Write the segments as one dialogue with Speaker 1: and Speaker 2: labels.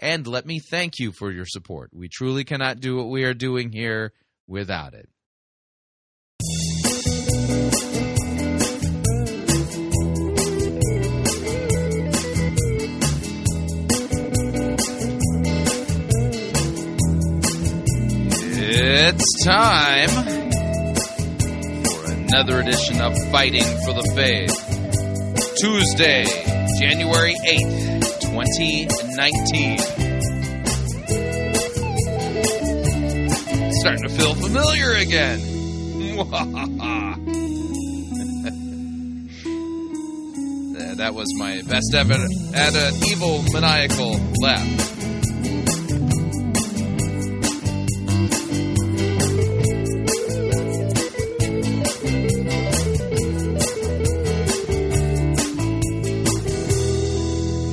Speaker 1: and let me thank you for your support. We truly cannot do what we are doing here without it. It's time for another edition of Fighting for the Faith. Tuesday, January 8th, 2019. Starting to feel familiar again. that was my best ever at an evil maniacal laugh.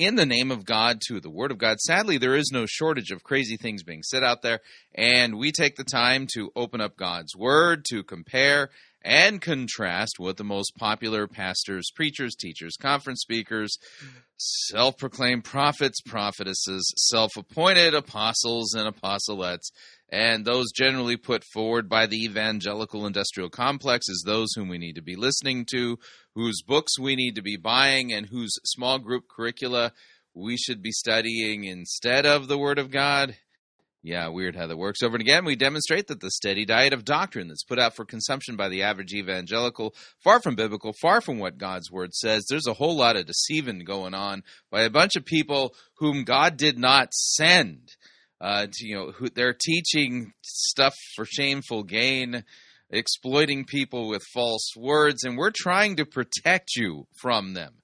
Speaker 1: in the name of God to the Word of God. Sadly, there is no shortage of crazy things being said out there, and we take the time to open up God's Word, to compare and contrast what the most popular pastors, preachers, teachers, conference speakers, self proclaimed prophets, prophetesses, self appointed apostles, and apostolettes, and those generally put forward by the evangelical industrial complex is those whom we need to be listening to, whose books we need to be buying, and whose small group curricula we should be studying instead of the Word of God. Yeah, weird how that works. Over and again, we demonstrate that the steady diet of doctrine that's put out for consumption by the average evangelical, far from biblical, far from what God's word says. There's a whole lot of deceiving going on by a bunch of people whom God did not send. Uh, to, you know, who, they're teaching stuff for shameful gain, exploiting people with false words, and we're trying to protect you from them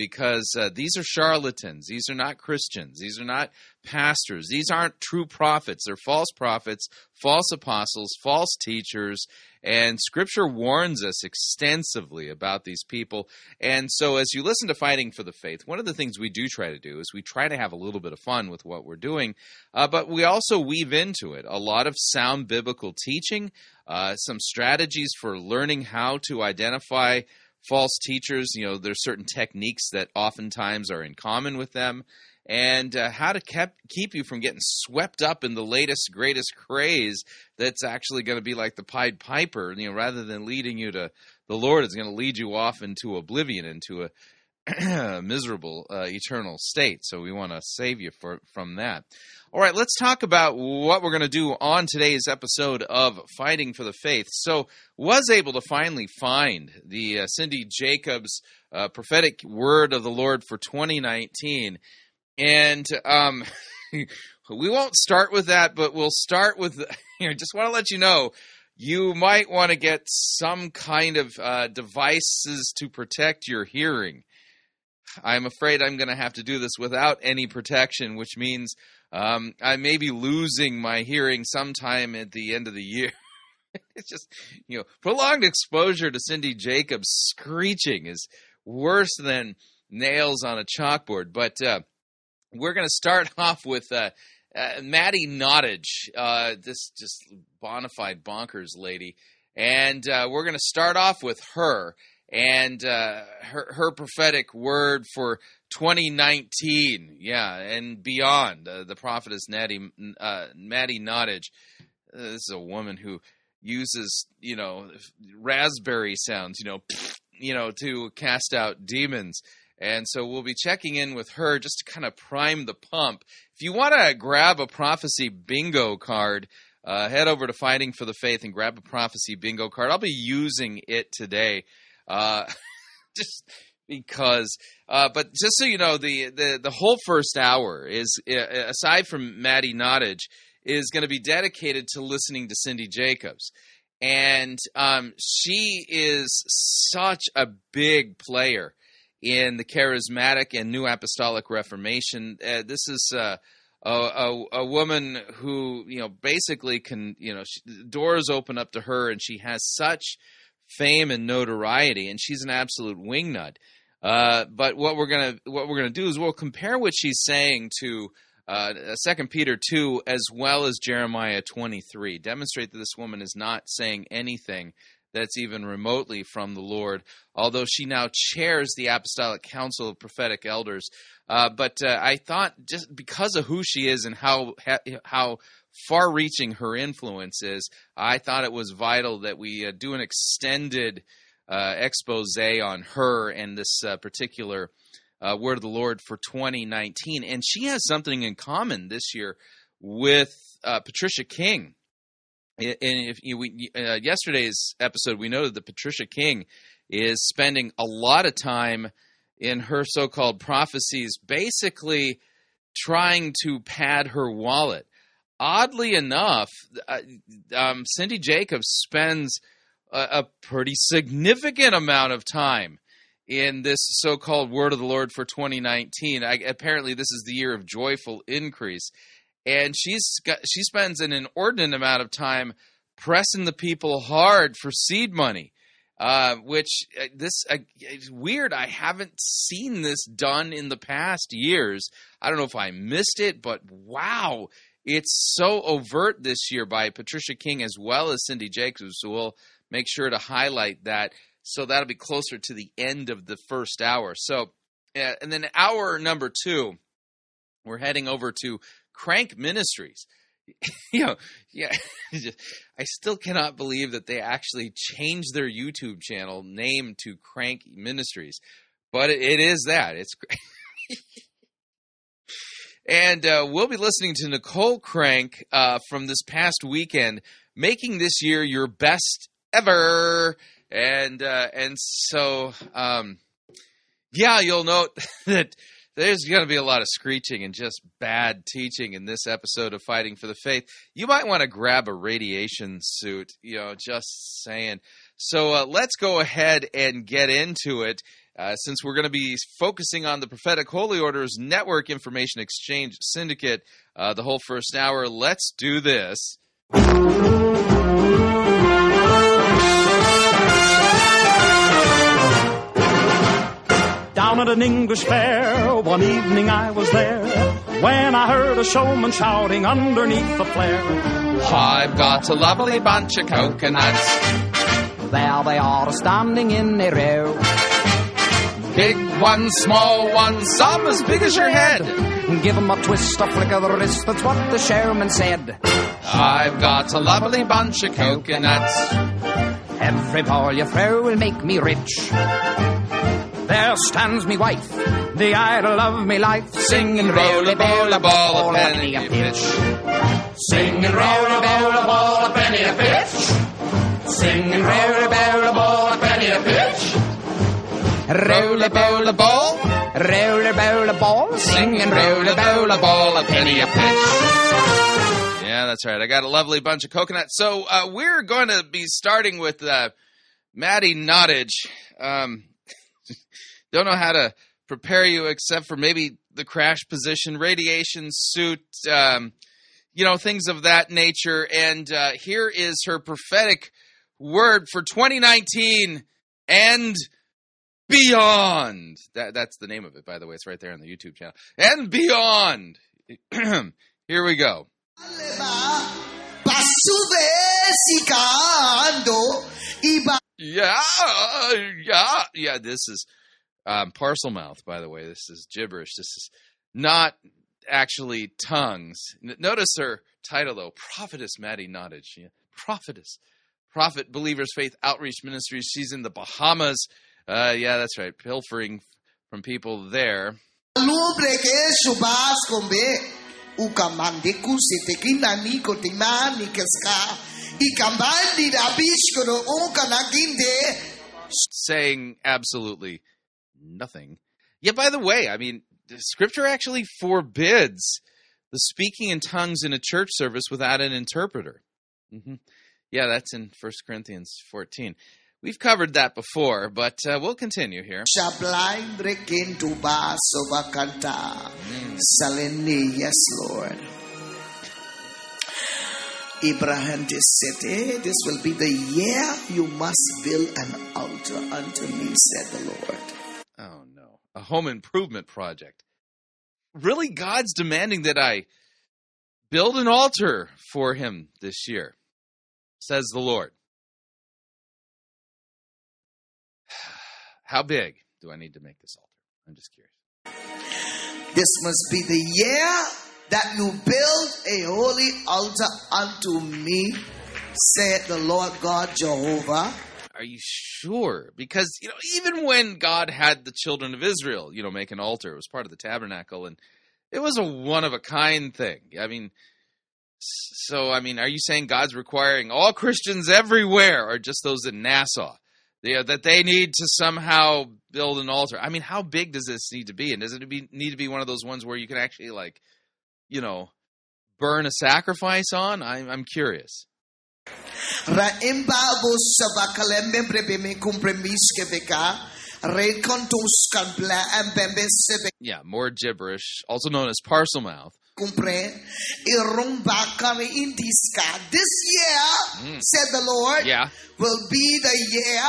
Speaker 1: because uh, these are charlatans. These are not Christians. These are not pastors. These aren't true prophets. They're false prophets, false apostles, false teachers. And scripture warns us extensively about these people. And so, as you listen to Fighting for the Faith, one of the things we do try to do is we try to have a little bit of fun with what we're doing, uh, but we also weave into it a lot of sound biblical teaching, uh, some strategies for learning how to identify false teachers. You know, there's certain techniques that oftentimes are in common with them, and uh, how to keep keep you from getting swept up in the latest greatest craze that's actually going to be like the Pied Piper. You know, rather than leading you to the Lord, it's going to lead you off into oblivion, into a miserable uh, eternal state. So we want to save you for, from that. All right, let's talk about what we're going to do on today's episode of Fighting for the Faith. So, was able to finally find the uh, Cindy Jacobs uh, prophetic word of the Lord for 2019, and um, we won't start with that, but we'll start with. Here, just want to let you know you might want to get some kind of uh, devices to protect your hearing. I'm afraid I'm going to have to do this without any protection, which means um, I may be losing my hearing sometime at the end of the year. it's just, you know, prolonged exposure to Cindy Jacobs screeching is worse than nails on a chalkboard. But uh, we're going to start off with uh, uh, Maddie Nottage, uh, this just bona fide bonkers lady. And uh, we're going to start off with her and uh, her her prophetic word for 2019, yeah, and beyond. Uh, the prophetess Natty, uh, Maddie Nottage. Uh, this is a woman who uses you know raspberry sounds, you know, you know, to cast out demons. And so we'll be checking in with her just to kind of prime the pump. If you want to grab a prophecy bingo card, uh, head over to Fighting for the Faith and grab a prophecy bingo card. I'll be using it today. Uh, just because. Uh, but just so you know, the, the, the whole first hour is, aside from Maddie Nottage, is going to be dedicated to listening to Cindy Jacobs. And um, she is such a big player in the charismatic and new apostolic reformation. Uh, this is uh, a, a, a, woman who, you know, basically can, you know, she, doors open up to her and she has such fame and notoriety and she's an absolute wingnut. Uh, but what we're gonna what we're gonna do is we'll compare what she's saying to uh, Second Peter two as well as Jeremiah twenty three. Demonstrate that this woman is not saying anything that's even remotely from the Lord, although she now chairs the Apostolic Council of Prophetic Elders. Uh, but uh, I thought just because of who she is and how how far-reaching her influence is, I thought it was vital that we uh, do an extended uh, expose on her and this uh, particular uh, word of the Lord for 2019. And she has something in common this year with Patricia King and if you, we, uh, yesterday's episode, we noted that Patricia King is spending a lot of time in her so-called prophecies, basically trying to pad her wallet. Oddly enough, uh, um, Cindy Jacobs spends a, a pretty significant amount of time in this so-called word of the Lord for 2019. I, apparently, this is the year of joyful increase and she's got, she spends an inordinate amount of time pressing the people hard for seed money. Uh, which uh, this uh, is weird. I haven't seen this done in the past years. I don't know if I missed it, but wow, it's so overt this year by Patricia King as well as Cindy Jacobs. So we'll make sure to highlight that. So that'll be closer to the end of the first hour. So, and then hour number two, we're heading over to Crank Ministries. you know, yeah, I still cannot believe that they actually changed their YouTube channel name to Crank Ministries, but it is that. It's and uh, we'll be listening to Nicole Crank uh, from this past weekend, making this year your best ever, and uh, and so um, yeah, you'll note that there's going to be a lot of screeching and just bad teaching in this episode of Fighting for the Faith. You might want to grab a radiation suit, you know, just saying. So uh, let's go ahead and get into it. Uh, since we're going to be focusing on the Prophetic Holy Orders Network Information Exchange Syndicate uh, the whole first hour, let's do this. Down at an English fair, one evening I was there, when I heard a showman shouting underneath the flare. I've got a lovely bunch of coconuts.
Speaker 2: There they are standing in a row.
Speaker 1: Ones, small ones, some as big as your head.
Speaker 2: Give 'em a twist, a flick of the wrist, that's what the showman said.
Speaker 1: I've got a lovely bunch of coconuts.
Speaker 2: Every ball you throw will make me rich. There stands me wife, the idol of me life, singing roly bowl a ball a penny a pitch. Singing roly bowl a ball a penny a pitch. Singing roly bowl a ball Bowl a ball, bowl a ball, singing roly bowl a ball a penny a pitch.
Speaker 1: Yeah, that's right. I got a lovely bunch of coconuts. So uh, we're going to be starting with uh, Maddie Nottage. Um, don't know how to prepare you except for maybe the crash position, radiation suit, um, you know, things of that nature. And uh, here is her prophetic word for 2019 and beyond. That, that's the name of it, by the way. It's right there on the YouTube channel. And beyond. here we go. Yeah, yeah, yeah. This is um, Parselmouth, by the way, this is gibberish. This is not actually tongues. Notice her title, though Prophetess Maddie Nottage. Yeah. Prophetess. Prophet Believers Faith Outreach Ministries. She's in the Bahamas. Uh, yeah, that's right. Pilfering from people there.
Speaker 3: Lubre que subas combe ukamande kusite kinani kotimani keska ikambandi rabishkoro ukanaginde
Speaker 1: saying absolutely nothing. Yeah, by the way, I mean, the scripture actually forbids the speaking in tongues in a church service without an interpreter. hmm Yeah, that's in 1 Corinthians 14. We've covered that before, but uh, we'll continue here.
Speaker 3: Shablind brekin tuba sobakanta salini yes Lord. Abraham just said, Hey, This will be the year you must build an altar unto me, said the Lord.
Speaker 1: Oh, no. A home improvement project. Really, God's demanding that I build an altar for him this year, says the Lord. How big do I need to make this altar? I'm just curious.
Speaker 3: This must be the year that you build a holy altar unto me, said the Lord God Jehovah.
Speaker 1: Are you sure? Because, you know, even when God had the children of Israel, you know, make an altar, it was part of the tabernacle, and it was a one of a kind thing. I mean, so, I mean, are you saying God's requiring all Christians everywhere, or just those in Nassau? Yeah, that they need to somehow build an altar. I mean, how big does this need to be? And does it be, need to be one of those ones where you can actually, like, you know, burn a sacrifice on? I'm, I'm curious.
Speaker 3: Raimba vos sabakalembe brebe compremisque veka, recontos canbla and bembesebe
Speaker 1: Yeah, more gibberish, also known as Parselmouth.
Speaker 3: Compre, irumba kami indiska. This year, mm. said the Lord,
Speaker 1: Yeah.
Speaker 3: will be the year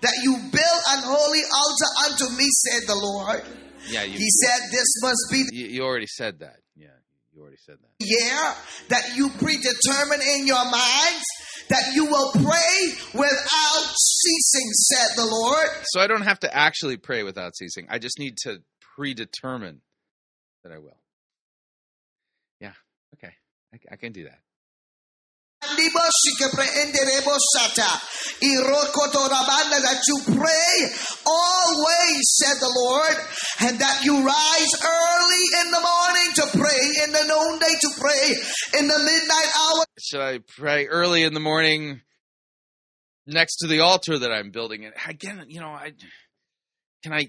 Speaker 3: that you build an holy altar unto me, said the Lord.
Speaker 1: Yeah, you,
Speaker 3: He said, This must be
Speaker 1: you, you already said that. Yeah, you already said that.
Speaker 3: year that you predetermine in your minds that you will pray without ceasing, said the Lord.
Speaker 1: So I don't have to actually pray without ceasing. I just need to predetermine that I will. I, I can do that.
Speaker 3: That you pray always, said the Lord, and that you rise early in the morning to pray, in the noonday to pray, in the midnight hour
Speaker 1: Should I pray early in the morning next to the altar that I'm building? And again, you know, I can I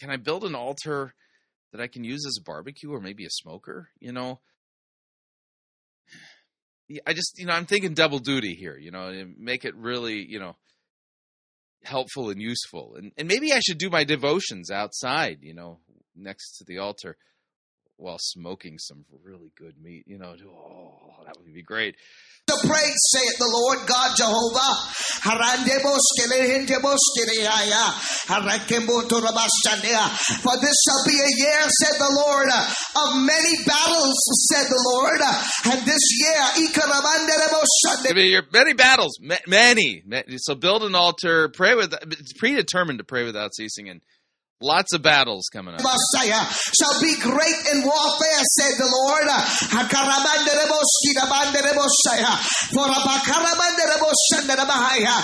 Speaker 1: can I build an altar that I can use as a barbecue or maybe a smoker? You know, I just you know I'm thinking double duty here. You know, and make it really you know helpful and useful, and and maybe I should do my devotions outside. You know, next to the altar while smoking some really good meat. You know, oh, that would be great.
Speaker 3: to pray, saith the Lord God Jehovah. Harandebos kelehendebos kelehaya. Harakembo torabashanea. For this shall be a year, said the Lord, of many battles, said the Lord. And this year, ikarabanderebos
Speaker 1: I mean, your many battles, many. So build an altar, pray with. It's predetermined to pray without ceasing, and lots of battles coming up.
Speaker 3: Messiah shall be great in warfare, said the Lord.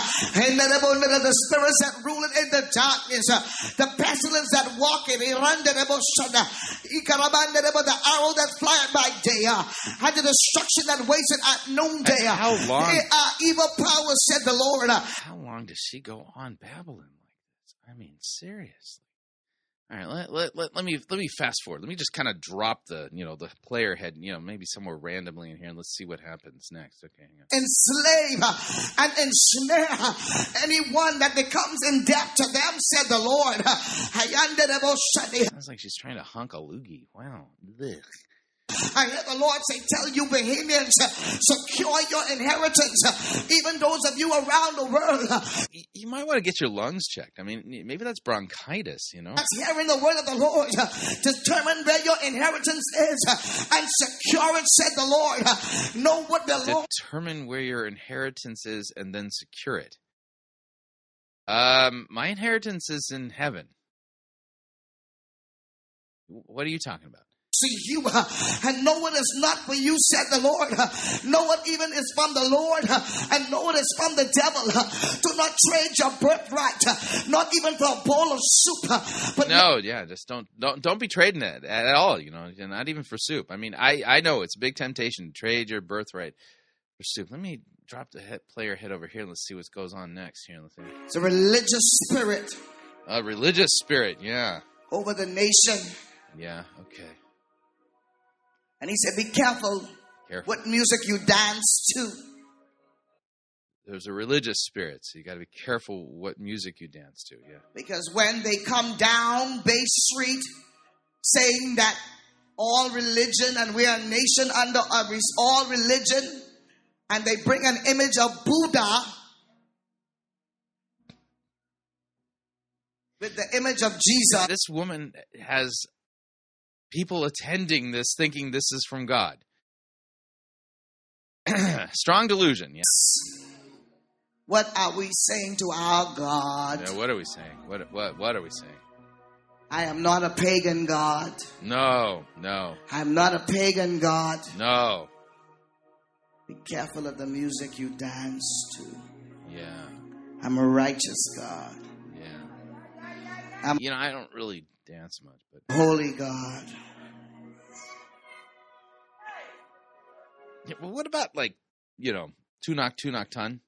Speaker 3: And the spirits that rule in the darkness, uh, the pestilence that walk in Irandereboshana. The arrow that flieth by day, uh, and the destruction that wasted at noonday. uh,
Speaker 1: How long?
Speaker 3: Evil powers, said the Lord.
Speaker 1: How long does she go on babbling like this? I mean, seriously. All right, let, let, let, let me let me fast forward. Let me just kind of drop the you know the player head you know maybe somewhere randomly in here and let's see what happens next. Okay, hang on.
Speaker 3: enslave and ensnare anyone that becomes in debt to them, said the Lord. Hayandereboshani.
Speaker 1: Sounds like she's trying to hunk a loogie. Wow. Ugh.
Speaker 3: I hear the Lord say, Tell you, Bahamians, uh, secure your inheritance, even those of you around the world.
Speaker 1: You might want to get your lungs checked. I mean, maybe that's bronchitis. You know.
Speaker 3: That's hearing the word of the Lord. Determine where your inheritance is and secure it, said the Lord. Know what belongs
Speaker 1: determine where your inheritance is and then secure it. Um, my inheritance is in heaven. What are you talking about?
Speaker 3: See you, and no one is not for you, said the Lord. No one even is from the Lord, and no one is from the devil. Do not trade your birthright, not even for a bowl of soup. But
Speaker 1: No, yeah, just don't don't don't be trading it at all. You know, not even for soup. I mean, I I know it's a big temptation to trade your birthright for soup. Let me drop the head, player head over here. Let's see what goes on next here. Let's see.
Speaker 3: it's a religious spirit
Speaker 1: A religious spirit. Yeah,
Speaker 3: over the nation.
Speaker 1: yeah. Okay.
Speaker 3: And he said, Be careful
Speaker 1: Careful.
Speaker 3: what music you dance to.
Speaker 1: There's a religious spirit, so you got to be careful what music you dance to. Yeah.
Speaker 3: Because when they come down Bay Street saying that all religion and we are a nation under uh, a all religion, and they bring an image of Buddha with the image of Jesus,
Speaker 1: This woman has people attending this thinking this is from God. Strong delusion. yes.
Speaker 3: what are we saying to our God?
Speaker 1: Yeah, What are we saying? What what what are we saying?
Speaker 3: I am not a pagan God.
Speaker 1: No, no,
Speaker 3: I'm not a pagan God.
Speaker 1: no.
Speaker 3: Be careful of the music you dance to.
Speaker 1: Yeah,
Speaker 3: I'm a righteous God,
Speaker 1: yeah.
Speaker 3: Um,
Speaker 1: you know, I don't really dance much, but
Speaker 3: holy God.
Speaker 1: yeah, but what about like you know, Tunak, Tunak Tun?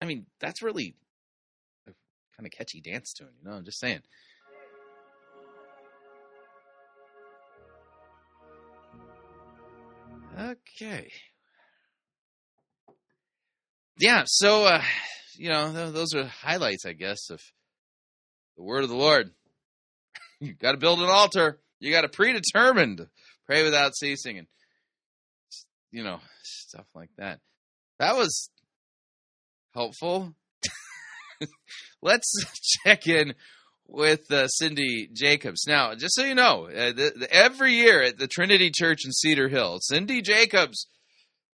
Speaker 1: I mean, that's really a kind of catchy dance tune. You know, I'm just saying. Okay. Yeah, so uh, you know, th- those are highlights, I guess, of the word of the Lord. You got to build an altar. You got to predetermined pray without ceasing, and you know, stuff like that. That was helpful. Let's check in with uh, Cindy Jacobs. Now, just so you know, uh, the, the, every year at the Trinity Church in Cedar Hill, Cindy Jacobs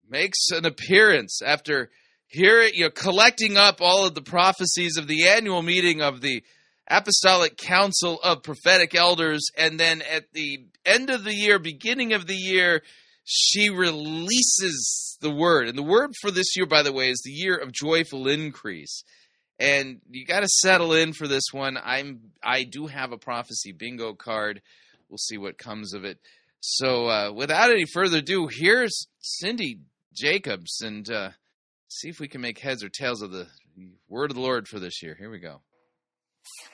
Speaker 1: makes an appearance after here, you know, collecting up all of the prophecies of the annual meeting of the Apostolic Council of Prophetic Elders, and then at the end of the year, beginning of the year, she releases the word. And the word for this year, by the way, is the year of joyful increase. And you got to settle in for this one. I'm I do have a prophecy bingo card. We'll see what comes of it. So, uh, without any further ado, here's Cindy Jacobs, and uh, see if we can make heads or tails of the word of the Lord for this year. Here we go.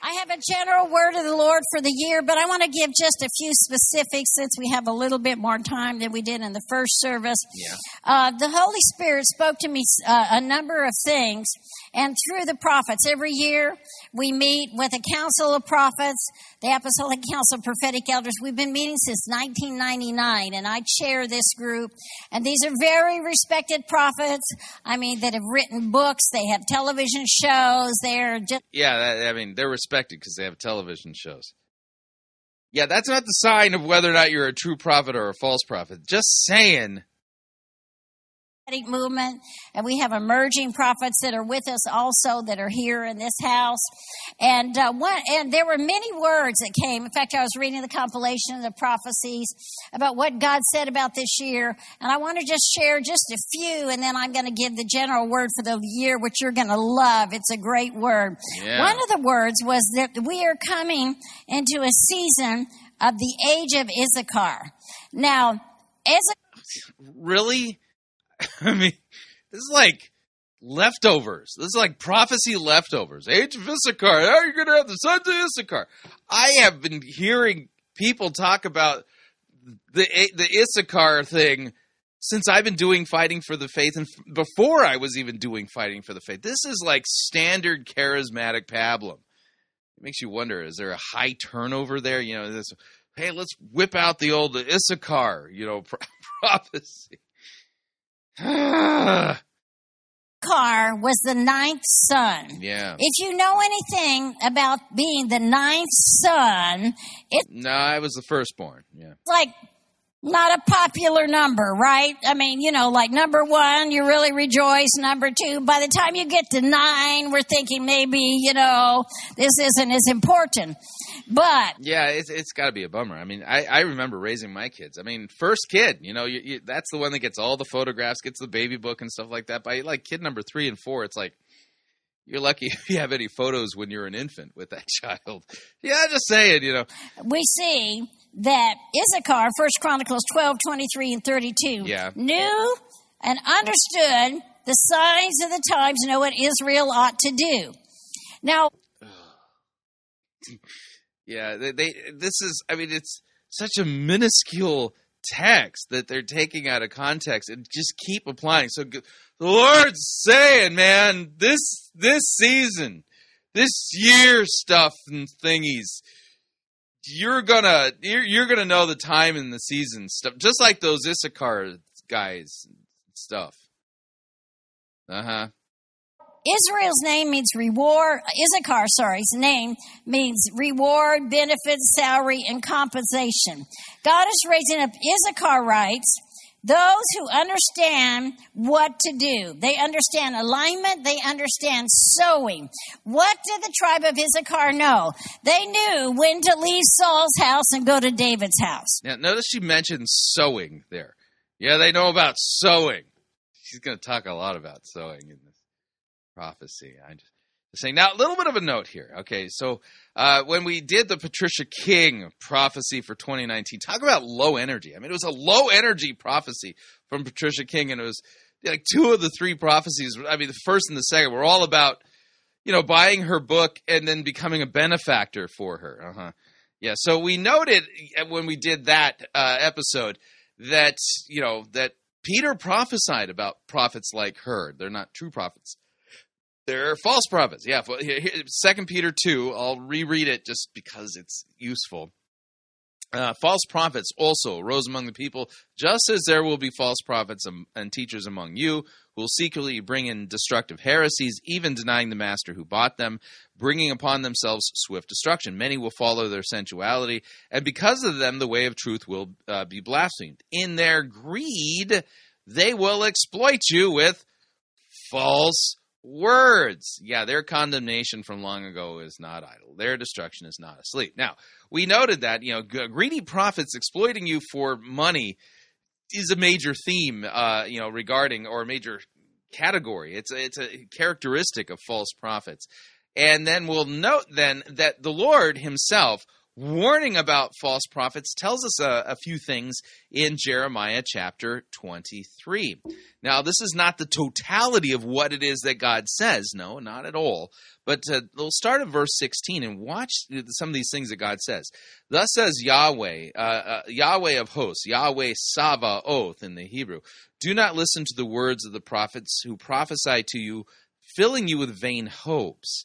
Speaker 4: I have a general word of the Lord for the year, but I want to give just a few specifics since we have a little bit more time than we did in the first service.
Speaker 1: Yeah.
Speaker 4: Uh, the Holy Spirit spoke to me uh, a number of things, and through the prophets. Every year we meet with a council of prophets, the Apostolic Council of Prophetic Elders. We've been meeting since 1999, and I chair this group. And these are very respected prophets. I mean, that have written books, they have television shows, they're just
Speaker 1: Yeah, I mean, they're respected because they have television shows. Yeah, that's not the sign of whether or not you're a true prophet or a false prophet. Just saying.
Speaker 4: Movement, and we have emerging prophets that are with us also that are here in this house. And uh, one, and there were many words that came. In fact, I was reading the compilation of the prophecies about what God said about this year, and I want to just share just a few, and then I'm going to give the general word for the year, which you're going to love. It's a great word.
Speaker 1: Yeah.
Speaker 4: One of the words was that we are coming into a season of the age of Issachar. Now, Issachar
Speaker 1: Really? I mean, this is like leftovers. This is like prophecy leftovers. Age of Issachar. Are you going to have the sons of Issachar? I have been hearing people talk about the the Issachar thing since I've been doing fighting for the faith and before I was even doing fighting for the faith. This is like standard charismatic pablum. It makes you wonder: is there a high turnover there? You know, this. Hey, let's whip out the old Issachar. You know, pro- prophecy. Ah!
Speaker 4: Issachar was the ninth son.
Speaker 1: yeah.
Speaker 4: If you know anything about being the ninth son, it's
Speaker 1: No, I was the firstborn. Yeah.
Speaker 4: like not a popular number, right? I mean, you know, like number one, you really rejoice. Number two, by the time you get to nine, we're thinking maybe, you know, this isn't as important. But
Speaker 1: yeah, it's it's got to be a bummer. I mean, I, I remember raising my kids. I mean, first kid, you know, you, you, that's the one that gets all the photographs, gets the baby book and stuff like that. By like kid number three and four, it's like you're lucky if you have any photos when you're an infant with that child. Yeah, just saying, you know.
Speaker 4: We see that Issachar, First Chronicles 12, 23, and 32,
Speaker 1: yeah.
Speaker 4: knew and understood the signs of the times, know what Israel ought to do. Now,
Speaker 1: yeah, they, they this is, I mean, it's such a minuscule text that they're taking out of context and just keep applying. So the Lord's saying, man, this this season, this year stuff and thingies, you're gonna you're, you're gonna know the time and the season stuff, just like those Issachar guys stuff. Uh huh.
Speaker 4: Israel's name means reward. Issachar, sorry, his name means reward, benefits, salary, and compensation. God is raising up Issachar. Issacharites, those who understand what to do. They understand alignment. They understand sowing. What did the tribe of Issachar know? They knew when to leave Saul's house and go to David's house.
Speaker 1: Now, notice she mentioned sowing there. Yeah, they know about sowing. She's going to talk a lot about sowing in this prophecy. I just saying. Now, a little bit of a note here. Okay, so uh, when we did the Patricia King prophecy for 2019, talk about low energy. I mean, it was a low energy prophecy from Patricia King, and it was like two of the three prophecies. I mean, the first and the second were all about you know buying her book and then becoming a benefactor for her. Uh huh. Yeah. So we noted uh, when we did that uh, episode that you know that Peter prophesied about prophets like her. They're not true prophets they're false prophets. Yeah, Second Peter two. I'll reread it just because it's useful. Uh, false prophets also rose among the people, just as there will be false prophets and teachers among you who will secretly bring in destructive heresies, even denying the master who bought them, bringing upon themselves swift destruction. Many will follow their sensuality, and because of them, the way of truth will uh, be blasphemed. In their greed, they will exploit you with false words. Yeah, their condemnation from long ago is not idle. Their destruction is not asleep. Now, we noted that, you know, greedy prophets exploiting you for money is a major theme, uh, you know, regarding or a major category. It's a, it's a characteristic of false prophets. And then we'll note then that the Lord himself warning about false prophets tells us a, a, few things in Jeremiah chapter 23. Now, this is not the totality of what it is that God says. No, not at all. But uh, we'll start at verse 16 and watch some of these things that God says. Thus says Yahweh, uh, uh, Yahweh of hosts, Yahweh Sabaoth in the Hebrew. Do not listen to the words of the prophets who prophesy to you, filling you with vain hopes.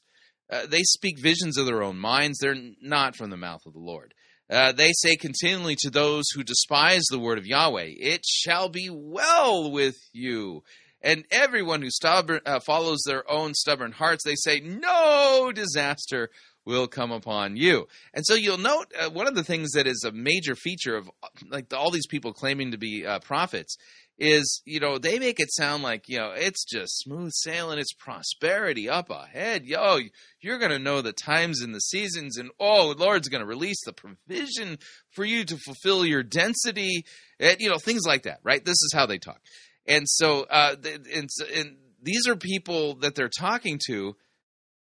Speaker 1: Uh, they speak visions of their own minds. They're not from the mouth of the Lord. Uh, they say continually to those who despise the word of Yahweh, It shall be well with you. And everyone who stubborn, uh, follows their own stubborn hearts, they say, No disaster will come upon you. And so you'll note uh, one of the things that is a major feature of like all these people claiming to be uh, prophets is you know they make it sound like you know it's just smooth sailing it's prosperity up ahead. Yo you're going to know the times and the seasons and oh the lord's going to release the provision for you to fulfill your density and you know things like that right? This is how they talk. And so uh and, and these are people that they're talking to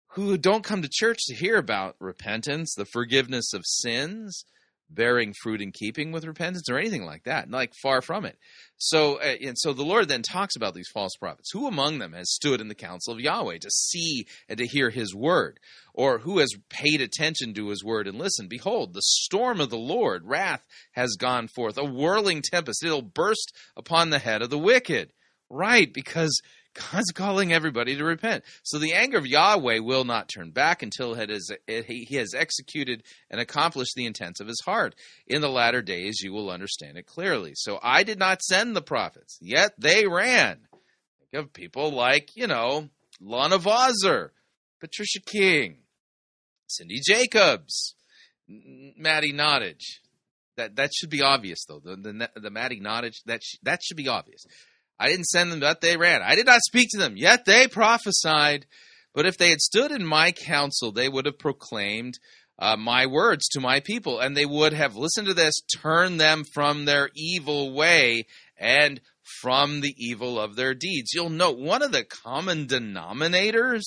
Speaker 1: who don't come to church to hear about repentance the forgiveness of sins bearing fruit in keeping with repentance or anything like that like far from it. So uh, and so the lord then talks about these false prophets. Who among them has stood in the counsel of yahweh to see and to hear his word? Or who has paid attention to his word and listened? Behold the storm of the lord wrath has gone forth a whirling tempest. It'll burst upon the head of the wicked. Right because God's calling everybody to repent. So the anger of Yahweh will not turn back until it is, it, he has executed and accomplished the intents of his heart. In the latter days, you will understand it clearly. So I did not send the prophets, yet they ran. Think of people like, you know, Lana Vawser, Patricia King, Cindy Jacobs, Maddie Nottage, That that should be obvious, though. The the, the Matt acknowledged that sh- that should be obvious. I didn't send them, but they ran. I did not speak to them, yet they prophesied. But if they had stood in my counsel, they would have proclaimed uh, my words to my people, and they would have listened to this, turned them from their evil way, and from the evil of their deeds. You'll note one of the common denominators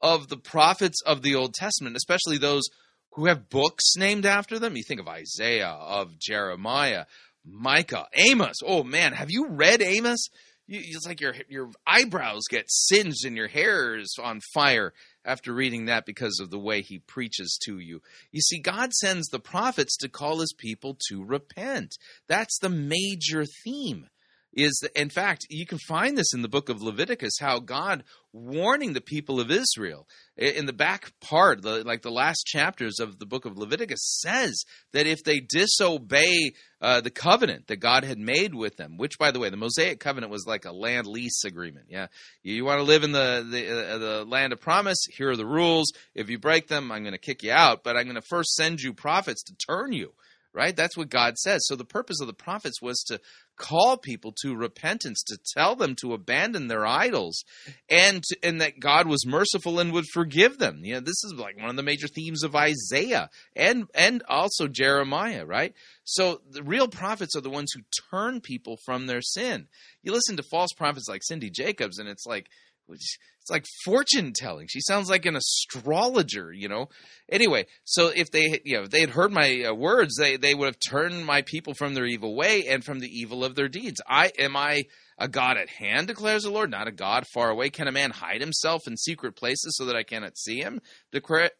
Speaker 1: of the prophets of the Old Testament, especially those who have books named after them. You think of Isaiah, of Jeremiah, Micah, Amos. Oh man, have you read Amos? You, it's like your your eyebrows get singed and your hair is on fire after reading that because of the way he preaches to you. You see, God sends the prophets to call his people to repent. That's the major theme is in fact you can find this in the book of leviticus how god warning the people of israel. In the back part the, like the last chapters of the book of leviticus says that if they disobey uh, the covenant that god had made with them which by the way the mosaic covenant was like a land lease agreement yeah? You, you want to live in the the, uh, the land of promise? Here are the rules. If you break them i'm going to kick you out but i'm going to first send you prophets to turn you right? That's what God says. So the purpose of the prophets was to call people to repentance, to tell them to abandon their idols, and to, and that God was merciful and would forgive them. You know, this is like one of the major themes of Isaiah and and also Jeremiah, right? So the real prophets are the ones who turn people from their sin. You listen to false prophets like Cindy Jacobs, and it's like it's like fortune telling. She sounds like an astrologer, you know. Anyway, so if they, you know, if they had heard my uh, words, they they would have turned my people from their evil way and from the evil of their deeds. I am I a God at hand, declares the Lord, not a God far away. Can a man hide himself in secret places so that I cannot see him? De-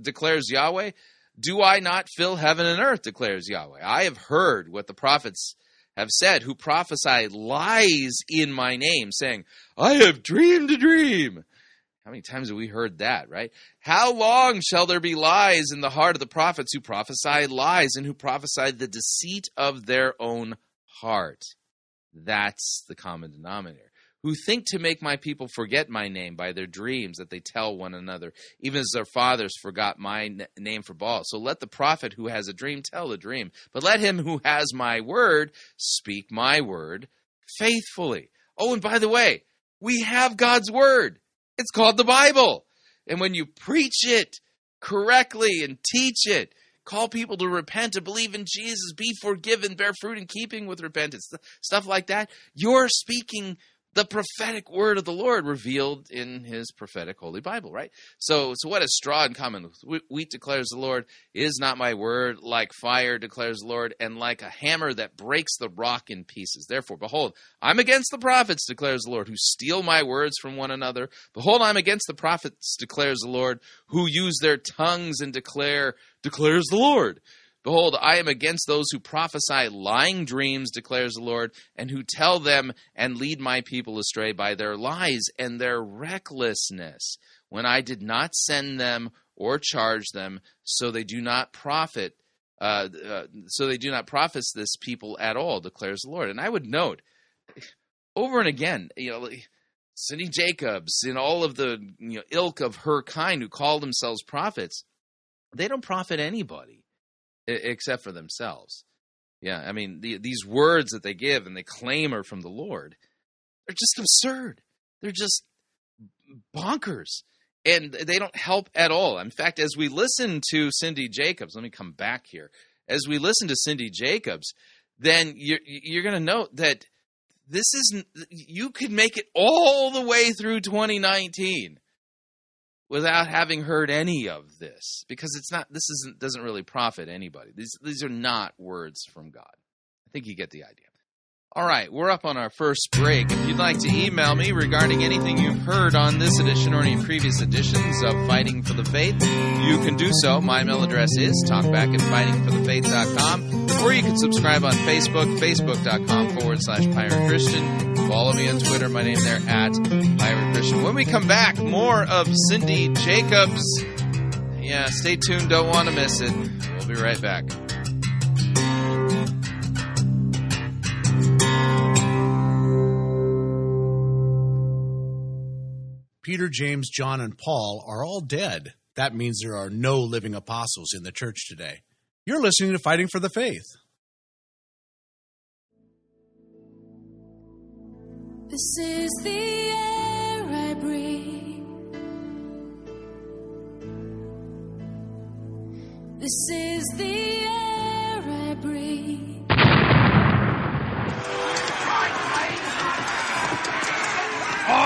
Speaker 1: declares Yahweh. Do I not fill heaven and earth? declares Yahweh. I have heard what the prophets have said, who prophesy lies in my name, saying, I have dreamed a dream. How many times have we heard that, right? How long shall there be lies in the heart of the prophets who prophesy lies and who prophesy the deceit of their own heart? That's the common denominator who think to make my people forget my name by their dreams that they tell one another, even as their fathers forgot my name for Baal. So let the prophet who has a dream tell the dream, but let him who has my word speak my word faithfully. Oh, and by the way, we have God's word. It's called the Bible. And when you preach it correctly and teach it, call people to repent, to believe in Jesus, be forgiven, bear fruit in keeping with repentance, stuff like that, you're speaking the prophetic word of the Lord revealed in his prophetic holy Bible, right? So, so what is straw in common wheat declares the Lord? Is not my word like fire declares the Lord, and like a hammer that breaks the rock in pieces? Therefore, behold, I'm against the prophets, declares the Lord, who steal my words from one another. Behold, I'm against the prophets, declares the Lord, who use their tongues and declare, declares the Lord. Behold, I am against those who prophesy lying dreams, declares the Lord, and who tell them and lead my people astray by their lies and their recklessness, when I did not send them or charge them, so they do not profit. Uh, uh, so they do not profit this people at all, declares the Lord. And I would note over and again, you know, Cindy Jacobs and all of the you know, ilk of her kind who call themselves prophets, they don't profit anybody except for themselves. Yeah, I mean, the, these words that they give and they claim are from the Lord, they're just absurd. They're just bonkers. And they don't help at all. In fact, as we listen to Cindy Jacobs, let me come back here. As we listen to Cindy Jacobs, then you're, you're going to note that this is, you could make it all the way through 2019 without having heard any of this because it's not this isn't doesn't really profit anybody. These these are not words from god. I think you get the idea all right we're up on our first break. If you'd like to email me regarding anything you've heard on this edition or any previous editions of fighting for the faith you can do so. My email address is talkback at fightingforthefaith.com or you can subscribe on facebook facebook.com forward slash pirate christian. Follow me on twitter. My name there at pirate christian. When we come back more of cindy jacobs. Yeah stay tuned. Don't want to miss it. We'll be right back
Speaker 5: Peter, James, John, and Paul are all dead. That means there are no living apostles in the church today. You're listening to Fighting for the Faith.
Speaker 6: This is the air I breathe. This is the air I breathe.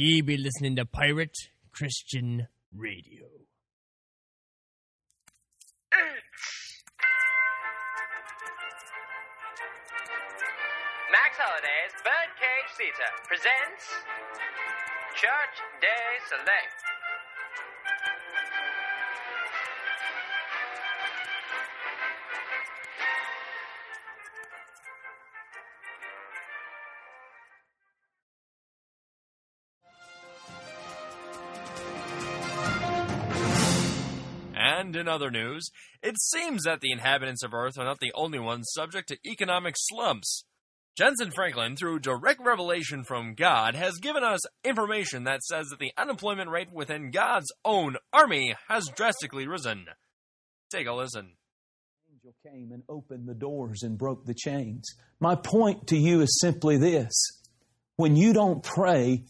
Speaker 7: Ye be listening to Pirate Christian Radio.
Speaker 8: Max Holiday's Birdcage Theater presents Church Day Soleil.
Speaker 9: And in other news, it seems that the inhabitants of Earth are not the only ones subject to economic slumps. Jentezen Franklin, through direct revelation from God, has given us information that says that the unemployment rate within God's own army has drastically risen. Take a listen.
Speaker 10: angel came and opened the doors and broke the chains. My point to you is simply this when you don't pray,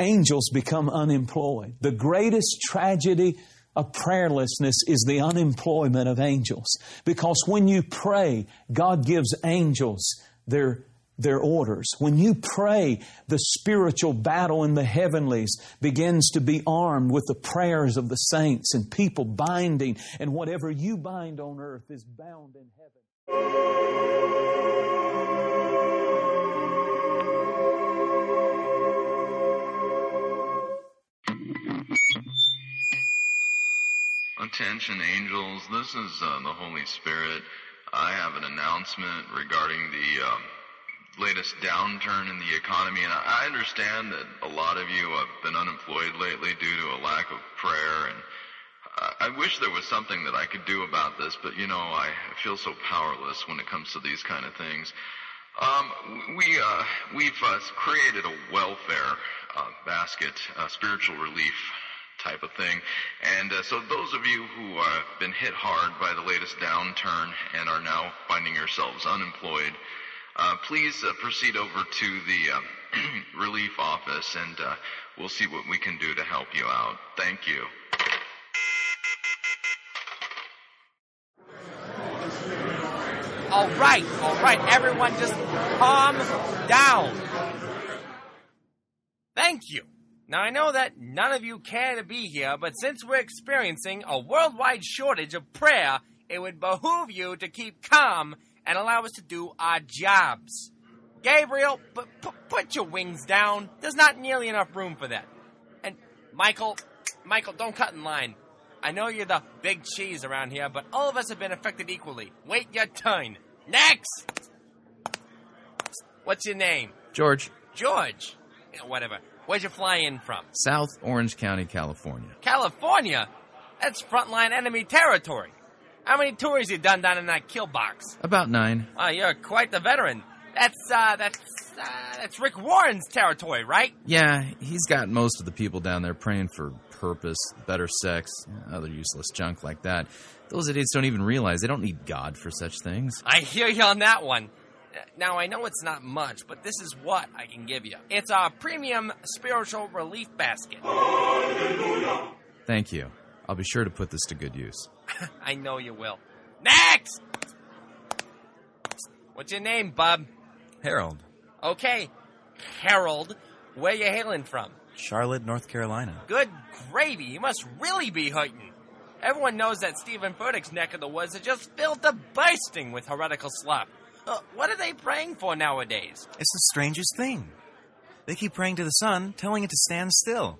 Speaker 10: angels become unemployed. The greatest tragedy of prayerlessness is the unemployment of angels. Because when you pray, God gives angels their their orders. When you pray, the spiritual battle in the heavenlies begins to be armed with the prayers of the saints and people binding, and whatever you bind on earth is bound in heaven.
Speaker 11: Attention, angels. This is uh, the Holy Spirit. I have an announcement regarding the um, latest downturn in the economy, and I understand that a lot of you have been unemployed lately due to a lack of prayer, and I I wish there was something that I could do about this, but you know, I feel so powerless when it comes to these kind of things. Um, we uh, we've uh, created a welfare uh, basket, uh, spiritual relief type of thing. And uh, so those of you who have been hit hard by the latest downturn and are now finding yourselves unemployed, uh, please uh, proceed over to the uh, relief office and uh, we'll see what we can do to help you out. Thank you.
Speaker 7: All right, all right, everyone just calm down. Thank you. Now, I know that none of you care to be here, but since we're experiencing a worldwide shortage of prayer, it would behoove you to keep calm and allow us to do our jobs. Gabriel, p- p- put your wings down. There's not nearly enough room for that. And Michael, Michael, don't cut in line. I know you're the big cheese around here, but all of us have been affected equally. Wait your turn. Next! What's your name?
Speaker 1: George,
Speaker 7: George. Whatever. Where'd you fly in from?
Speaker 1: South Orange County, California.
Speaker 7: California? That's frontline enemy territory. How many tours you done down in that kill box?
Speaker 1: About nine.
Speaker 7: Oh, you're quite the veteran. That's, uh, that's, uh, that's Rick Warren's territory, right?
Speaker 1: Yeah, he's got most of the people down there praying for purpose, better sex, other useless junk like that. Those idiots don't even realize they don't need God for such things.
Speaker 7: I hear you on that one. Now, I know it's not much, but this is what I can give you. It's a premium spiritual relief basket. Hallelujah.
Speaker 1: Thank you. I'll be sure to put this to good use.
Speaker 7: I know you will. Next! What's your name, bub?
Speaker 12: Harold,
Speaker 7: Okay, Harold, where you hailing from?
Speaker 12: Charlotte, North Carolina.
Speaker 7: Good gravy, you must really be hurting. Everyone knows that Steven Furtick's neck of the woods is just filled to bursting with heretical slop. Uh, what are they praying for nowadays?
Speaker 12: It's the strangest thing. They keep praying to the sun, telling it to stand still.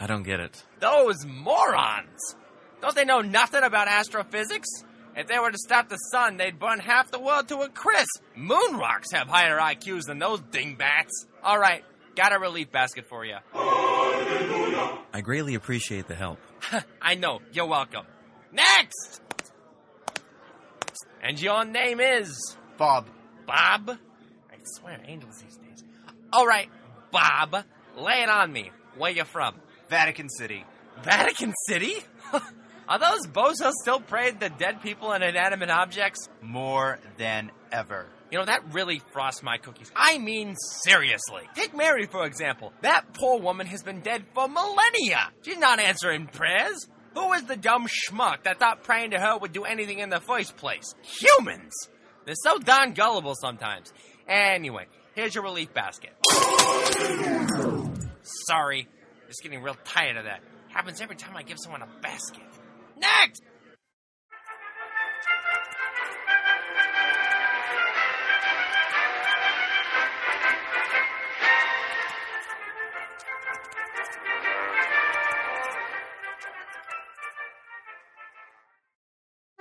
Speaker 12: I don't get it.
Speaker 7: Those morons! Don't they know nothing about astrophysics? If they were to stop the sun, they'd burn half the world to a crisp. Moon rocks have higher IQs than those dingbats. All right, got a relief basket for you.
Speaker 12: I greatly appreciate the help.
Speaker 7: I know, you're welcome. Next! And your name is?
Speaker 13: Bob.
Speaker 7: Bob? I swear, angels these days. All right, Bob, lay it on me. Where you from?
Speaker 13: Vatican City.
Speaker 7: Vatican City? Are those bozos still praying to dead people and inanimate objects?
Speaker 13: More than ever.
Speaker 7: You know, that really frosts my cookies. I mean, seriously. Take Mary, for example. That poor woman has been dead for millennia. She's not answering prayers. Who is the dumb schmuck that thought praying to her would do anything in the first place? Humans! They're so darn gullible sometimes. Anyway, here's your relief basket. Sorry. Just getting real tired of that. Happens every time I give someone a basket. Next!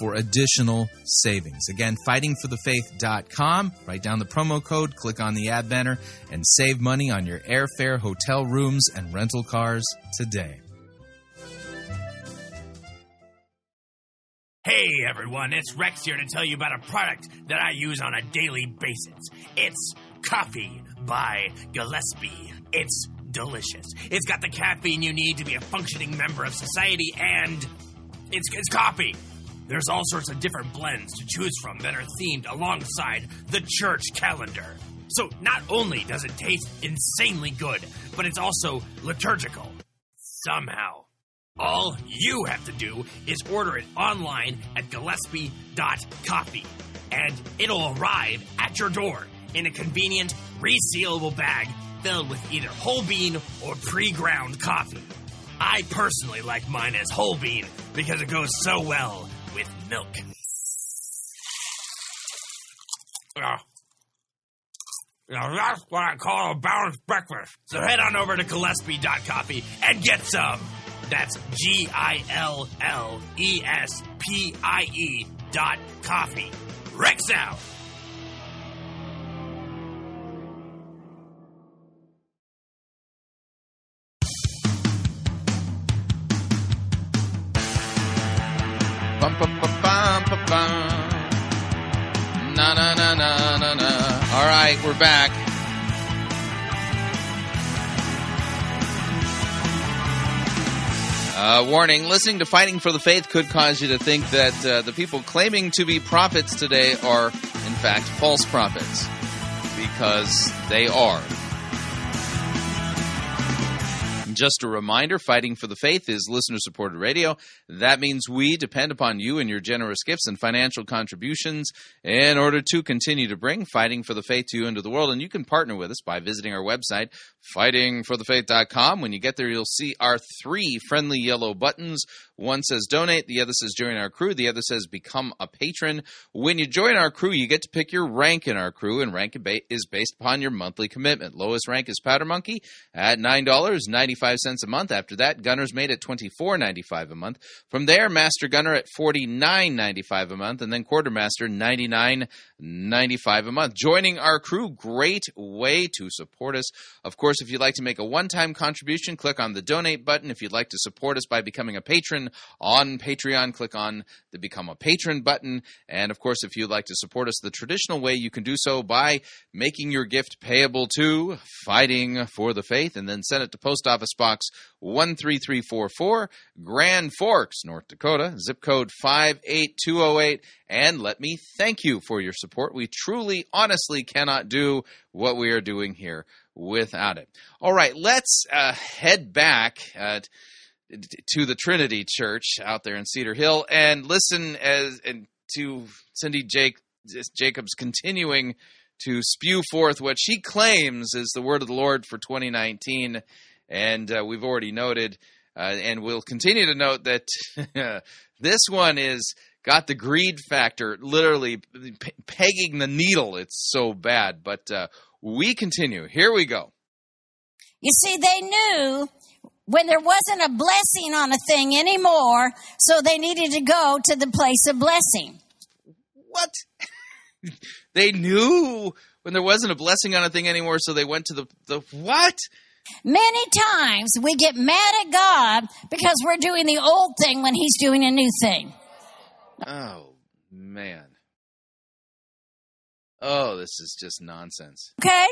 Speaker 1: for additional savings. Again, fightingforthefaith.com. Write down the promo code, click on the ad banner, and save money on your airfare, hotel rooms, and rental cars today.
Speaker 14: Hey everyone, it's Rex here to tell you about a product that I use on a daily basis. It's coffee by Gillespie. It's delicious. It's got the caffeine you need to be a functioning member of society, and it's, it's coffee. There's all sorts of different blends to choose from that are themed alongside the church calendar. So not only does it taste insanely good, but it's also liturgical. Somehow. All you have to do is order it online at gillespie.coffee, and it'll arrive at your door in a convenient, resealable bag filled with either whole bean or pre ground coffee. I personally like mine as whole bean because it goes so well with milk. Ah. Now that's what I call a balanced breakfast. So head on over to Gillespie.coffee and get some. That's G I L L E S P I E dot coffee. Rex out.
Speaker 1: Right, we're back. Uh, warning listening to Fighting for the Faith could cause you to think that uh, the people claiming to be prophets today are, in fact, false prophets. Because they are. Just a reminder Fighting for the Faith is listener supported radio. That means we depend upon you and your generous gifts and financial contributions in order to continue to bring Fighting for the Faith to you into the world. And you can partner with us by visiting our website, fightingforthefaith.com. When you get there, you'll see our three friendly yellow buttons. One says donate, the other says join our crew, the other says become a patron. When you join our crew, you get to pick your rank in our crew, and rank is based upon your monthly commitment. Lowest rank is Powder Monkey at $9.95 a month. After that, Gunner's Mate at $24.95 a month. From there, Master Gunner at $49.95 a month, and then Quartermaster $99.95 a month. Joining our crew, great way to support us. Of course, if you'd like to make a one-time contribution, click on the donate button. If you'd like to support us by becoming a patron on Patreon, click on the become a patron button. And of course, if you'd like to support us the traditional way, you can do so by making your gift payable to Fighting for the Faith and then send it to Post Office Box 13344, Grand Forks, North Dakota, zip code 58208. And let me thank you for your support. We truly, honestly cannot do what we are doing here without it. All right, let's uh, head back uh, to the Trinity Church out there in Cedar Hill and listen as and to Cindy Jake, Jacobs continuing to spew forth what she claims is the word of the Lord for 2019. And uh, we've already noted, uh, and we'll continue to note that this one is got the greed factor literally pe- pegging the needle. It's so bad. But uh, we continue. Here we go.
Speaker 4: You see, they knew when there wasn't a blessing on a thing anymore, so they needed to go to the place of blessing.
Speaker 1: What? they knew when there wasn't a blessing on a thing anymore, so they went to the the what?
Speaker 4: Many times we get mad at God because we're doing the old thing when He's doing a new thing.
Speaker 1: Oh man. Oh, this is just nonsense.
Speaker 4: Okay?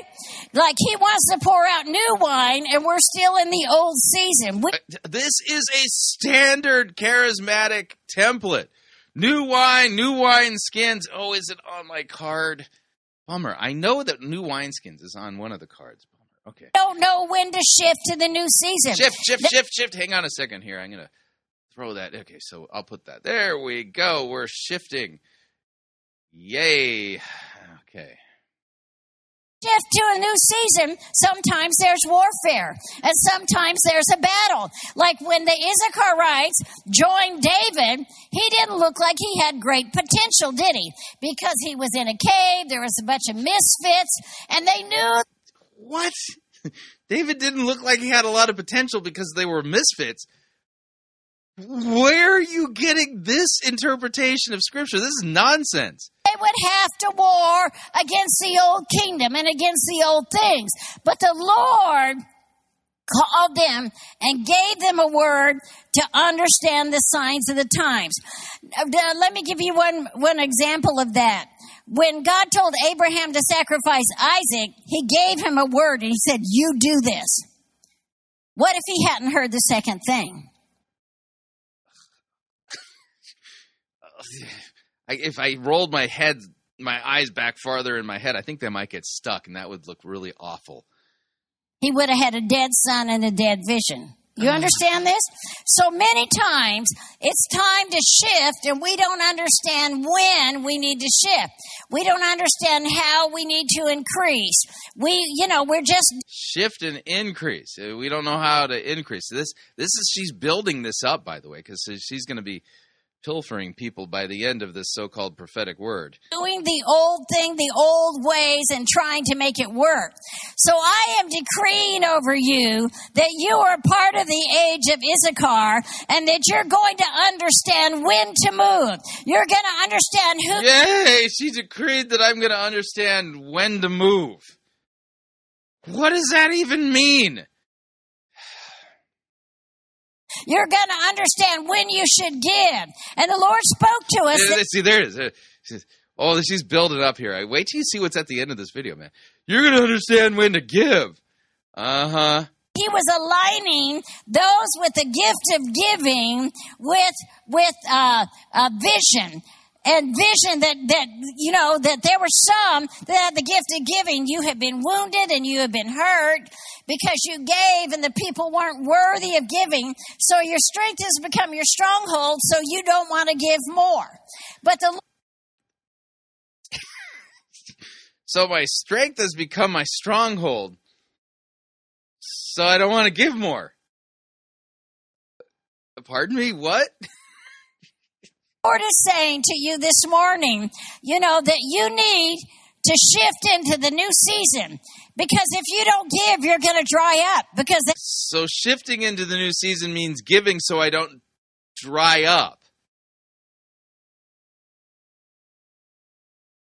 Speaker 4: Like He wants to pour out new wine and we're still in the old season. We-
Speaker 1: This is a standard charismatic template. New wine, new wine skins. Oh, is it on my card? Bummer. I know that new wineskins is on one of the cards. Bummer. Okay.
Speaker 4: don't know when to shift to the new season.
Speaker 1: Shift, shift, shift, shift. Hang on a second here. I'm going to throw that. Okay, so I'll put that. There we go. We're shifting. Yay. Okay.
Speaker 4: shift to a new season, sometimes there's warfare and sometimes there's a battle. Like when the Issacharites joined David, he didn't look like he had great potential, did he? Because he was in a cave, there was a bunch of misfits, and they knew.
Speaker 1: What? David didn't look like he had a lot of potential because they were misfits. Where are you getting this interpretation of scripture? This is nonsense.
Speaker 4: They would have to war against the old kingdom and against the old things. But the Lord called them and gave them a word to understand the signs of the times. Uh, Let me give you one, one example of that. When God told Abraham to sacrifice Isaac, he gave him a word and he said, You do this. What if he hadn't heard the second thing?
Speaker 1: I, if I rolled my head, my eyes back farther in my head, I think they might get stuck, and that would look really awful.
Speaker 4: He would have had a dead son and a dead vision. You understand this? So many times it's time to shift and we don't understand when we need to shift. We don't understand how we need to increase. We, you know, we're just
Speaker 1: Shift and increase. Uh, We don't know how to increase this. This is she's building this up, by the way, because she's going to be pilfering people by the end of this so-called prophetic word.
Speaker 4: doing the old thing the old ways and trying to make it work. So I am decreeing over you that you are part of the age of Issachar and that you're going to understand when to move. You're going to understand who
Speaker 1: Yay! She decreed that I'm going to understand when to move. What does that even mean?
Speaker 4: You're going to understand when you should give. And the Lord spoke to us. That-
Speaker 1: See, there it is. Oh, she's building up here. I wait till you see what's at the end of this video, man. You're going to understand when to give. Uh huh.
Speaker 4: he was aligning those with the gift of giving with with uh, uh, vision and vision that that you know that there were some that had the gift of giving you have been wounded and you have been hurt because you gave and the people weren't worthy of giving so your strength has become your stronghold so you don't want to give more but the
Speaker 1: So my strength has become my stronghold. So I don't want to give more. Pardon me? What?
Speaker 4: Lord is saying to you this morning, you know, that you need to shift into the new season because if you don't give, you're going to dry up because
Speaker 1: So shifting into the new season means giving so I don't dry up.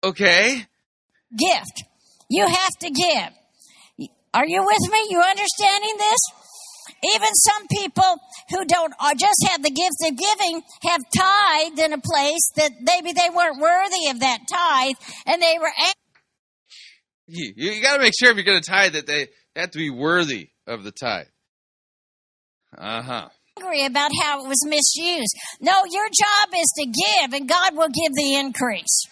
Speaker 1: Okay.
Speaker 4: gift. You have to give. Are you with me? You understanding this? Even some people who don't or just have the gift of giving have tithed in a place that maybe they weren't worthy of that tithe and they were
Speaker 1: You, you got to make sure if you're going to tithe that they have to be worthy of the tithe. Uh huh.
Speaker 4: angry about how it was misused. No, your job is to give and God will give the increase.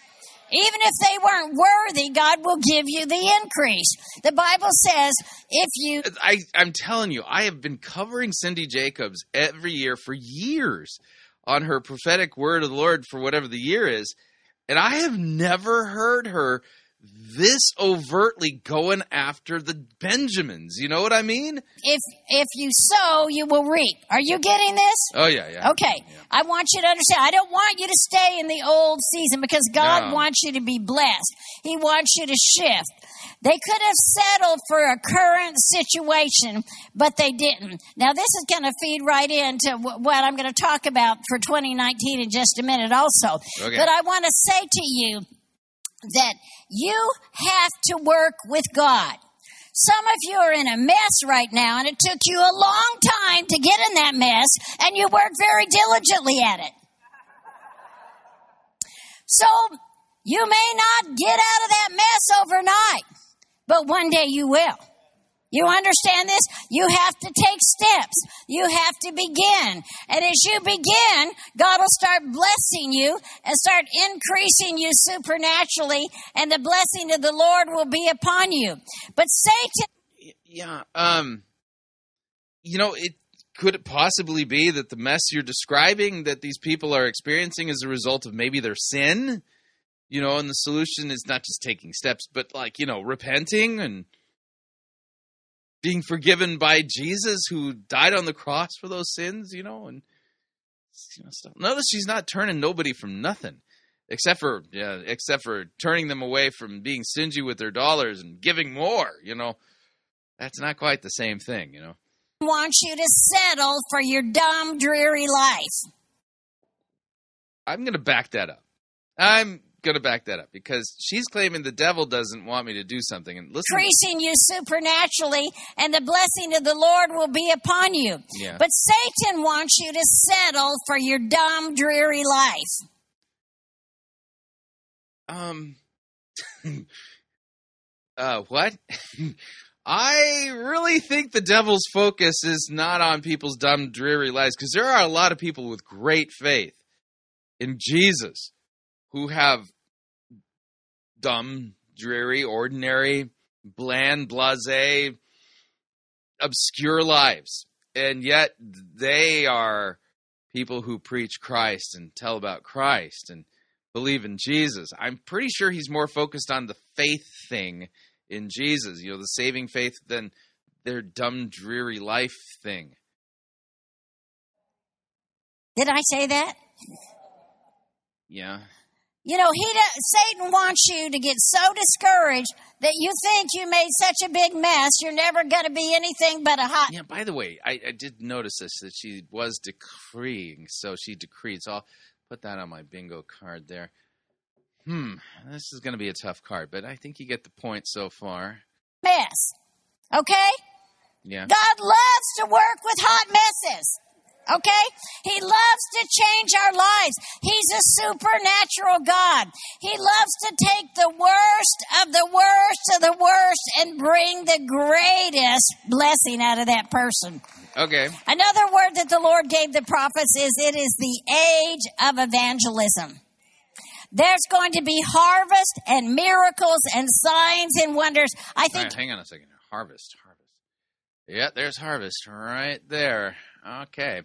Speaker 4: Even if they weren't worthy, God will give you the increase. The Bible says if you
Speaker 1: I, I'm telling you, I have been covering Cindy Jacobs every year for years on her prophetic word of the Lord for whatever the year is, and I have never heard her this overtly going after the Benjamins. You know what I mean?
Speaker 4: if if you sow, you will reap. Are you getting this?
Speaker 1: Oh yeah, yeah.
Speaker 4: Okay. I want you to understand. I don't want you to stay in the old season because God
Speaker 1: No.
Speaker 4: wants you to be blessed. He wants you to shift. They could have settled for a current situation, but they didn't. Now, this is going to feed right into wh- what I'm going to talk about for 2019 in just a minute, also.
Speaker 15: Okay.
Speaker 4: But I want to say to you that you have to work with God. Some of you are in a mess right now, and it took you a long time to get in that mess, and you worked very diligently at it. So, you may not get out of that mess overnight, but one day you will. You understand this? You have to take steps. You have to begin. And as you begin, God will start blessing you and start increasing you supernaturally, and the blessing of the Lord will be upon you. But Satan,
Speaker 1: Yeah. Um. You know, it could it possibly be that the mess you're describing that these people are experiencing is a result of maybe their sin. You know, and the solution is not just taking steps, but like you know, repenting and being forgiven by Jesus, who died on the cross for those sins. You know, and you know, stuff. Notice she's not turning nobody from nothing. Except for yeah, except for turning them away from being stingy with their dollars and giving more, you know. That's not quite the same thing, you know.
Speaker 4: wants you to settle for your dumb, dreary life.
Speaker 1: I'm going to back that up. I'm going to back that up because she's claiming the devil doesn't want me to do something. And listen,
Speaker 4: increasing you supernaturally, and the blessing of the Lord will be upon you.
Speaker 1: Yeah.
Speaker 4: But Satan wants you to settle for your dumb, dreary life.
Speaker 1: um, uh, what? I really think the devil's focus is not on people's dumb, dreary lives because there are a lot of people with great faith in Jesus who have dumb, dreary, ordinary, bland, blase, obscure lives. And yet they are people who preach Christ and tell about Christ and believe in Jesus. I'm pretty sure he's more focused on the faith thing in Jesus, you know, the saving faith than their dumb, dreary life thing.
Speaker 4: Did I say that?
Speaker 1: Yeah.
Speaker 4: You know, he Satan wants you to get so discouraged that you think you made such a big mess, you're never going to be anything but a hot.
Speaker 1: Yeah, by the way, I, I did notice this that she was decreeing, so she decreed. So I'll put that on my bingo card there. Hmm, this is going to be a tough card, but I think you get the point so far.
Speaker 4: mess. Okay?
Speaker 1: Yeah.
Speaker 4: God loves to work with hot messes. Okay? He loves to change our lives. He's a supernatural God. He loves to take the worst of the worst of the worst and bring the greatest blessing out of that person.
Speaker 1: Okay.
Speaker 4: Another word that the Lord gave the prophets is it is the age of evangelism. There's going to be harvest and miracles and signs and wonders. I think
Speaker 1: right, hang on a second. Harvest, harvest. Yeah, there's harvest right there. Okay.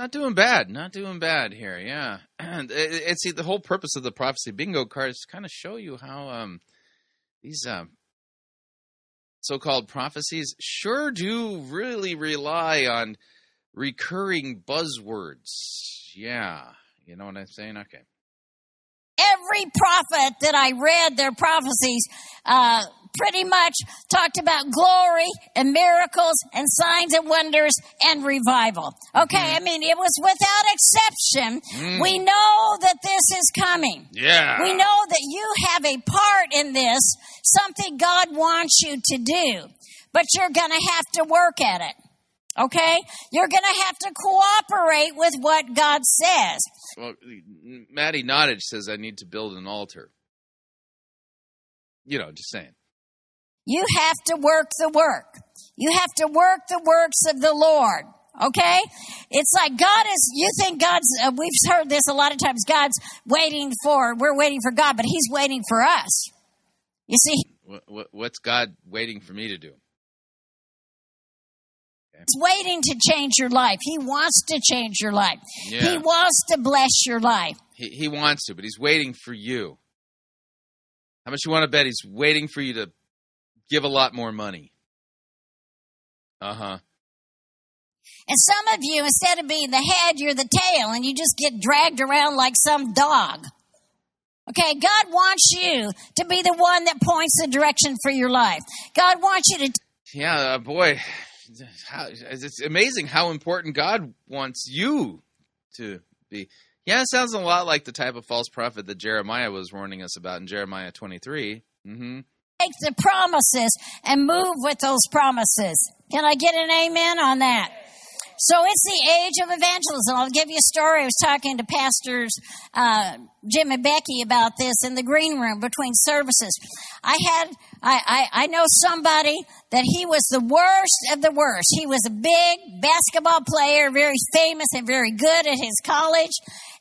Speaker 1: Not doing bad. Not doing bad here. Yeah. And it, it, see, the whole purpose of the prophecy bingo card is to kind of show you how um, these um, so-called prophecies sure do really rely on recurring buzzwords. Yeah. You know what I'm saying? Okay.
Speaker 4: Every prophet that I read their prophecies uh, pretty much talked about glory and miracles and signs and wonders and revival. Okay, I mean, it was without exception.
Speaker 15: Mm.
Speaker 4: We know that this is coming.
Speaker 15: Yeah.
Speaker 4: We know that you have a part in this, something God wants you to do, but you're going to have to work at it. Okay? You're going to have to cooperate with what God says.
Speaker 1: Well, Mattie Nottage says I need to build an altar. You know, just saying.
Speaker 4: You have to work the work. You have to work the works of the Lord. Okay? It's like God is, you think God's, uh, we've heard this a lot of times, God's waiting for, we're waiting for God, but He's waiting for us. You see,
Speaker 1: What, what, what's God waiting for me to do?
Speaker 4: He's waiting to change your life. He wants to change your life.
Speaker 1: Yeah.
Speaker 4: He wants to bless your life.
Speaker 1: He, he wants to, but he's waiting for you. How much you want to bet he's waiting for you to give a lot more money? Uh huh.
Speaker 4: And some of you, instead of being the head, you're the tail, and you just get dragged around like some dog. Okay, God wants you to be the one that points the direction for your life. God wants you to.
Speaker 1: Yeah, uh, boy, how, it's amazing how important God wants you to be. Yeah, it sounds a lot like the type of false prophet that Jeremiah was warning us about in Jeremiah 23. Mm-hmm.
Speaker 4: take the promises and move with those promises. Can I get an amen on that? So it's the age of evangelism. I'll give you a story. I was talking to pastors uh, Jim and Becky about this in the green room between services. I had I, I I know somebody that he was the worst of the worst. He was a big basketball player, very famous and very good at his college,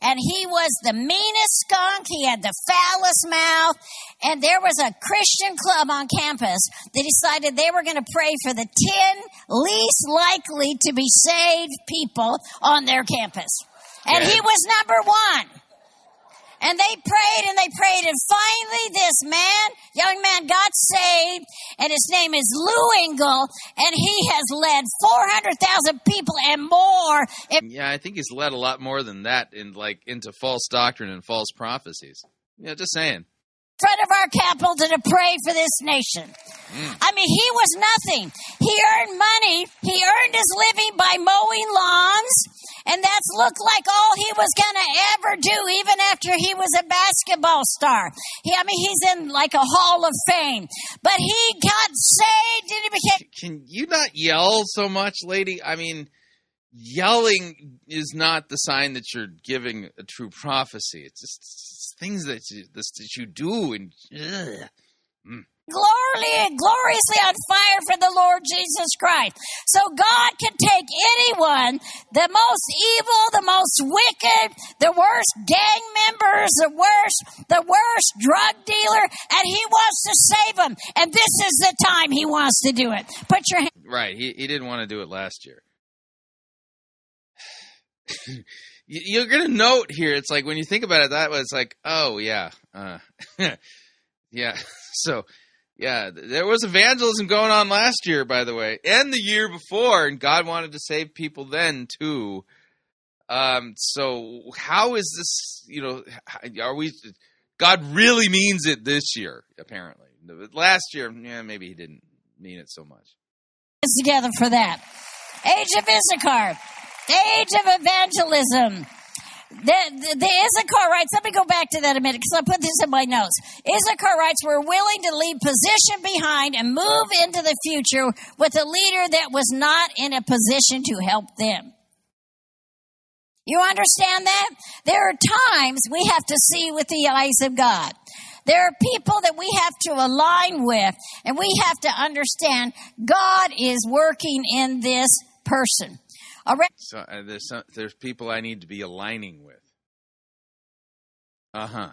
Speaker 4: and he was the meanest skunk. He had the foulest mouth, and there was a Christian club on campus that decided they were going to pray for the 10 least likely to be saved people on their campus. And he was number one. And they prayed and they prayed, and finally, this man, young man, got saved, and his name is Lou Engle, and he has led 400,000 people and more.
Speaker 1: Yeah, I think he's led a lot more than that in like into false doctrine and false prophecies. Yeah, just saying.
Speaker 4: Front of our capital to pray for this nation. Mm. I mean, he was nothing. He earned money. He earned his living by mowing lawns, and that's looked like all he was going to ever do, even after he was a basketball star. He, I mean, he's in like a hall of fame, but he got saved and he became.
Speaker 1: Can you not yell so much, lady? I mean, yelling is not the sign that you're giving a true prophecy. It's just things that you, this, that you do and. Ugh. Mm.
Speaker 4: gloriously, gloriously on fire for the Lord Jesus Christ. So God can take anyone, the most evil, the most wicked, the worst gang members, the worst, the worst drug dealer, and He wants to save them. And this is the time He wants to do it. Put your hand.
Speaker 1: Right. He he didn't want to do it last year. You- You're gonna note here. It's like when you think about it that way. It's like, oh yeah, uh, yeah. So yeah, th- there was evangelism going on last year, by the way, and the year before, and God wanted to save people then too. Um, so how is this? You know, are we? God really means it this year, apparently. Last year, yeah, maybe he didn't mean it so much.
Speaker 4: together for that. Age of Issachar, age of evangelism. The, the, the Issacharites, let me go back to that a minute because I put this in my notes. Issacharites were willing to leave position behind and move into the future with a leader that was not in a position to help them. You understand that? There are times we have to see with the eyes of God. There are people that we have to align with, and we have to understand God is working in this person. All right.
Speaker 1: So uh, there's some, there's people I need to be aligning with. Uh huh.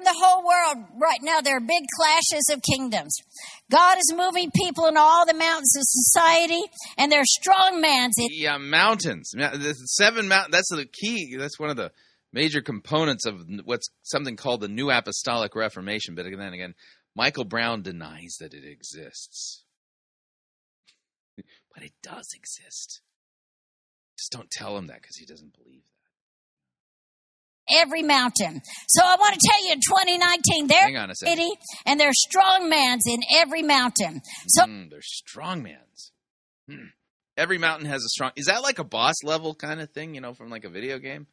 Speaker 4: In the whole world right now, there are big clashes of kingdoms. God is moving people in all the mountains of society, and there are strong mans in
Speaker 1: Yeah, mountains. The seven mountains. That's the key. That's one of the major components of what's something called the New Apostolic Reformation. But then again, Michael Brown denies that it exists, but it does exist. Just don't tell him that because he doesn't believe that.
Speaker 4: every mountain. So I want to tell you in 2019,
Speaker 1: that.
Speaker 4: there's
Speaker 1: Hang on a second.
Speaker 4: city and there's strong mans in every mountain. So
Speaker 1: Mm, they're strongmans. Hmm. Every mountain has a strong. Is that like a boss level kind of thing? You know, from like a video game.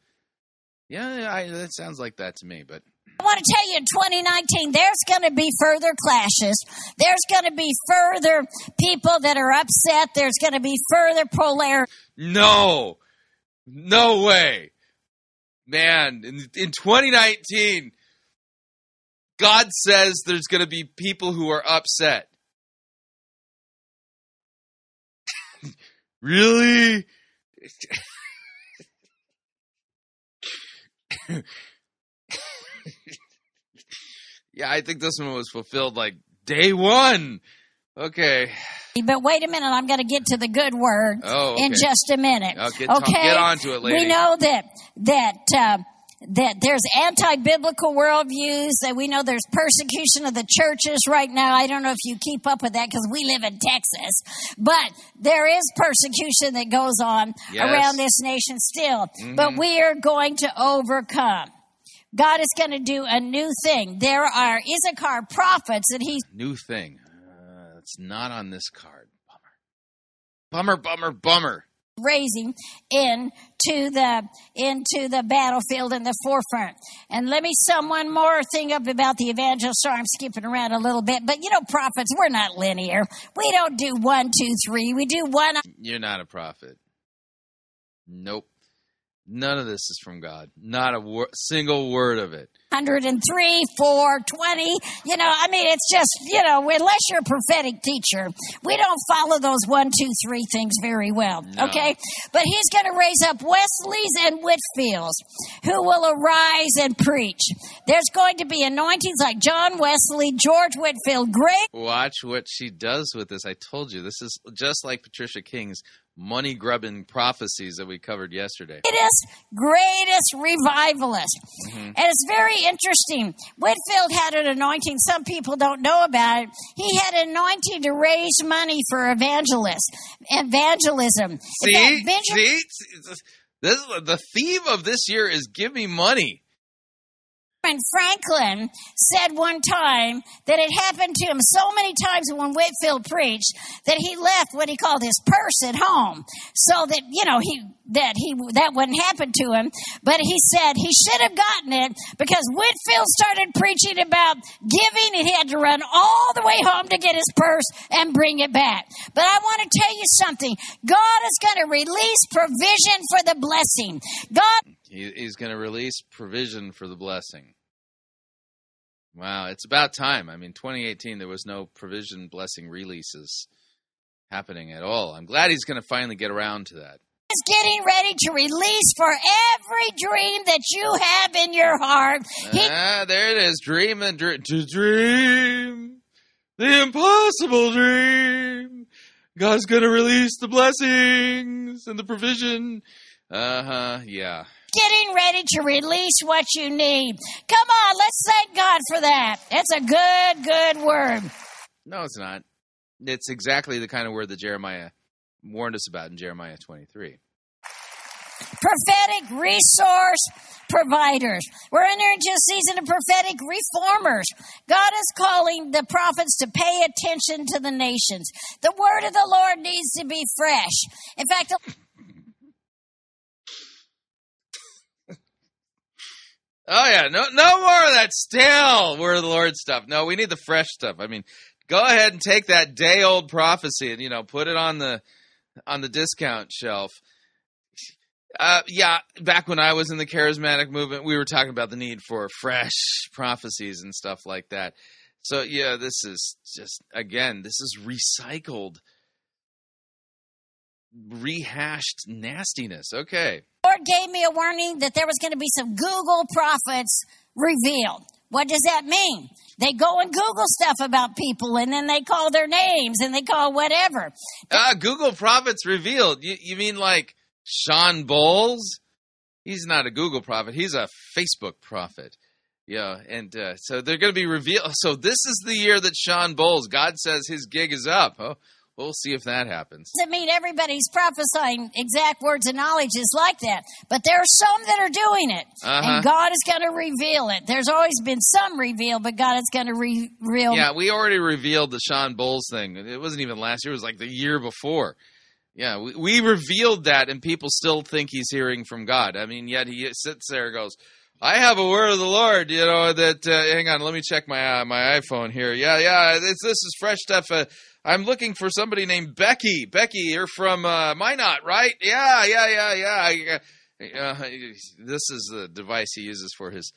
Speaker 1: Yeah, I, that sounds like that to me. But
Speaker 4: I want to tell you in 2019, there's going to be further clashes. There's going to be further people that are upset. There's going to be further polarity.
Speaker 1: No, no way, man. In, in 2019, God says there's going to be people who are upset. really? yeah, I think this one was fulfilled like day one. Okay.
Speaker 4: But wait a minute, I'm going to get to the good word
Speaker 1: Oh, okay.
Speaker 4: in just a minute.
Speaker 1: Okay,
Speaker 4: okay,
Speaker 1: Tom, get on to it, lady.
Speaker 4: We know that that uh, that there's anti-biblical worldviews. That we know there's persecution of the churches right now. I don't know if you keep up with that because we live in Texas, but there is persecution that goes on
Speaker 15: Yes.
Speaker 4: around this nation still. But
Speaker 1: Mm-hmm.
Speaker 15: Mhm.
Speaker 4: we are going to overcome. God is going to do a new thing. There are Issachar prophets that He's
Speaker 1: New thing. Uh, it's not on this card. Bummer. Bummer, bummer, bummer.
Speaker 4: raising into the into the battlefield in the forefront. And let me sum one more thing up about the evangelist. Sorry, I'm skipping around a little bit, but you know, prophets, we're not linear. We don't do one, two, three. We do one.
Speaker 1: You're not a prophet. Nope. None of this is from God. Not a wor- single word of it.
Speaker 4: 103, 4, 20. You know, I mean, it's just, you know, unless you're a prophetic teacher, we don't follow those one, two, three things very well.
Speaker 15: No.
Speaker 4: Okay? But he's going to raise up Wesleys and Whitefields who will arise and preach. There's going to be anointings like John Wesley, George Whitefield, great
Speaker 1: Watch what she does with this. I told you, this is just like Patricia King's money grubbing prophecies that we covered yesterday.
Speaker 4: greatest, greatest revivalist.
Speaker 1: Mhm.
Speaker 4: And it's very interesting. Whitefield had an anointing. Some people don't know about it. He had an anointing to raise money for evangelists, evangelism.
Speaker 1: See,
Speaker 4: Benjamin
Speaker 1: see, this the theme of this year is give me money.
Speaker 4: Franklin said one time that it happened to him so many times when Whitefield preached that he left what he called his purse at home, so that you know he that he that wouldn't happen to him. But he said he should have gotten it because Whitefield started preaching about giving, and he had to run all the way home to get his purse and bring it back. But I want to tell you something: God is going to release provision for the blessing. God
Speaker 1: He, he's going to release provision for the blessing. Wow, it's about time. I mean, 2018, there was no provision blessing releases happening at all. I'm glad he's going to finally get around to that.
Speaker 4: is getting ready to release for every dream that you have in your heart. He
Speaker 1: Ah, there it is. Dream and dream. To dream the impossible dream. God's going to release the blessings and the provision. Uh huh. Yeah.
Speaker 4: Getting ready to release what you need. Come on, let's thank God for that. It's a good, good word.
Speaker 1: No, it's not. It's exactly the kind of word that Jeremiah warned us about in Jeremiah 23.
Speaker 4: Prophetic resource providers. We're entering into a season of prophetic reformers. God is calling the prophets to pay attention to the nations. The word of the Lord needs to be fresh. In fact,
Speaker 1: Oh yeah, no, no more of that stale word of the Lord stuff. No, we need the fresh stuff. I mean, go ahead and take that day old prophecy and you know put it on the on the discount shelf. Uh, yeah, back when I was in the charismatic movement, we were talking about the need for fresh prophecies and stuff like that. So yeah, this is just again, this is recycled, rehashed nastiness. Okay.
Speaker 4: Lord gave me a warning that there was going to be some Google prophets revealed. What does that mean? They go and Google stuff about people and then they call their names and they call whatever.
Speaker 1: Ah, Google Prophets revealed. You, you mean like Shawn Bolz? He's not a Google prophet. He's a Facebook prophet. Yeah, and uh, so they're going to be revealed. So this is the year that Shawn Bolz. God says his gig is up. Oh, we'll see if that happens.
Speaker 4: Doesn't mean everybody's prophesying exact words of knowledge is like that, but there are some that are doing it,
Speaker 1: Uh-huh.
Speaker 4: and God is going to reveal it. There's always been some reveal, but God is going to re- reveal.
Speaker 1: Yeah, we already revealed the Shawn Bolz thing. It wasn't even last year. It was like the year before. Yeah, we, we revealed that, and people still think he's hearing from God. I mean, yet he sits there and goes, I have a word of the Lord, you know, that, uh, hang on, let me check my, uh, my iPhone here. Yeah, yeah, this, this is fresh stuff. Uh, I'm looking for somebody named Becky. Becky, you're from, uh, Minot, right? Yeah, yeah, yeah, yeah. Uh, this is the device he uses for his,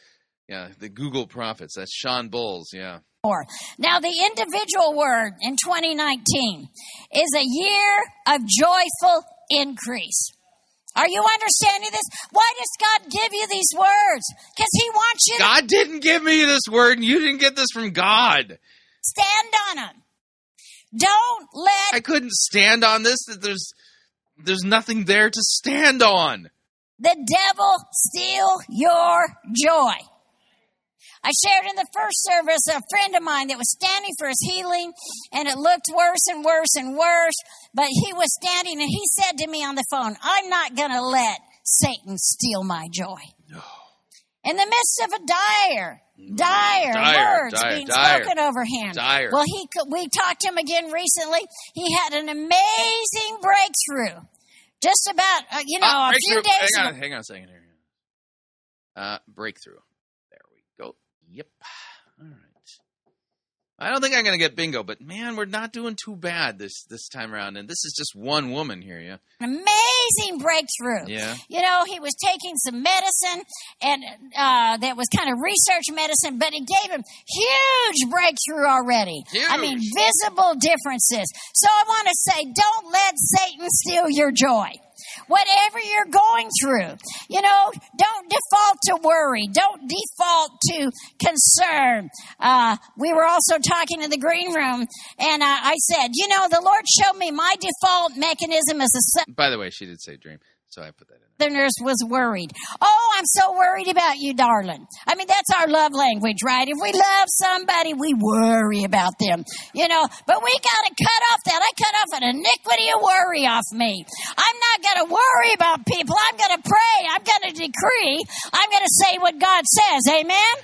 Speaker 1: yeah, the Google prophets. That's Shawn Bolz, yeah.
Speaker 4: Now, the individual word in 2019 is a year of joyful increase. Are you understanding this? Why does God give you these words? Because He wants you to
Speaker 1: God didn't give me this word, and you didn't get this from God.
Speaker 4: stand on them. Don't let
Speaker 1: I couldn't stand on this. That there's there's nothing there to stand on.
Speaker 4: the devil steal your joy. I shared in the first service a friend of mine that was standing for his healing, and it looked worse and worse and worse. But he was standing, and he said to me on the phone, I'm not going to let Satan steal my joy. In the midst of a dire, dire,
Speaker 1: Dire,
Speaker 4: words
Speaker 1: dire,
Speaker 4: being
Speaker 1: dire.
Speaker 4: spoken over him.
Speaker 1: Dire.
Speaker 4: Well, he we talked to him again recently. He had an amazing breakthrough. Just about, uh, you know,
Speaker 1: Ah,
Speaker 4: a few days
Speaker 1: Hang
Speaker 4: ago.
Speaker 1: on, hang on a second here. Uh, breakthrough. There we go. Yep. I don't think I'm going to get bingo, but man, we're not doing too bad this this time around. And this is just one woman here, yeah.
Speaker 4: amazing breakthrough.
Speaker 1: Yeah.
Speaker 4: You know, he was taking some medicine and uh, that was kind of research medicine, but it gave him huge breakthrough already. Huge. I mean, visible differences. So I want to say, don't let Satan steal your joy. Whatever you're going through, you know, don't default to worry. Don't default to concern. Uh, we were also talking in the green room, and uh, I said, you know, the Lord showed me my default mechanism is a
Speaker 1: By the way, she did say dream, so I put that in.
Speaker 4: Southerners was worried. Oh, I'm so worried about you, darling. I mean, that's our love language, right? If we love somebody, we worry about them, you know. But we got to cut off that. I cut off an iniquity of worry off me. I'm not going to worry about people. I'm going to pray. I'm going to decree. I'm going to say what God says. Amen.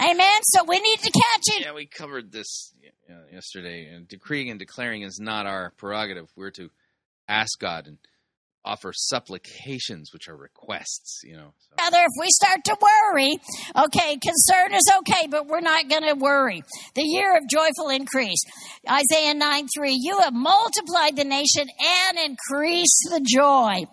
Speaker 4: Amen. So we need to catch it.
Speaker 1: Yeah, we covered this uh, yesterday. And decreeing and declaring is not our prerogative. We're to ask God and offer supplications, which are requests. You know.
Speaker 4: Rather, if we start to worry, okay, concern is okay, but we're not going to worry. The year of joyful increase. Isaiah 9 3, you have multiplied the nation and increased the joy.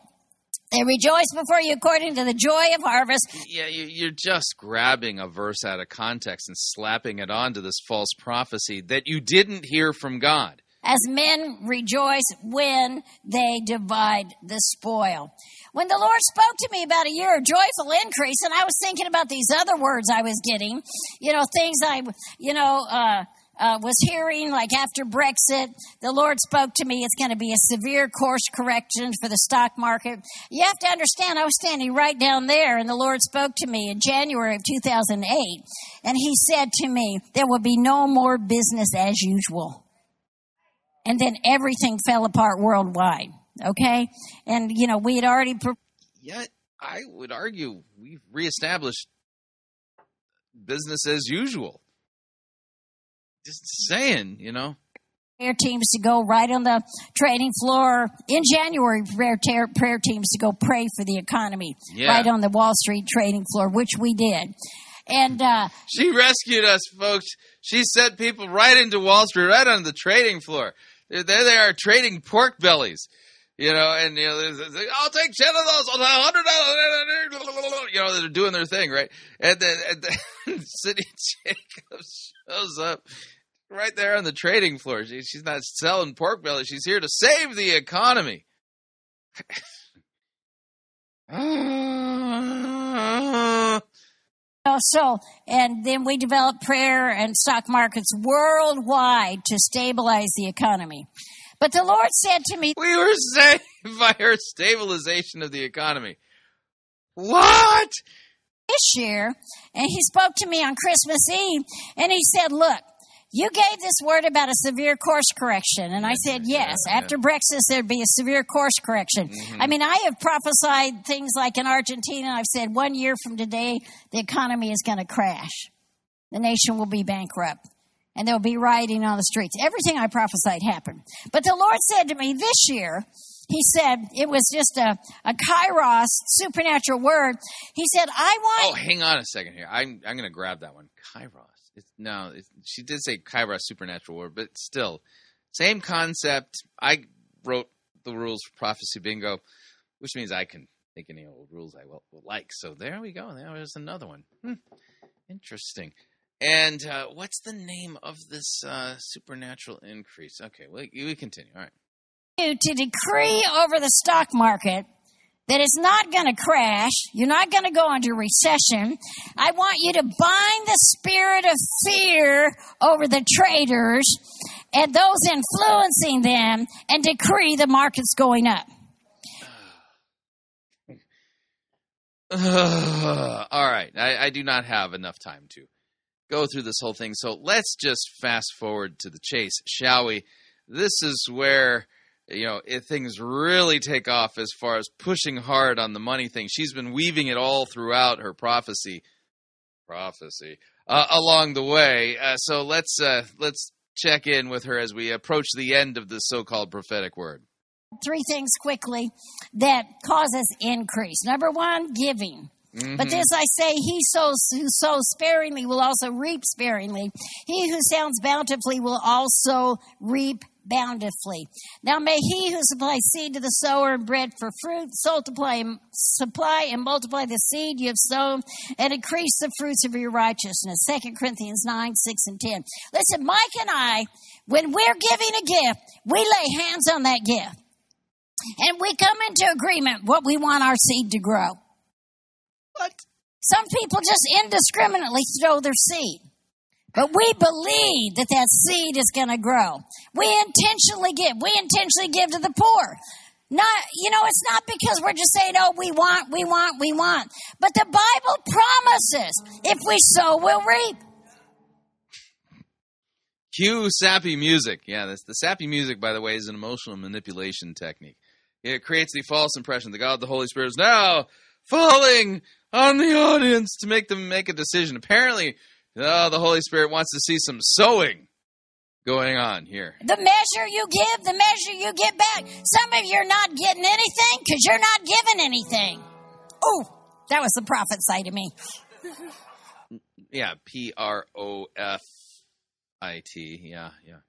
Speaker 4: They rejoice before you according to the joy of harvest.
Speaker 1: Yeah, you, you're just grabbing a verse out of context and slapping it onto this false prophecy that you didn't hear from God.
Speaker 4: As men rejoice when they divide the spoil. When the Lord spoke to me about a year of joyful increase, and I was thinking about these other words I was getting, you know, things I, you know, uh, uh, was hearing, like after Brexit, the Lord spoke to me. It's going to be a severe course correction for the stock market. You have to understand, I was standing right down there, and the Lord spoke to me in January of 2008, and He said to me, There will be no more business as usual and then everything fell apart worldwide. Okay, and you know we had already. Pre-
Speaker 1: Yet, I would argue we've reestablished business as usual. Just saying, you know.
Speaker 4: prayer teams to go right on the trading floor in January. Prayer, ter- prayer teams to go pray for the economy
Speaker 1: Yeah.
Speaker 4: right on the Wall Street trading floor, which we did. And uh,
Speaker 1: She rescued us, folks. She sent people right into Wall Street, right on the trading floor. There they are trading pork bellies. You know, and you know, I'll take ten of those hundred dollars. You know, they're doing their thing, right? And then, and then Jacobs shows up right there on the trading floor. She, she's not selling pork belly. She's here to save the economy.
Speaker 4: Oh, so, and then we developed prayer and stock markets worldwide to stabilize the economy. But the Lord said to me,
Speaker 1: We were saved by her stabilization of the economy. What?
Speaker 4: This year, and He spoke to me on Christmas Eve, and He said, Look, you gave this word about a severe course correction. And I said, Yes. After Brexit, there'd be a severe course correction. Mm-hmm. I mean, I have prophesied things like in Argentina, I've said one year from today, the economy is going to crash. The nation will be bankrupt. And there'll be rioting on the streets. Everything I prophesied happened. But the Lord said to me this year, He said, it was just a, a kairos, supernatural word. He said, I want
Speaker 1: Oh, hang on a second here. I'm I'm going to grab that one. Kairos. It's, no, it's, she did say Kairos supernatural word, but still, same concept. I wrote the rules for prophecy bingo, which means I can make any old rules I will, will like. So there we go. There's another one. Hmm. Interesting. And uh, what's the name of this uh, supernatural increase? Okay, well, we continue. All right.
Speaker 4: to decree over the stock market that it's not going to crash. You're not going to go into recession. I want you to bind the spirit of fear over the traders and those influencing them and decree the market's going up.
Speaker 1: All right. I, I do not have enough time to go through this whole thing. So let's just fast forward to the chase, shall we? This is where you know if things really take off as far as pushing hard on the money thing. She's been weaving it all throughout her prophecy, prophecy uh, along the way. Uh, so let's uh, let's check in with her as we approach the end of this so-called prophetic word.
Speaker 4: Three things quickly that causes increase. Number one, giving. But this I say, he sows, who sows sparingly will also reap sparingly. He who sounds bountifully will also reap bountifully. Now may he who supplies seed to the sower and bread for fruit multiply, supply and multiply the seed you have sown and increase the fruits of your righteousness. 2 Corinthians 9, 6, and 10. Listen, Mike and I, when we're giving a gift, we lay hands on that gift. And we come into agreement what we want our seed to grow.
Speaker 3: What?
Speaker 4: Some people just indiscriminately throw their seed. But we believe that that seed is going to grow. We intentionally give. We intentionally give to the poor. Not, you know, it's not because we're just saying, oh, we want, we want, we want. But the Bible promises if we sow, we'll reap.
Speaker 1: Cue sappy music. Yeah, that's, the sappy music, by the way, is an emotional manipulation technique. It creates the false impression that God, the Holy Spirit, is now falling on the audience to make them make a decision. Apparently, oh, the Holy Spirit wants to see some sowing going on here.
Speaker 4: The measure you give, the measure you get back. Some of you are not getting anything because you're not giving anything. Oh, that was the prophet side of me.
Speaker 1: Yeah, P R O F I T. Yeah, yeah.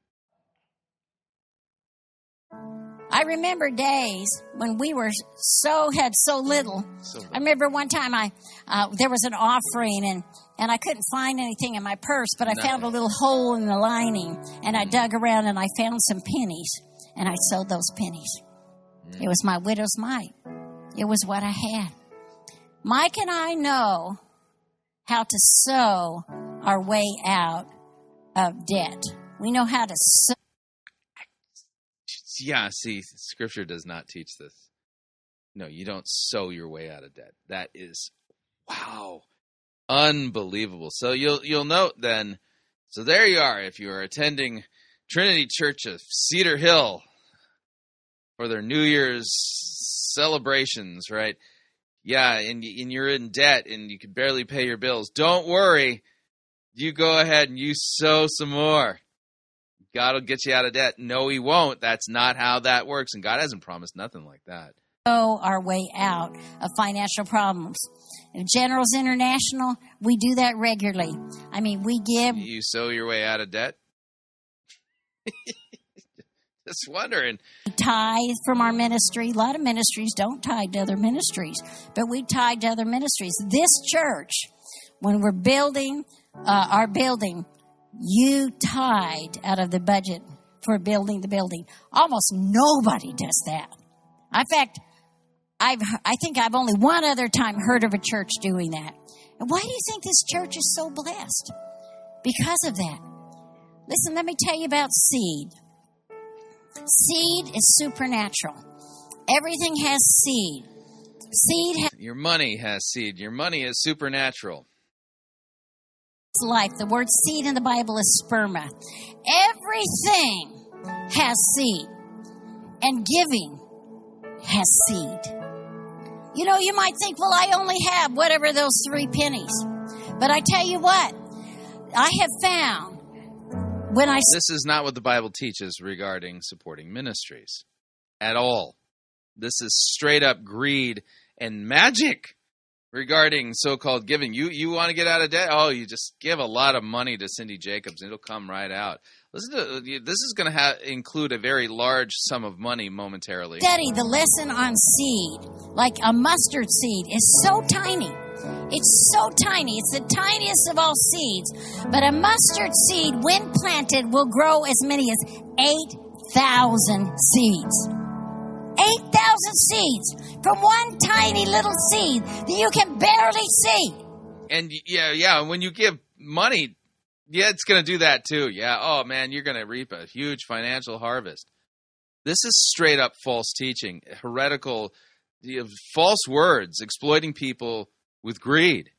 Speaker 4: I remember days when we were so had so little. I remember one time I uh, there was an offering and and I couldn't find anything in my purse, but I found a little hole in the lining and I dug around and I found some pennies and I sewed those pennies. It was my widow's mite. It was what I had. Mike and I know how to sow our way out of debt. We know how to sow.
Speaker 1: Yeah, see, Scripture does not teach this. No, you don't sow your way out of debt. That is, wow, unbelievable. So you'll you'll note then. So there you are. If you are attending Trinity Church of Cedar Hill for their New Year's celebrations, right? Yeah, and and you're in debt and you can barely pay your bills. Don't worry. You go ahead and you sow some more. God will get you out of debt. No, He won't. That's not how that works. And God hasn't promised nothing like that.
Speaker 4: Sow our way out of financial problems. Generals International, we do that regularly. I mean, we give.
Speaker 1: You sow your way out of debt? Just wondering.
Speaker 4: We tithe from our ministry. A lot of ministries don't tithe to other ministries, but we tithe to other ministries. This church, when we're building uh, our building, you tithe out of the budget for building the building. Almost nobody does that. In fact, I've, I think I've only one other time heard of a church doing that. And why do you think this church is so blessed? Because of that. Listen, let me tell you about seed. Seed is supernatural. Everything has seed. Seed has
Speaker 1: Your money has seed. Your money is supernatural.
Speaker 4: It's life. The word seed in the Bible is sperma. Everything has seed. And giving has seed. You know, you might think, well, I only have whatever those three pennies. But I tell you what, I have found when I
Speaker 1: This is not what the Bible teaches regarding supporting ministries at all. This is straight up greed and magic regarding so-called giving. You you want to get out of debt? Oh, you just give a lot of money to Cindy Jacobs, and it'll come right out. Listen to this is going to ha- include a very large sum of money momentarily.
Speaker 4: study the lesson on seed, like a mustard seed, is so tiny. It's so tiny. It's the tiniest of all seeds. But a mustard seed, when planted, will grow as many as 8,000 seeds. 8,000 seeds from one tiny little seed that you can barely see.
Speaker 1: And yeah, yeah, when you give money, yeah, it's going to do that too. Yeah. Oh man, you're going to reap a huge financial harvest. This is straight up false teaching, heretical, false words, exploiting people with greed.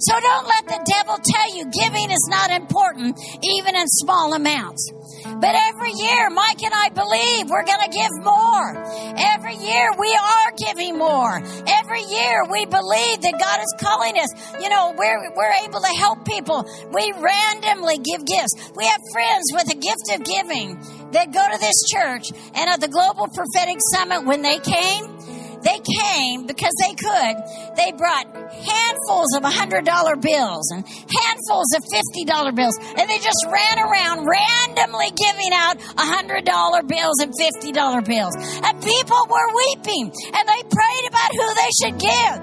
Speaker 4: So don't let the devil tell you giving is not important, even in small amounts. But every year, Mike and I believe we're going to give more. Every year, we are giving more. Every year, we believe that God is calling us. You know, we're, we're able to help people. We randomly give gifts. We have friends with a gift of giving that go to this church. And at the Global Prophetic Summit, when they came, they came because they could. They brought handfuls of $100 bills and handfuls of $50 bills, and they just ran around randomly giving out $100 bills and $50 bills. And people were weeping, and they prayed about who they should give.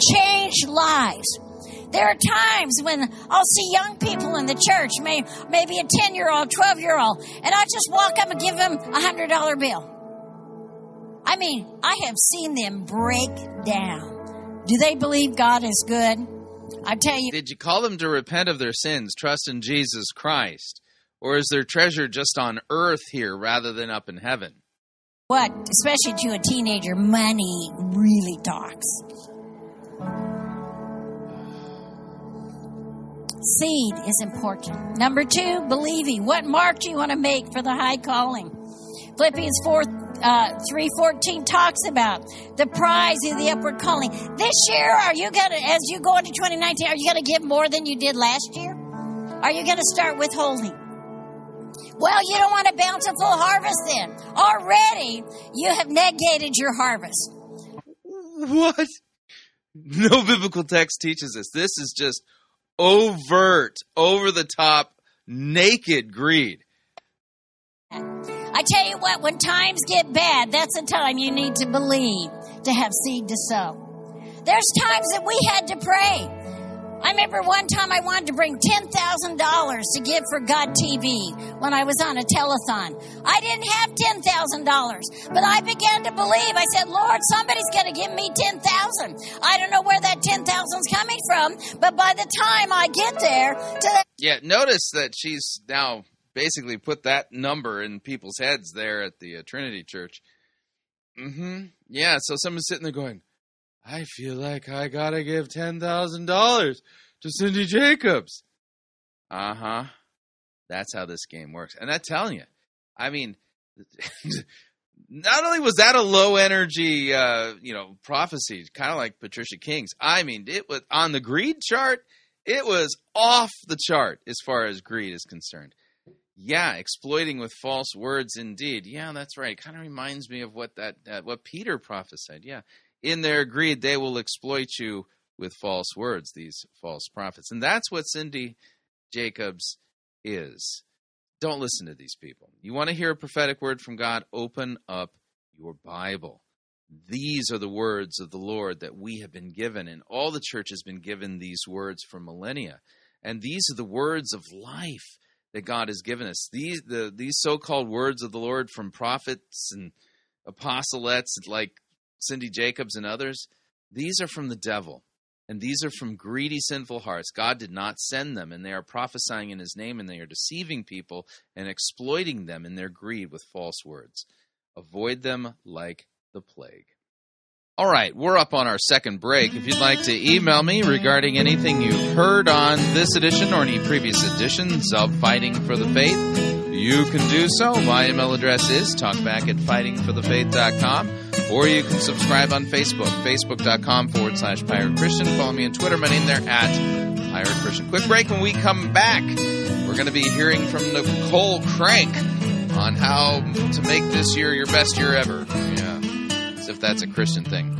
Speaker 4: Change lives. There are times when I'll see young people in the church, may, maybe a 10 year old, 12 year old, and I'll just walk up and give them a $100 bill. I mean, I have seen them break down. Do they believe God is good? I tell you,
Speaker 1: Did you call them to repent of their sins, trust in Jesus Christ? Or is their treasure just on earth here rather than up in heaven?
Speaker 4: what, especially to a teenager, money really talks. Seed is important. Number two, believing. What mark do you want to make for the high calling? Philippians 4 uh, 314 talks about the prize of the upward calling. This year, are you to, as you go into 2019, are you to give more than you did last year? Are you to start withholding? Well, you don't want a bountiful harvest then. Already, you have negated your harvest.
Speaker 1: What? No biblical text teaches this. This is just overt, over the top, naked greed.
Speaker 4: I tell you what, when times get bad, that's the time you need to believe to have seed to sow. There's times that we had to pray. I remember one time I wanted to bring $10,000 to give for God TV when I was on a telethon. I didn't have $10,000, but I began to believe. I said, Lord, somebody's going to give me 10000 I don't know where that 10000 is coming from, but by the time I get there to
Speaker 1: Yeah, notice that she's now basically put that number in people's heads there at the uh, Trinity Church. Mm-hmm. Yeah, so someone's sitting there going, I feel like I gotta give ten thousand dollars to Cindy Jacobs. Uh huh. That's how this game works. And I'm telling you, I mean, not only was that a low energy, uh, you know, prophecy, kind of like Patricia King's. I mean, it was on the greed chart. It was off the chart as far as greed is concerned. Yeah, exploiting with false words, indeed. Yeah, that's right. Kind of reminds me of what that uh, what Peter prophesied. Yeah, in their greed, they will exploit you with false words. These false prophets, and that's what Cindy Jacobs is. Don't listen to these people. You want to hear a prophetic word from God? Open up your Bible. These are the words of the Lord that we have been given, and all the church has been given these words for millennia. And these are the words of life that God has given us. These the these so-called words of the Lord from prophets and apostolates like Cindy Jacobs and others, these are from the devil. And these are from greedy, sinful hearts. God did not send them, and they are prophesying in His name, and they are deceiving people and exploiting them in their greed with false words. Avoid them like the plague. All right, we're up on our second break. If you'd like to email me regarding anything you've heard on this edition or any previous editions of Fighting for the Faith, you can do so. My email address is talkback at fightingforthefaith.com, or you can subscribe on Facebook, facebook.com forward slash pirate Christian. Follow me on Twitter, my name there at pirate Christian. Quick break. When we come back, we're going to be hearing from Nicole Crank on how to make this year your best year ever. Yeah, if that's a Christian thing.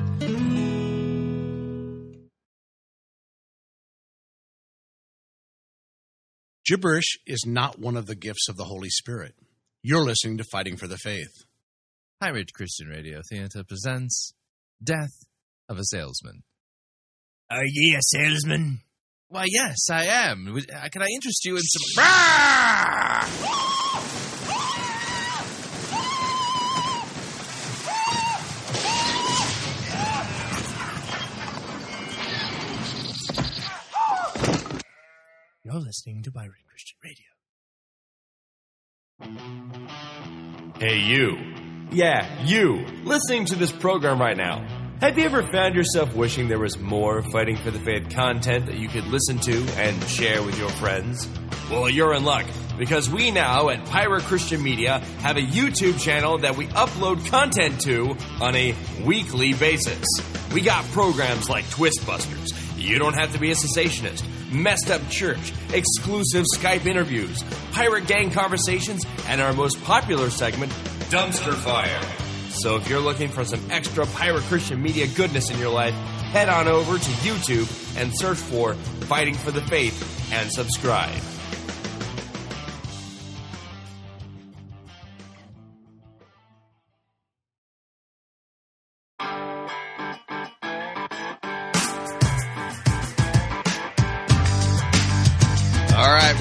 Speaker 5: Gibberish is not one of the gifts of the Holy Spirit. You're listening to Fighting for the Faith.
Speaker 15: Pirate Christian Radio Theater presents Death of a Salesman.
Speaker 14: Are ye a salesman?
Speaker 15: Why, yes, I am. Uh, Can I interest you in some.
Speaker 16: You're listening to Pirate Christian Radio.
Speaker 7: Hey, you. Yeah, you. Listening to this program right now. Have you ever found yourself wishing there was more Fighting for the Faith content that you could listen to and share with your friends? Well, you're in luck because we now at Pirate Christian Media have a YouTube channel that we upload content to on a weekly basis. We got programs like Twist Busters. You don't have to be a cessationist. Messed Up Church, exclusive Skype interviews, pirate gang conversations, and our most popular segment, Dumpster Fire. So if you're looking for some extra Pirate Christian Media goodness in your life, head on over to YouTube and search for Fighting for the Faith and subscribe.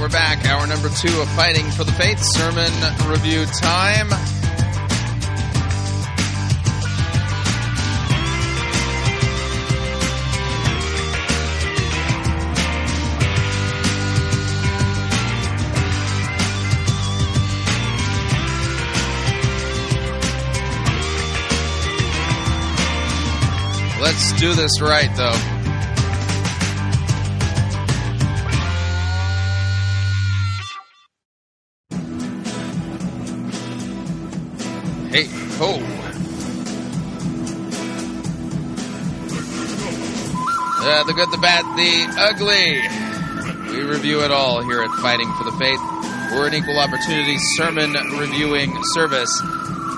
Speaker 1: We're back. Hour number two of Fighting for the Faith sermon review time. Let's do this right, though. Hey, ho. Uh, the good, the bad, the ugly. We review it all here at Fighting for the Faith. We're an equal opportunity sermon reviewing service.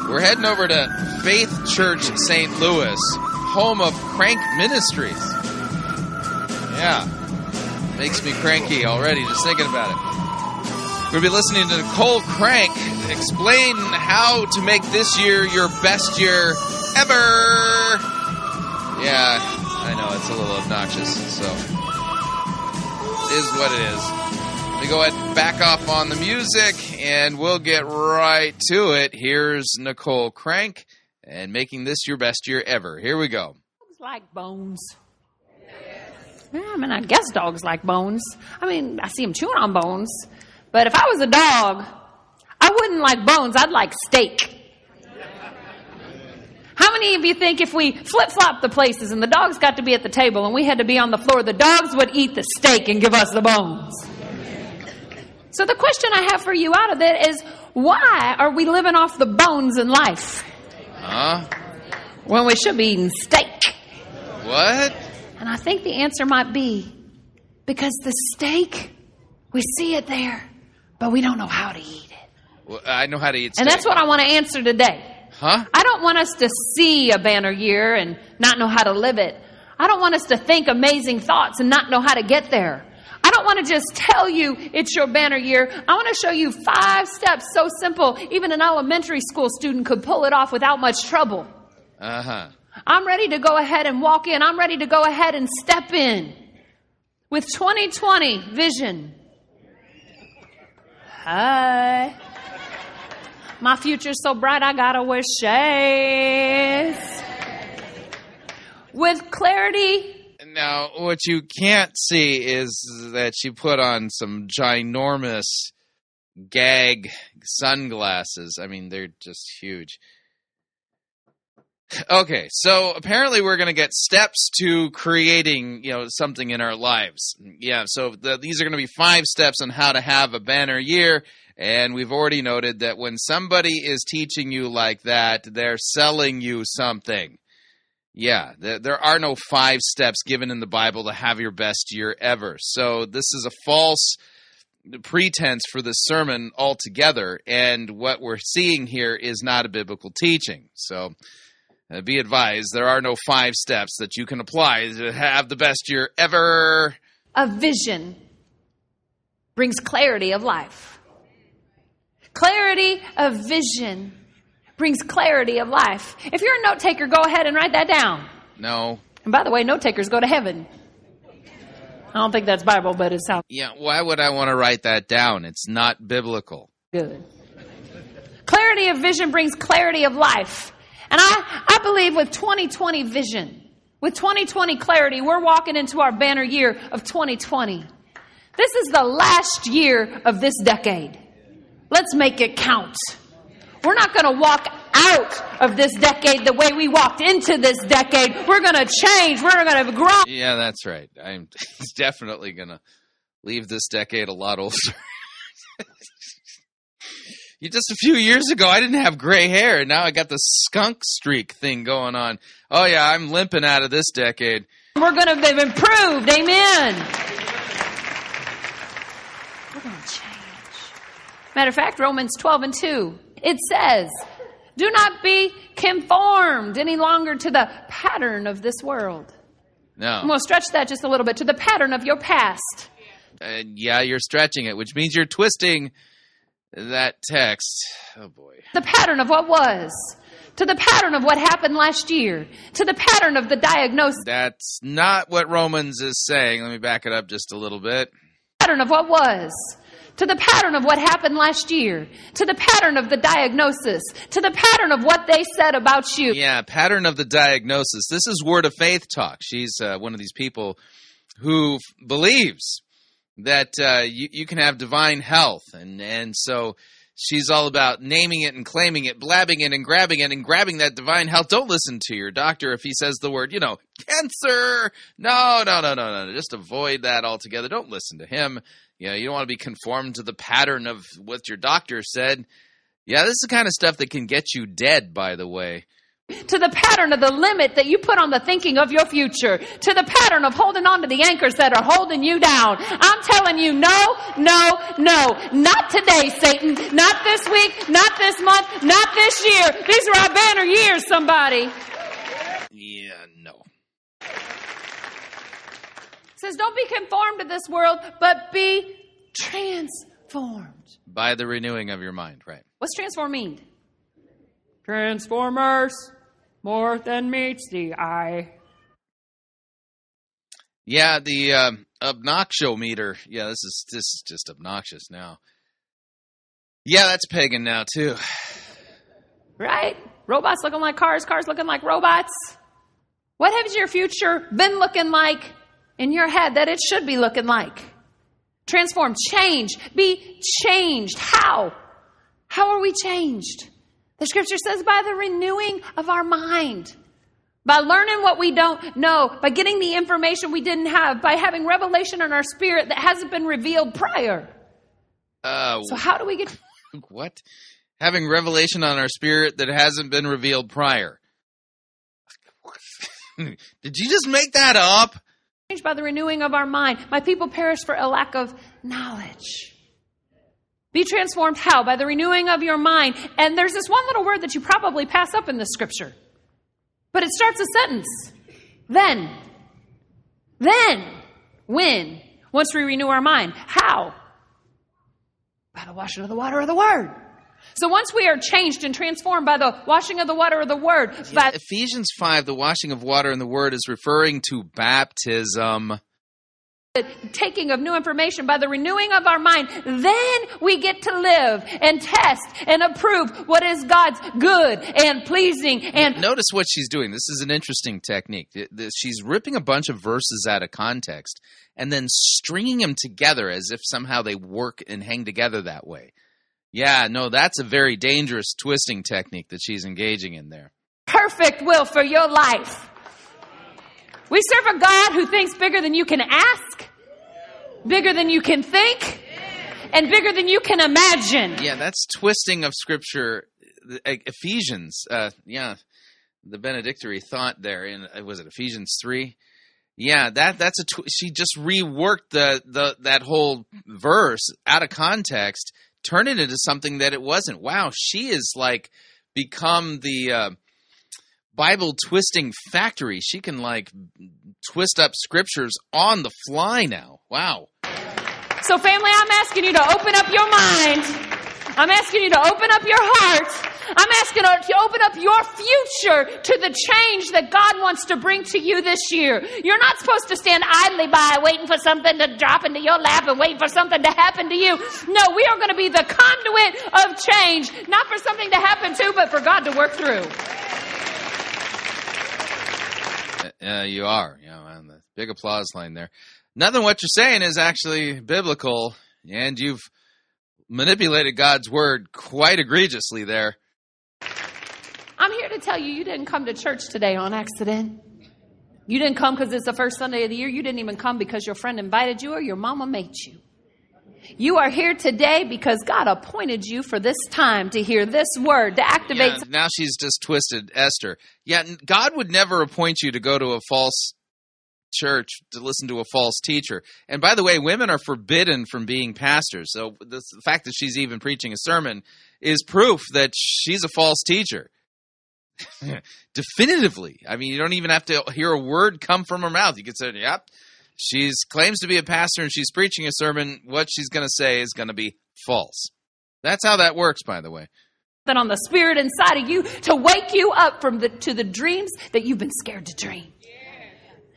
Speaker 1: We're heading over to Faith Church St. Louis, home of Crank Ministries. Yeah, makes me cranky already just thinking about it. We'll be listening to Nicole Crank explain how to make this year your best year ever. Yeah, I know it's a little obnoxious, so it is what it is. We go ahead back off on the music, and we'll get right to it. Here's Nicole Crank and making this your best year ever. Here we go.
Speaker 17: Dogs like bones. Yeah, I mean, I guess dogs like bones. I mean, I see them chewing on bones. But if I was a dog, I wouldn't like bones. I'd like steak. How many of you think if we flip flop the places and the dogs got to be at the table and we had to be on the floor, the dogs would eat the steak and give us the bones? So the question I have for you out of that is why are we living off the bones in life
Speaker 1: Huh?
Speaker 17: when we should be eating steak?
Speaker 1: What?
Speaker 17: And I think the answer might be because the steak, we see it there, but we don't know how to eat it.
Speaker 1: Well, I know how to eat
Speaker 17: And that's what I want to answer today.
Speaker 1: Huh?
Speaker 17: I don't want us to see a banner year and not know how to live it. I don't want us to think amazing thoughts and not know how to get there. I don't want to just tell you it's your banner year. I want to show you five steps so simple, even an elementary school student could pull it off without much trouble.
Speaker 1: Uh huh.
Speaker 17: I'm ready to go ahead and walk in. I'm ready to go ahead and step in with 2020 vision. Hi. My future's so bright, I gotta wear shades. With clarity,
Speaker 1: Now, what you can't see is that she put on some ginormous gag sunglasses. I mean, they're just huge. Okay, so apparently we're going to get steps to creating, you know, something in our lives. Yeah, so the, these are going to be five steps on how to have a banner year. And we've already noted that when somebody is teaching you like that, they're selling you something. Yeah, there, there are no five steps given in the Bible to have your best year ever. So this is a false pretense for this sermon altogether. And what we're seeing here is not a biblical teaching. So uh, be advised, there are no five steps that you can apply to have the best year ever.
Speaker 17: a vision brings clarity of life. Clarity of vision brings clarity of life. If you're a note taker, go ahead and write that down.
Speaker 1: No.
Speaker 17: And by the way, note takers go to heaven. I don't think that's Bible, but it sounds
Speaker 1: Yeah, why would I want to write that down? It's not biblical.
Speaker 17: good. Clarity of vision brings clarity of life. And I, I believe with 2020 vision, with 2020 clarity, we're walking into our banner year of 2020. This is the last year of this decade. Let's make it count. We're not going to walk out of this decade the way we walked into this decade. We're going to change. We're going to grow.
Speaker 1: Yeah, that's right. I'm definitely going to leave this decade a lot older. you just a few years ago, I didn't have gray hair, and now I got the skunk streak thing going on. Oh yeah, I'm limping out of this decade.
Speaker 17: We're going to have improved. Amen. We're to change. Matter of fact, Romans 12 and 2, it says, Do not be conformed any longer to the pattern of this world.
Speaker 1: No.
Speaker 17: I'm to stretch that just a little bit to the pattern of your past.
Speaker 1: Uh, yeah, you're stretching it, which means you're twisting that text. Oh boy.
Speaker 17: The pattern of what was. To the pattern of what happened last year. To the pattern of the diagnosis.
Speaker 1: That's not what Romans is saying. Let me back it up just a little bit.
Speaker 17: Pattern of what was. To the pattern of what happened last year. To the pattern of the diagnosis. To the pattern of what they said about you.
Speaker 1: Yeah, pattern of the diagnosis. This is Word of Faith talk. She's uh, one of these people who f- believes that uh, you, you can have divine health, and and so she's all about naming it and claiming it, blabbing it and grabbing it and grabbing that divine health. Don't listen to your doctor if he says the word, you know, cancer. No, no, no, no, no. Just avoid that altogether. Don't listen to him. You know, you don't want to be conformed to the pattern of what your doctor said. Yeah, this is the kind of stuff that can get you dead, by the way.
Speaker 17: To the pattern of the limit that you put on the thinking of your future. To the pattern of holding on to the anchors that are holding you down. I'm telling you, no, no, no. Not today, Satan. Not this week. Not this month. Not this year. These are our banner years, somebody.
Speaker 1: Yeah, no.
Speaker 17: It says, don't be conformed to this world, but be transformed.
Speaker 1: By the renewing of your mind, right?
Speaker 17: What's transform mean? Transformers, more than meets the eye.
Speaker 1: Yeah, the uh, obnoxiometer. Yeah, this is this is just obnoxious now. Yeah, that's pagan now too.
Speaker 17: Right? Robots looking like cars, cars looking like robots. What has your future been looking like in your head that it should be looking like? Transform, change, be changed. How? How are we changed? The scripture says by the renewing of our mind. By learning what we don't know, by getting the information we didn't have, by having revelation in our spirit that hasn't been revealed prior.
Speaker 1: Uh,
Speaker 17: So, how do we get
Speaker 1: what? Having revelation on our spirit that hasn't been revealed prior. Did you just make that up?
Speaker 17: by the renewing of our mind? My people perish for a lack of knowledge. Be transformed how? By the renewing of your mind. And there's this one little word that you probably pass up in the scripture. But it starts a sentence. Then. Then. When? Once we renew our mind. How? By the washing of the water of the word. So once we are changed and transformed by the washing of the water of the word, by
Speaker 1: Ephesians 5, the washing of water in the word is referring to baptism.
Speaker 17: The taking of new information, by the renewing of our mind, then we get to live and test and approve what is God's good and pleasing and
Speaker 1: Notice what she's doing. This is an interesting technique. She's ripping a bunch of verses out of context and then stringing them together as if somehow they work and hang together that way. Yeah, no, that's a very dangerous twisting technique that she's engaging in there.
Speaker 17: perfect will for your life. We serve a God who thinks bigger than you can ask, bigger than you can think, and bigger than you can imagine.
Speaker 1: Yeah, that's twisting of scripture. Uh, Ephesians, uh, yeah, the benedictory thought there in uh, was it Ephesians three? Yeah, that that's a tw- she just reworked the the that whole verse out of context, turned it into something that it wasn't. Wow, she is like become the uh, Bible twisting factory. She can like twist up scriptures on the fly now. Wow.
Speaker 17: So, family, I'm asking you to open up your mind. I'm asking you to open up your heart. I'm asking you to open up your future to the change that God wants to bring to you this year. You're not supposed to stand idly by waiting for something to drop into your lap and waiting for something to happen to you. No, we are going to be the conduit of change, not for something to happen to, but for God to work through.
Speaker 1: Yeah, you are. You know, and the big applause line there. Nothing what you're saying is actually biblical, and you've manipulated God's word quite egregiously there.
Speaker 17: I'm here to tell you, you didn't come to church today on accident. You didn't come because it's the first Sunday of the year. You didn't even come because your friend invited you or your mama made you. You are here today because God appointed you for this time to hear this word, to activate.
Speaker 1: Yeah, now she's just twisted Esther. Yeah, God would never appoint you to go to a false church to listen to a false teacher. And by the way, women are forbidden from being pastors. So the fact that she's even preaching a sermon is proof that she's a false teacher. Definitively. I mean, you don't even have to hear a word come from her mouth. You could say, "Yep, she's claims to be a pastor and she's preaching a sermon. What she's going to say is going to be false." That's how that works, by the way.
Speaker 17: That on the spirit inside of you to wake you up from the to the dreams that you've been scared to dream.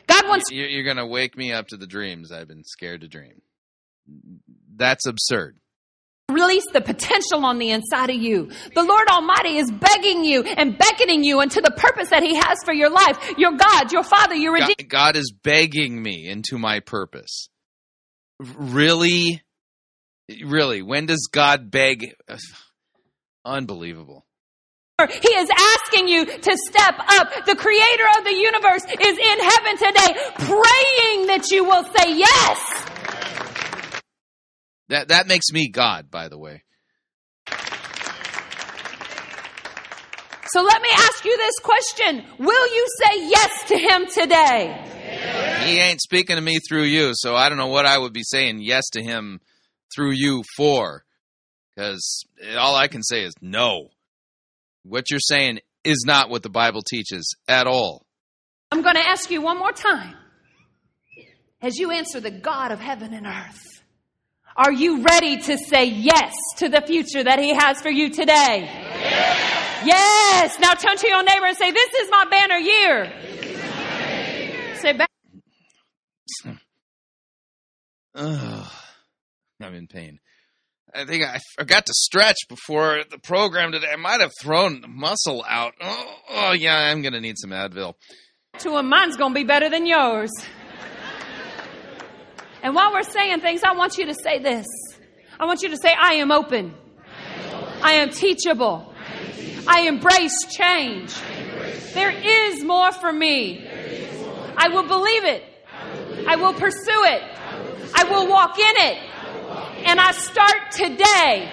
Speaker 17: God wants.
Speaker 1: You're going to wake me up to the dreams I've been scared to dream. That's absurd.
Speaker 17: Release the potential on the inside of you. The Lord Almighty is begging you and beckoning you into the purpose that He has for your life. Your God, your Father, your Redeemer.
Speaker 1: God, God is begging me into my purpose. Really? Really? When does God beg? Unbelievable.
Speaker 17: He is asking you to step up. The creator of the universe is in heaven today praying that you will say yes.
Speaker 1: That that makes me God, by the way.
Speaker 17: So let me ask you this question. Will you say yes to him today?
Speaker 1: He ain't speaking to me through you, so I don't know what I would be saying yes to him through you for. Because all I can say is no. What you're saying is not what the Bible teaches at all.
Speaker 17: I'm going to ask you one more time. As you answer the God of heaven and earth, are you ready to say yes to the future that He has for you today? Yes. yes. Now turn to your neighbor and say, This is my banner year. Say back.
Speaker 1: Ugh. I'm in pain. I think I forgot to stretch before the program today. I might have thrown the muscle out. Oh, oh yeah, I'm going to need some Advil.
Speaker 17: To him, mine's going to be better than yours. And while we're saying things, I want you to say this. I want you to say, I am open. I am teachable. I embrace change. There is more for me. I will believe it. I will pursue it. I will walk in it. And I start today.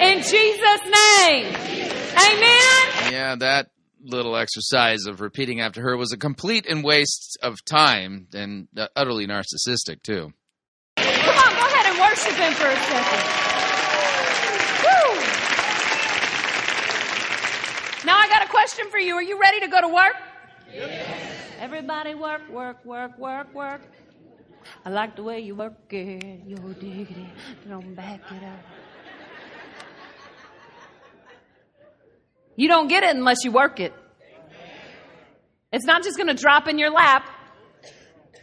Speaker 17: In Jesus' name. Amen.
Speaker 1: Yeah, that little exercise of repeating after her was a complete and waste of time and uh, utterly narcissistic, too.
Speaker 17: Come on, go ahead and worship him for a second. Woo. Now I got a question for you. Are you ready to go to work? Yes. Everybody work, work, work, work, work. I like the way you work it, your diggity, don't back it up. You don't get it unless you work it. It's not just going to drop in your lap.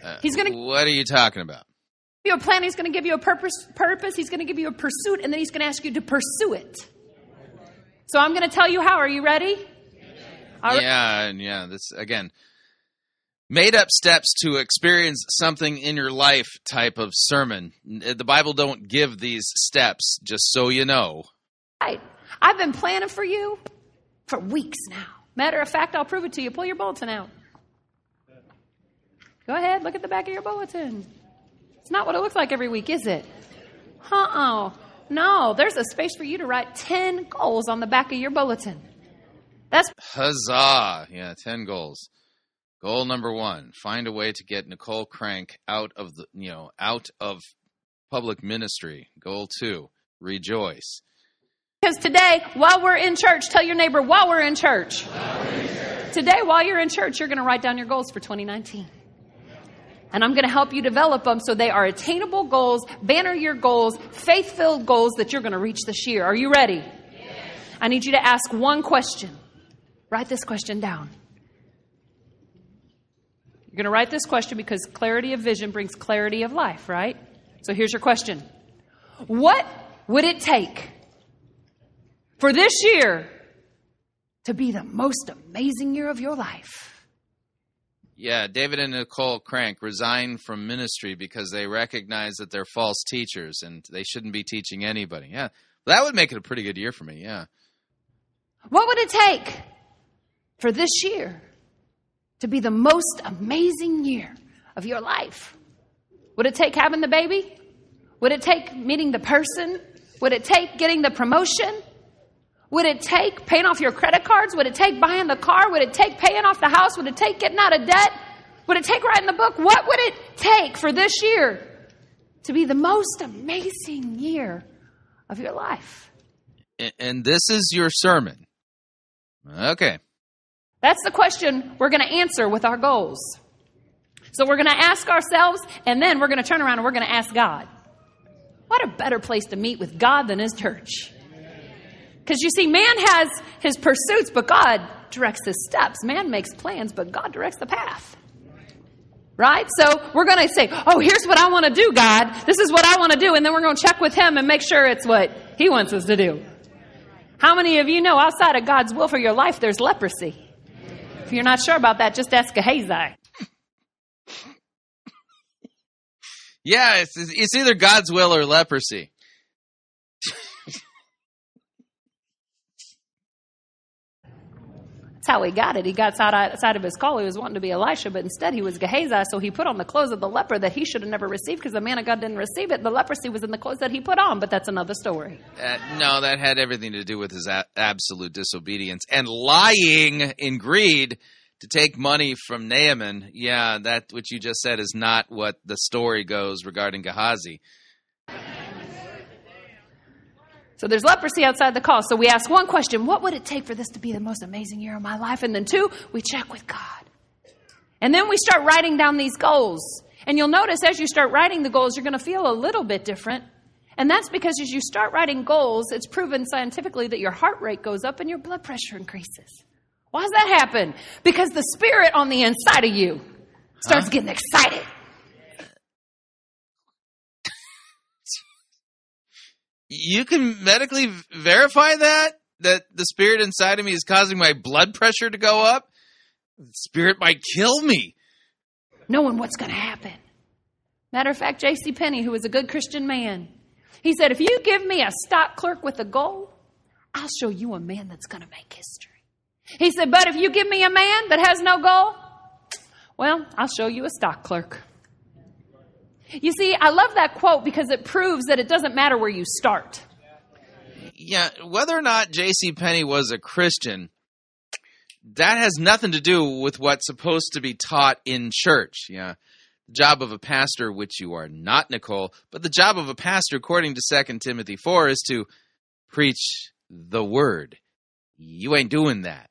Speaker 1: Uh, He's going to. What are you talking about?
Speaker 17: Give you a plan. He's going to give you a purpose. Purpose. He's going to give you a pursuit, and then he's going to ask you to pursue it. So I'm going to tell you how. Are you ready?
Speaker 1: Yeah, and yeah. This again made up steps to experience something in your life type of sermon. The Bible don't give these steps, just so you know.
Speaker 17: Right. I've been planning for you for weeks now. Matter of fact, I'll prove it to you. Pull your bulletin out. Go ahead, look at the back of your bulletin. It's not what it looks like every week, is it? Uh oh. No, there's a space for you to write 10 goals on the back of your bulletin. That's
Speaker 1: huzzah. Yeah, 10 goals. Goal number one: find a way to get Nicole Crank out of the you know out of public ministry. Goal two: rejoice.
Speaker 17: Because today, while we're in church, tell your neighbor while we're in church. While we're in church. Today, while you're in church, you're going to write down your goals for 2019. And I'm going to help you develop them so they are attainable goals, banner year goals, faith filled goals that you're going to reach this year. Are you ready? Yes. I need you to ask one question. Write this question down. You're going to write this question because clarity of vision brings clarity of life, right? So here's your question What would it take for this year to be the most amazing year of your life?
Speaker 1: Yeah, David and Nicole Crank resigned from ministry because they recognize that they're false teachers and they shouldn't be teaching anybody. Yeah, that would make it a pretty good year for me. Yeah.
Speaker 17: What would it take for this year to be the most amazing year of your life? Would it take having the baby? Would it take meeting the person? Would it take getting the promotion? Would it take paying off your credit cards? Would it take buying the car? Would it take paying off the house? Would it take getting out of debt? Would it take writing the book? What would it take for this year to be the most amazing year of your life?
Speaker 1: And this is your sermon. Okay.
Speaker 17: That's the question we're going to answer with our goals. So we're going to ask ourselves, and then we're going to turn around and we're going to ask God. What a better place to meet with God than His church. Because you see, man has his pursuits, but God directs his steps. Man makes plans, but God directs the path. Right? So we're going to say, oh, here's what I want to do, God. This is what I want to do. And then we're going to check with Him and make sure it's what He wants us to do. How many of you know outside of God's will for your life, there's leprosy? If you're not sure about that, just ask Gehazi.
Speaker 1: Yeah, it's, it's either God's will or leprosy.
Speaker 17: That's how he got it. He got outside of his call. He was wanting to be Elisha, but instead he was Gehazi. So he put on the clothes of the leper that he should have never received because the man of God didn't receive it. The leprosy was in the clothes that he put on, but that's another story.
Speaker 1: Uh, no, that had everything to do with his a- absolute disobedience and lying in greed to take money from Naaman. Yeah, that what you just said is not what the story goes regarding Gehazi.
Speaker 17: So there's leprosy outside the call. So we ask one question What would it take for this to be the most amazing year of my life? And then two, we check with God. And then we start writing down these goals. And you'll notice as you start writing the goals, you're going to feel a little bit different. And that's because as you start writing goals, it's proven scientifically that your heart rate goes up and your blood pressure increases. Why does that happen? Because the spirit on the inside of you starts
Speaker 1: Huh?
Speaker 17: getting excited.
Speaker 1: You can medically verify that that the spirit inside of me is causing my blood pressure to go up. The spirit might kill me.
Speaker 17: knowing what's going to happen. Matter of fact, J.C. Penney, who was a good Christian man, he said, If you give me a stock clerk with a goal, I'll show you a man that's going to make history. He said, But if you give me a man that has no goal, well, I'll show you a stock clerk. You see, I love that quote because it proves that it doesn't matter where you start.
Speaker 1: Yeah, whether or not J.C. Penney was a Christian, that has nothing to do with what's supposed to be taught in church. Yeah, the job of a pastor, which you are not, Nicole, but the job of a pastor, according to Second Timothy four, is to preach the word. You ain't doing that.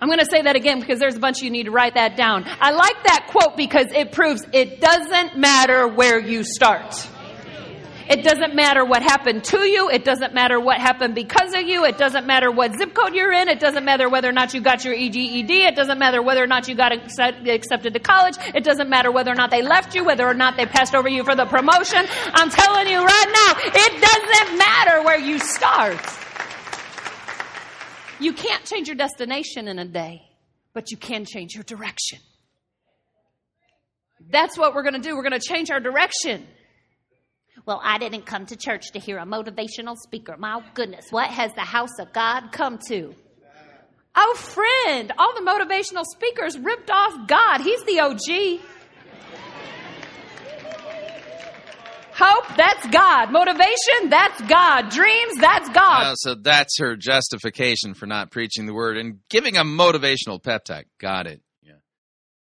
Speaker 17: I'm going to say that again because there's a bunch of you need to write that down. I like that quote because it proves it doesn't matter where you start. It doesn't matter what happened to you. It doesn't matter what happened because of you. It doesn't matter what zip code you're in. It doesn't matter whether or not you got your EGED. It doesn't matter whether or not you got accepted to college. It doesn't matter whether or not they left you, whether or not they passed over you for the promotion. I'm telling you right now, it doesn't matter where you start. You can't change your destination in a day, but you can change your direction. That's what we're going to do. We're going to change our direction.
Speaker 4: Well, I didn't come to church to hear a motivational speaker. My goodness, what has the house of God come to?
Speaker 17: Oh, friend, all the motivational speakers ripped off God. He's the OG. Hope, that's God. Motivation, that's God. Dreams, that's God.
Speaker 1: Uh, so that's her justification for not preaching the word and giving a motivational pep talk. Got it.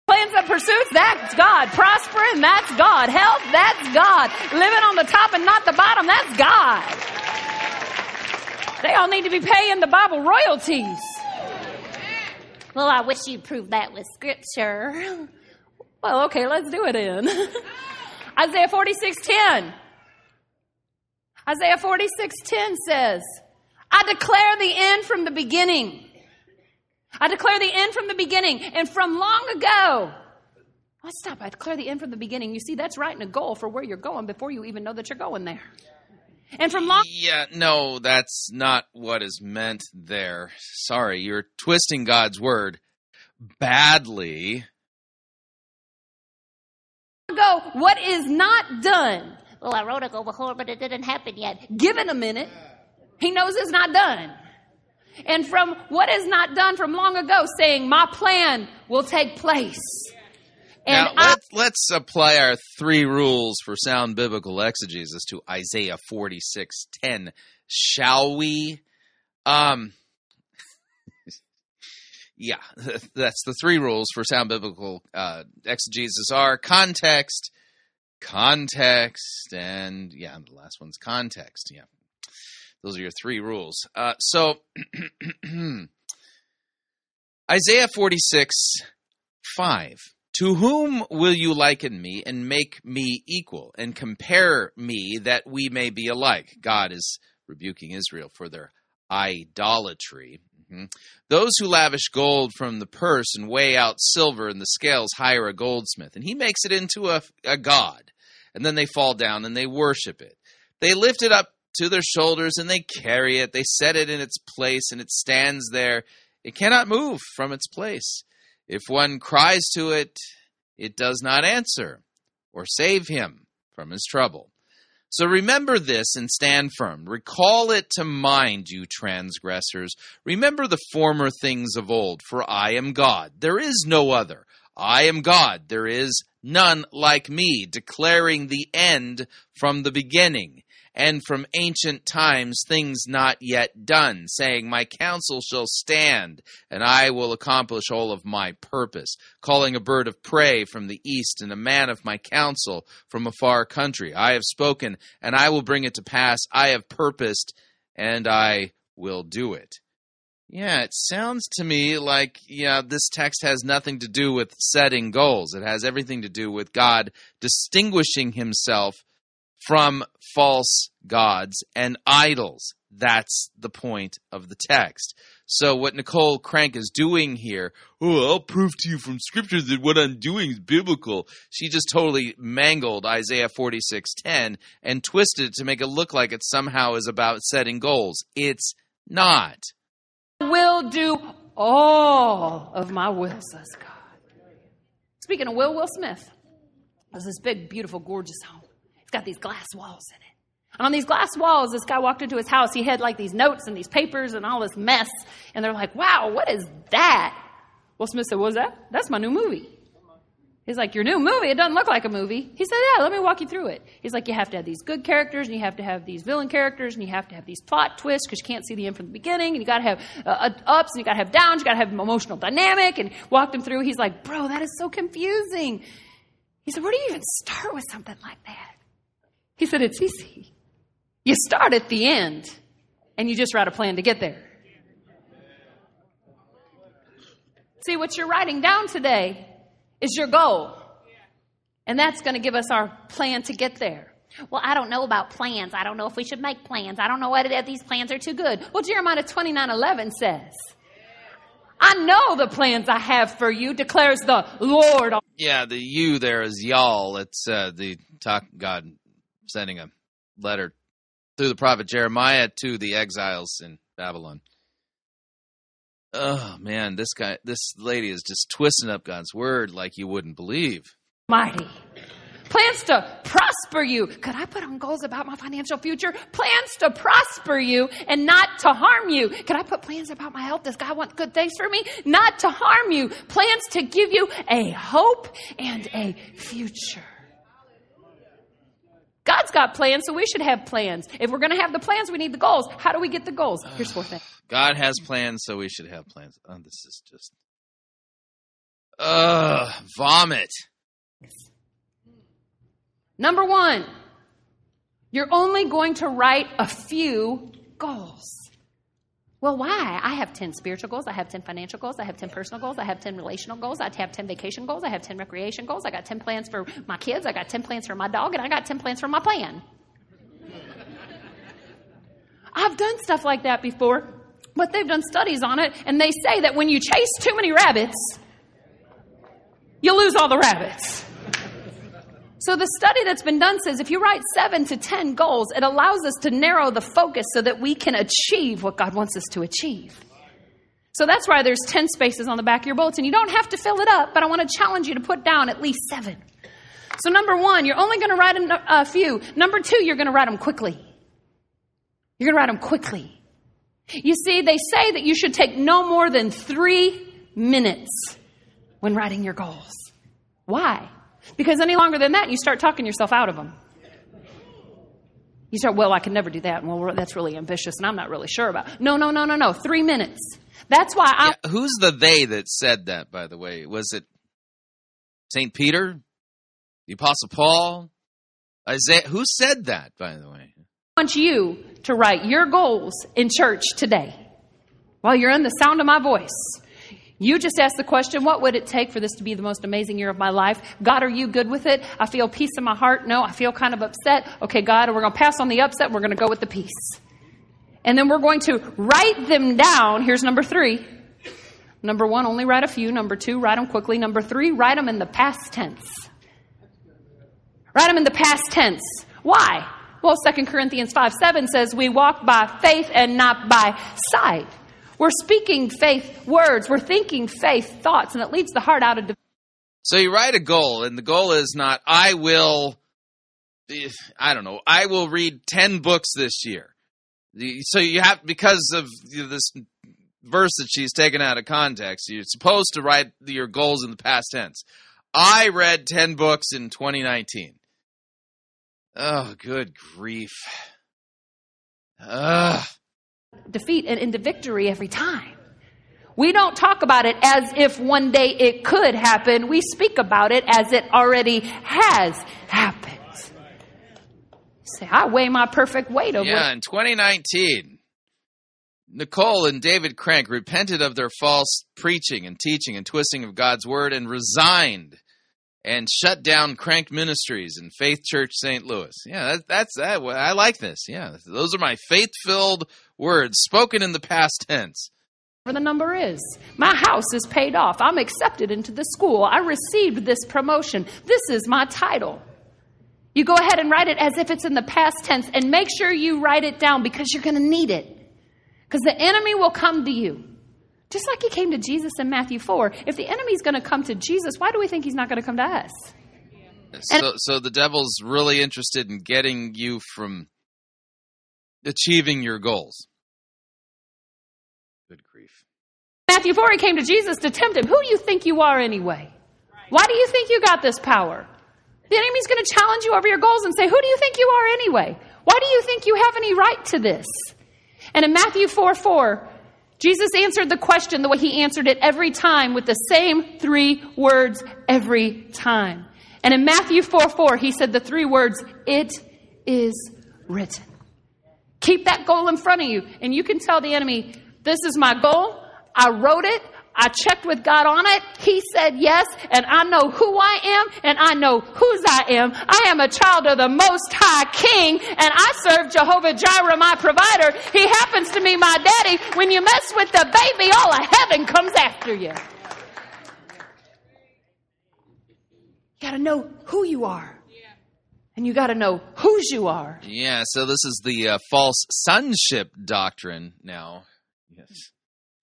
Speaker 17: Plans and pursuits, that's God. Prospering, that's God. Health, that's God. Living on the top and not the bottom, that's God. They all need to be paying the Bible royalties.
Speaker 4: Well, I wish you'd prove that with scripture.
Speaker 17: Well, okay, let's do it in. Isaiah 46:10. Isaiah 46:10 says, I declare the end from the beginning. I declare the end from the beginning and from long ago. Let's stop. I declare the end from the beginning. You see, that's writing a goal for where you're going before you even know that you're going there. And from long
Speaker 1: Yeah, no, that's not what is meant there. Sorry, you're twisting God's word. badly.
Speaker 17: Go, what is not done?
Speaker 4: Well, I wrote it over before, but it didn't happen yet.
Speaker 17: Give it a minute. He knows it's not done. And from what is not done from long ago, saying, My plan will take place.
Speaker 1: And now, I, let's, let's apply our three rules for sound biblical exegesis to Isaiah 46:10. Shall we? Um, yeah, that's the three rules for sound biblical uh, exegesis are context, context, and yeah, the last one's context. Yeah, those are your three rules. Uh, so, Isaiah 46 5. To whom will you liken me and make me equal and compare me that we may be alike? God is rebuking Israel for their idolatry. Mm-hmm. Those who lavish gold from the purse and weigh out silver in the scales hire a goldsmith, and he makes it into a, a god. And then they fall down and they worship it. They lift it up to their shoulders and they carry it. They set it in its place and it stands there. It cannot move from its place. If one cries to it, it does not answer or save him from his trouble. So remember this and stand firm. Recall it to mind, you transgressors. Remember the former things of old, for I am God. There is no other. I am God. There is none like me, declaring the end from the beginning and from ancient times things not yet done, saying, My counsel shall stand, and I will accomplish all of my purpose, calling a bird of prey from the east, and a man of my counsel from a far country. I have spoken, and I will bring it to pass. I have purposed, and I will do it. Yeah, it sounds to me like yeah, this text has nothing to do with setting goals. It has everything to do with God distinguishing himself from false gods and idols. That's the point of the text. So what Nicole Crank is doing here, oh, I'll prove to you from scripture that what I'm doing is biblical. She just totally mangled Isaiah 46:10 and twisted it to make it look like it somehow is about setting goals. It's not.
Speaker 17: I will do all of my will, says God. Speaking of Will, Will Smith has this big, beautiful, gorgeous home. It's got these glass walls in it. And on these glass walls, this guy walked into his house. He had like these notes and these papers and all this mess. And they're like, wow, what is that? Will Smith said, what is that? That's my new movie. He's like, your new movie? It doesn't look like a movie. He said, yeah, let me walk you through it. He's like, you have to have these good characters and you have to have these villain characters and you have to have these plot twists because you can't see the end from the beginning and you got to have uh, ups and you got to have downs. You got to have emotional dynamic and walked him through. He's like, bro, that is so confusing. He said, where do you even start with something like that? He said, It's easy. You start at the end and you just write a plan to get there. See, what you're writing down today is your goal. And that's going to give us our plan to get there.
Speaker 4: Well, I don't know about plans. I don't know if we should make plans. I don't know whether these plans are too good.
Speaker 17: Well, Jeremiah 29 11 says, I know the plans I have for you, declares the Lord.
Speaker 1: Yeah, the you there is y'all. It's uh, the talk God sending a letter through the prophet Jeremiah to the exiles in Babylon. Oh man, this guy, this lady is just twisting up God's word like you wouldn't believe.
Speaker 17: Mighty. Plans to prosper you. Could I put on goals about my financial future? Plans to prosper you and not to harm you. Could I put plans about my health? Does God want good things for me? Not to harm you. Plans to give you a hope and a future. God's got plans, so we should have plans. If we're going to have the plans, we need the goals. How do we get the goals? Here's four things.
Speaker 1: God has plans, so we should have plans. Oh, this is just. Ugh, vomit.
Speaker 17: Number one, you're only going to write a few goals. Well, why? I have 10 spiritual goals. I have 10 financial goals. I have 10 personal goals. I have 10 relational goals. I have 10 vacation goals. I have 10 recreation goals. I got 10 plans for my kids. I got 10 plans for my dog. And I got 10 plans for my plan. I've done stuff like that before, but they've done studies on it, and they say that when you chase too many rabbits, you lose all the rabbits. So the study that's been done says if you write seven to 10 goals, it allows us to narrow the focus so that we can achieve what God wants us to achieve. So that's why there's 10 spaces on the back of your bulletin. You don't have to fill it up, but I want to challenge you to put down at least seven. So, number one, you're only going to write a, few. Number two, you're going to write them quickly. You're going to write them quickly. You see, they say that you should take no more than three minutes when writing your goals. Why? Because any longer than that, you start talking yourself out of them. You start, well, I can never do that. Well, that's really ambitious, and I'm not really sure about. No, no, no, no, no. Three minutes. That's why I.
Speaker 1: Yeah, who's the they that said that? By the way, was it Saint Peter, the Apostle Paul, Isaiah? Who said that? By the way,
Speaker 17: I want you to write your goals in church today, while you're in the sound of my voice. You just ask the question, what would it take for this to be the most amazing year of my life? God, are you good with it? I feel peace in my heart. No, I feel kind of upset. Okay, God, we're going to pass on the upset. We're going to go with the peace. And then we're going to write them down. Here's number three. Number one, only write a few. Number two, write them quickly. Number three, write them in the past tense. Write them in the past tense. Why? Well, 2 Corinthians 5 7 says, We walk by faith and not by sight. We're speaking faith words. We're thinking faith thoughts, and it leads the heart out of.
Speaker 1: So you write a goal, and the goal is not, I will, I don't know, I will read 10 books this year. So you have, because of this verse that she's taken out of context, you're supposed to write your goals in the past tense. I read 10 books in 2019. Oh, good grief. Ugh
Speaker 17: defeat and into victory every time. We don't talk about it as if one day it could happen. We speak about it as it already has happened. Say, I weigh my perfect weight over.
Speaker 1: Yeah, in 2019, Nicole and David Crank repented of their false preaching and teaching and twisting of God's word and resigned and shut down Crank Ministries and Faith Church St. Louis. Yeah, that, that's that. I like this. Yeah, those are my faith-filled words spoken in the past tense.
Speaker 17: Whatever the number is, my house is paid off. I'm accepted into the school. I received this promotion. This is my title. You go ahead and write it as if it's in the past tense, and make sure you write it down because you're going to need it. Because the enemy will come to you. Just like he came to Jesus in Matthew 4. If the enemy's going to come to Jesus, why do we think he's not going to come to us?
Speaker 1: So, so the devil's really interested in getting you from achieving your goals. Good grief.
Speaker 17: Matthew 4, he came to Jesus to tempt him. Who do you think you are anyway? Why do you think you got this power? The enemy's going to challenge you over your goals and say, Who do you think you are anyway? Why do you think you have any right to this? And in Matthew 4 4, Jesus answered the question the way he answered it every time with the same three words every time. And in Matthew 4 4, he said the three words, It is written. Keep that goal in front of you. And you can tell the enemy, This is my goal. I wrote it. I checked with God on it. He said yes, and I know who I am, and I know whose I am. I am a child of the Most High King, and I serve Jehovah Jireh, my provider. He happens to be my daddy. When you mess with the baby, all of heaven comes after you. You got to know who you are. And you got to know whose you are.
Speaker 1: Yeah, so this is the uh, false sonship doctrine now.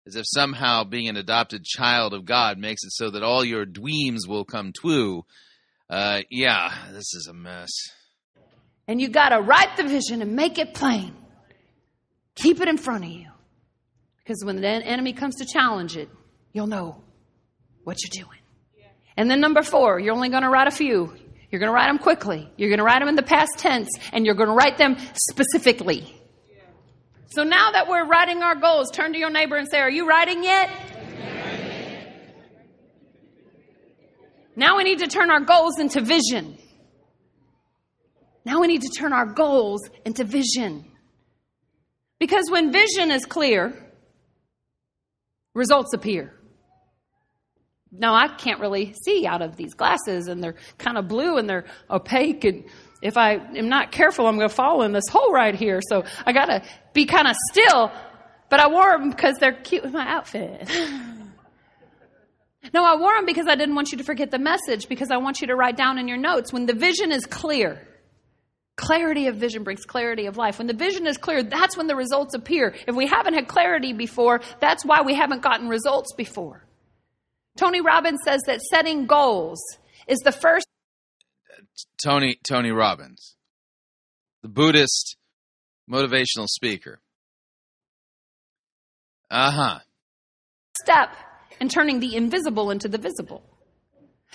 Speaker 1: As if somehow being an adopted child of God makes it so that all your dreams will come true. Uh, yeah, this is a mess.
Speaker 17: And you got to write the vision and make it plain. Keep it in front of you. Because when the enemy comes to challenge it, you'll know what you're doing. And then number four, you're only going to write a few. You're going to write them quickly. You're going to write them in the past tense, and you're going to write them specifically. So now that we're writing our goals, turn to your neighbor and say, Are you writing yet? Now we need to turn our goals into vision. Now we need to turn our goals into vision. Because when vision is clear, results appear. Now, I can't really see out of these glasses, and they're kind of blue and they're opaque, and if I am not careful, I'm going to fall in this hole right here. So I got to be kind of still. But I wore them because they're cute with my outfit. no, I wore them because I didn't want you to forget the message, because I want you to write down in your notes when the vision is clear. Clarity of vision brings clarity of life. When the vision is clear, that's when the results appear. If we haven't had clarity before, that's why we haven't gotten results before. Tony Robbins says that setting goals is the first
Speaker 1: Tony Tony Robbins, the Buddhist motivational speaker. Uh huh.
Speaker 17: step in turning the invisible into the visible.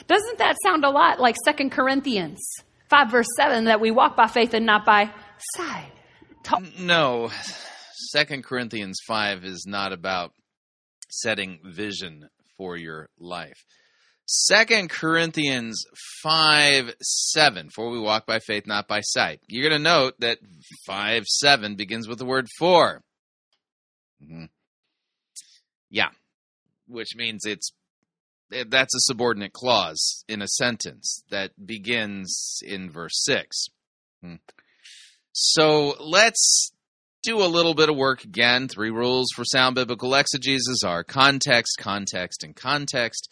Speaker 17: Doesn't that sound a lot like Second Corinthians 5 verse 7 that we walk by faith and not by sight?
Speaker 1: No, Second Corinthians five is not about setting vision for your life. Second Corinthians five seven, for we walk by faith, not by sight. You're going to note that five seven begins with the word for. Mhm. Yeah, which means it's that's a subordinate clause in a sentence that begins in verse six. Hmm. So let's do a little bit of work again. Three rules for sound biblical exegesis are context, context, and context.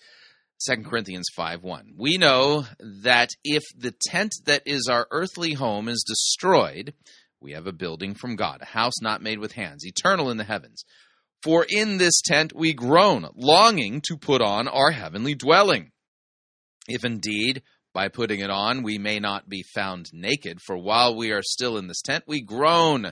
Speaker 1: 2 Corinthians 5 1. We know that if the tent that is our earthly home is destroyed, we have a building from God, a house not made with hands, eternal in the heavens. For in this tent we groan, longing to put on our heavenly dwelling. If indeed, by putting it on, we may not be found naked, for while we are still in this tent, we groan,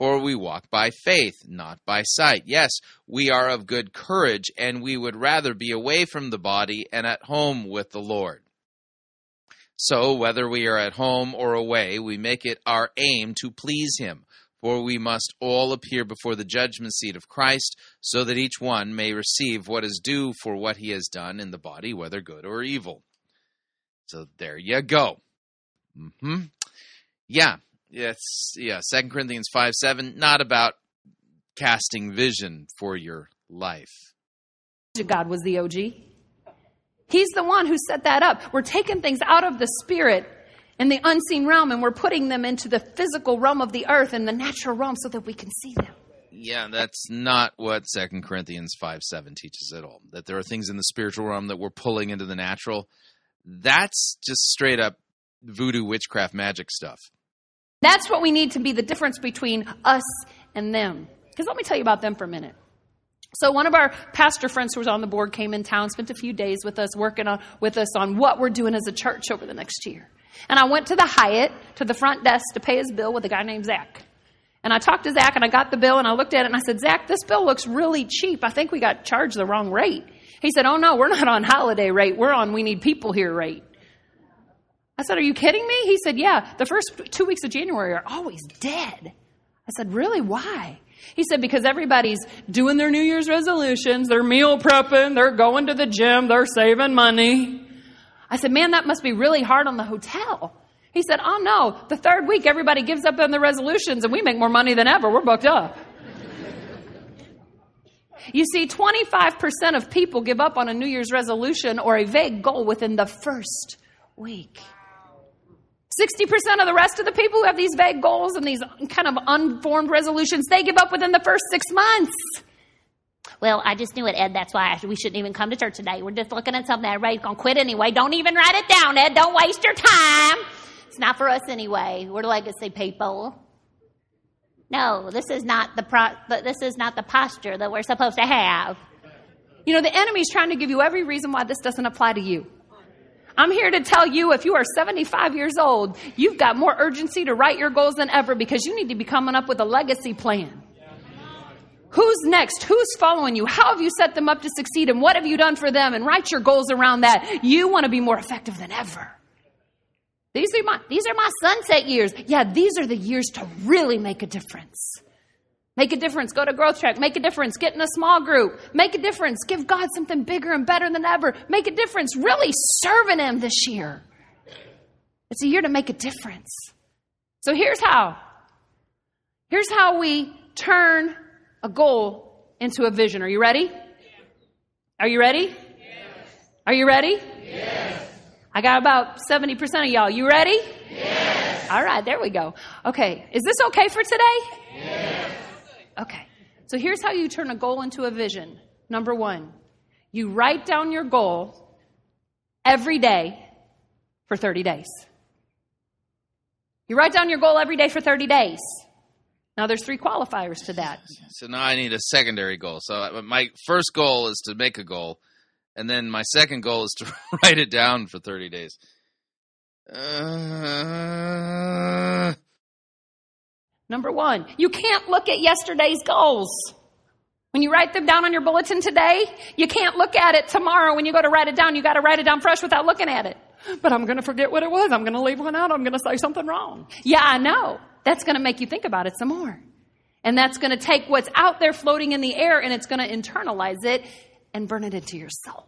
Speaker 1: For we walk by faith, not by sight. Yes, we are of good courage, and we would rather be away from the body and at home with the Lord. So, whether we are at home or away, we make it our aim to please Him. For we must all appear before the judgment seat of Christ, so that each one may receive what is due for what he has done in the body, whether good or evil. So there you go. Mm-hmm. Yeah. Yes. Yeah. Second Corinthians five seven. Not about casting vision for your life.
Speaker 17: God was the OG. He's the one who set that up. We're taking things out of the spirit and the unseen realm and we're putting them into the physical realm of the earth and the natural realm so that we can see them.
Speaker 1: Yeah, that's not what Second Corinthians five seven teaches at all. That there are things in the spiritual realm that we're pulling into the natural. That's just straight up voodoo witchcraft magic stuff.
Speaker 17: That's what we need to be the difference between us and them. Because let me tell you about them for a minute. So one of our pastor friends who was on the board came in town, spent a few days with us, working on, with us on what we're doing as a church over the next year. And I went to the Hyatt to the front desk to pay his bill with a guy named Zach. And I talked to Zach and I got the bill and I looked at it and I said, Zach, this bill looks really cheap. I think we got charged the wrong rate. He said, Oh no, we're not on holiday rate. We're on we need people here rate. I said, Are you kidding me? He said, Yeah, the first two weeks of January are always dead. I said, Really? Why? He said, Because everybody's doing their New Year's resolutions, they're meal prepping, they're going to the gym, they're saving money. I said, Man, that must be really hard on the hotel. He said, Oh no, the third week everybody gives up on the resolutions and we make more money than ever. We're booked up. You see, 25% of people give up on a New Year's resolution or a vague goal within the first week. 60% of the rest of the people who have these vague goals and these kind of unformed resolutions, they give up within the first six months.
Speaker 4: Well, I just knew it, Ed. That's why we shouldn't even come to church today. We're just looking at something. that everybody's going to quit anyway. Don't even write it down, Ed. Don't waste your time. It's not for us anyway. We're legacy people. No, this is not the pro- this is not the posture that we're supposed to have.
Speaker 17: You know, the enemy's trying to give you every reason why this doesn't apply to you. I'm here to tell you if you are 75 years old, you've got more urgency to write your goals than ever because you need to be coming up with a legacy plan. Who's next? Who's following you? How have you set them up to succeed? And what have you done for them? And write your goals around that. You want to be more effective than ever. These are my, these are my sunset years. Yeah, these are the years to really make a difference. Make a difference. Go to growth track. Make a difference. Get in a small group. Make a difference. Give God something bigger and better than ever. Make a difference. Really serving Him this year. It's a year to make a difference. So here's how. Here's how we turn a goal into a vision. Are you ready? Are you ready? Are you ready? I got about 70% of y'all. You ready? Yes. All right, there we go. Okay, is this okay for today? Yes. Okay, so here's how you turn a goal into a vision. Number one, you write down your goal every day for 30 days. You write down your goal every day for 30 days. Now, there's three qualifiers to that.
Speaker 1: So now I need a secondary goal. So uh, my first goal is to make a goal, and then my second goal is to write it down for 30 days. Uh,
Speaker 17: Number one, you can't look at yesterday's goals. When you write them down on your bulletin today, you can't look at it tomorrow when you go to write it down. You got to write it down fresh without looking at it. But I'm going to forget what it was. I'm going to leave one out. I'm going to say something wrong. Yeah, I know. That's going to make you think about it some more. And that's going to take what's out there floating in the air and it's going to internalize it and burn it into your soul.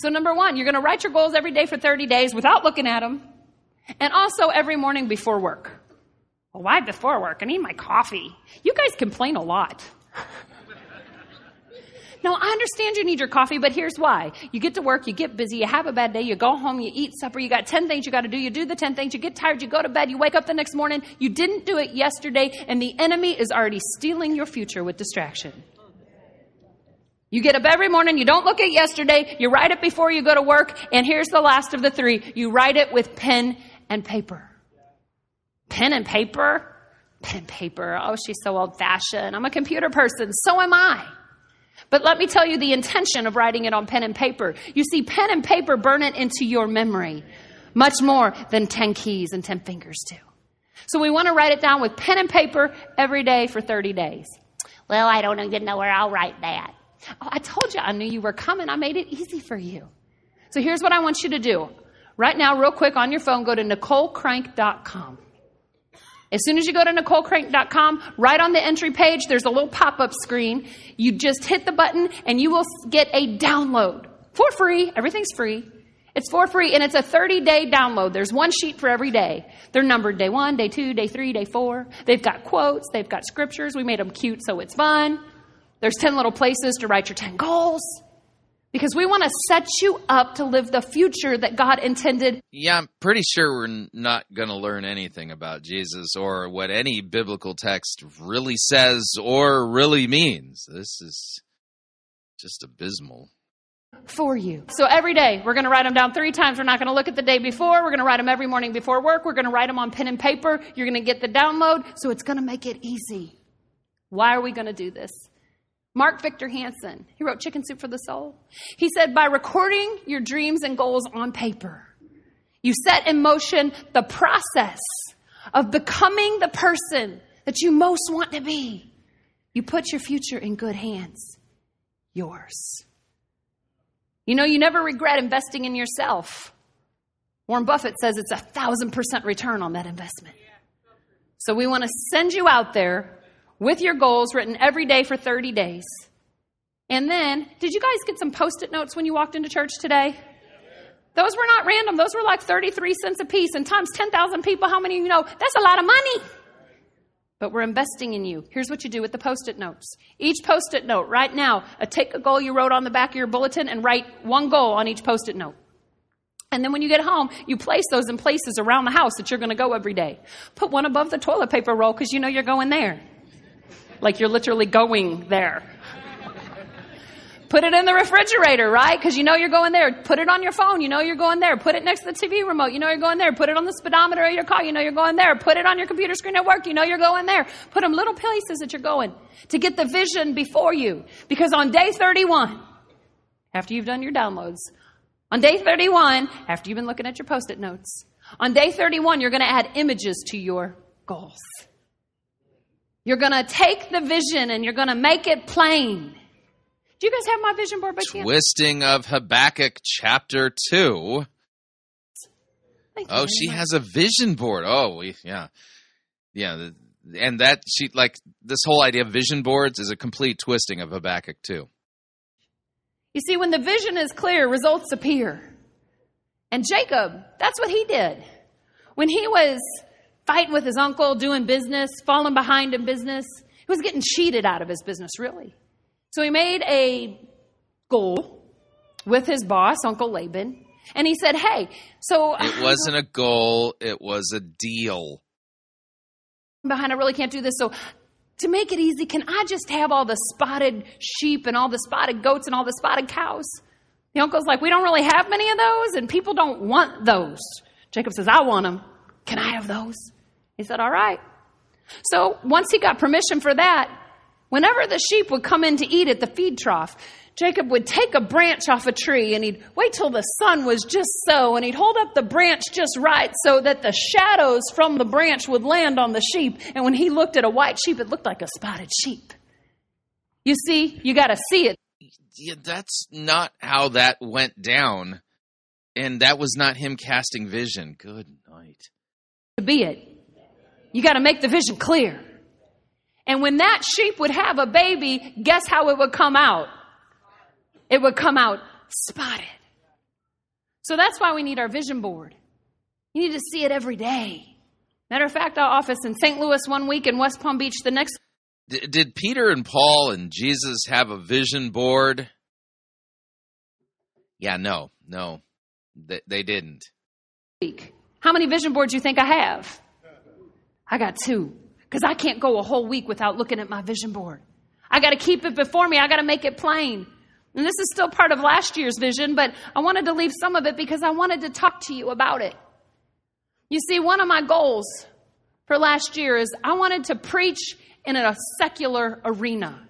Speaker 17: So, number one, you're going to write your goals every day for 30 days without looking at them. And also every morning before work. Well, why before work? I need my coffee. You guys complain a lot. No, I understand you need your coffee, but here's why. You get to work, you get busy, you have a bad day, you go home, you eat supper, you got 10 things you got to do, you do the 10 things, you get tired, you go to bed, you wake up the next morning, you didn't do it yesterday, and the enemy is already stealing your future with distraction. You get up every morning, you don't look at yesterday, you write it before you go to work, and here's the last of the three. You write it with pen and paper. Pen and paper? Pen and paper. Oh, she's so old fashioned. I'm a computer person. So am I. But let me tell you the intention of writing it on pen and paper. You see, pen and paper burn it into your memory much more than 10 keys and 10 fingers do. So we want to write it down with pen and paper every day for 30 days. Well, I don't even know where I'll write that. Oh, I told you I knew you were coming. I made it easy for you. So here's what I want you to do. Right now, real quick on your phone, go to NicoleCrank.com. As soon as you go to NicoleCrank.com, right on the entry page, there's a little pop up screen. You just hit the button and you will get a download for free. Everything's free. It's for free and it's a 30 day download. There's one sheet for every day. They're numbered day one, day two, day three, day four. They've got quotes, they've got scriptures. We made them cute so it's fun. There's 10 little places to write your 10 goals. Because we want to set you up to live the future that God intended.
Speaker 1: Yeah, I'm pretty sure we're not going to learn anything about Jesus or what any biblical text really says or really means. This is just abysmal.
Speaker 17: for you. So every day, we're going to write them down three times. We're not going to look at the day before. We're going to write them every morning before work. We're going to write them on pen and paper. You're going to get the download. So it's going to make it easy. Why are we going to do this? Mark Victor Hansen, he wrote Chicken Soup for the Soul. He said, by recording your dreams and goals on paper, you set in motion the process of becoming the person that you most want to be. You put your future in good hands. Yours. You know, you never regret investing in yourself. Warren Buffett says it's a thousand percent return on that investment. So we want to send you out there with your goals written every day for 30 days. And then, did you guys get some post it notes when you walked into church today? Those were not random. Those were like 33 cents a piece. And times 10,000 people, how many of you know? That's a lot of money. But we're investing in you. Here's what you do with the post it notes. Each post it note, right now, uh, take a goal you wrote on the back of your bulletin and write one goal on each post it note. And then when you get home, you place those in places around the house that you're going to go every day. Put one above the toilet paper roll because you know you're going there. Like you're literally going there. Put it in the refrigerator, right? Because you know you're going there. Put it on your phone. You know you're going there. Put it next to the TV remote. You know you're going there. Put it on the speedometer of your car. You know you're going there. Put it on your computer screen at work. You know you're going there. Put them little places that you're going to get the vision before you. Because on day 31, after you've done your downloads, on day 31, after you've been looking at your post it notes, on day 31, you're going to add images to your goals. You're going to take the vision and you're going to make it plain. Do you guys have my vision board by chance?
Speaker 1: Twisting of Habakkuk chapter 2. Oh, she has a vision board. Oh, we, yeah. Yeah. And that, she, like, this whole idea of vision boards is a complete twisting of Habakkuk 2.
Speaker 17: You see, when the vision is clear, results appear. And Jacob, that's what he did. When he was fighting with his uncle, doing business, falling behind in business, he was getting cheated out of his business, really. So he made a goal with his boss, Uncle Laban. And he said, Hey, so
Speaker 1: It wasn't a goal, it was a deal.
Speaker 17: behind, I really can't do this. So to make it easy, can I just have all the spotted sheep and all the spotted goats and all the spotted cows? The uncle's like, We don't really have many of those, and people don't want those. Jacob says, I want them. Can I have those? He said, All right. So once he got permission for that, whenever the sheep would come in to eat at the feed trough, Jacob would take a branch off a tree and he'd wait till the sun was just so, and he'd hold up the branch just right so that the shadows from the branch would land on the sheep. And when he looked at a white sheep, it looked like a spotted sheep. You see, you got to see it.
Speaker 1: Yeah, that's not how that went down. And that was not him casting vision. Good night.
Speaker 17: To be it. You got to make the vision clear. And when that sheep would have a baby, guess how it would come out? It would come out spotted. So that's why we need our vision board. You need to see it every day. Matter of fact, our office in St. Louis one week and West Palm Beach the next
Speaker 1: D- did Peter and Paul and Jesus have a vision board? Yeah, no, no, they, they didn't.
Speaker 17: week. How many vision boards do you think I have? I got two. Because I can't go a whole week without looking at my vision board. I got to keep it before me. I got to make it plain. And this is still part of last year's vision, but I wanted to leave some of it because I wanted to talk to you about it. You see, one of my goals for last year is I wanted to preach in a secular arena,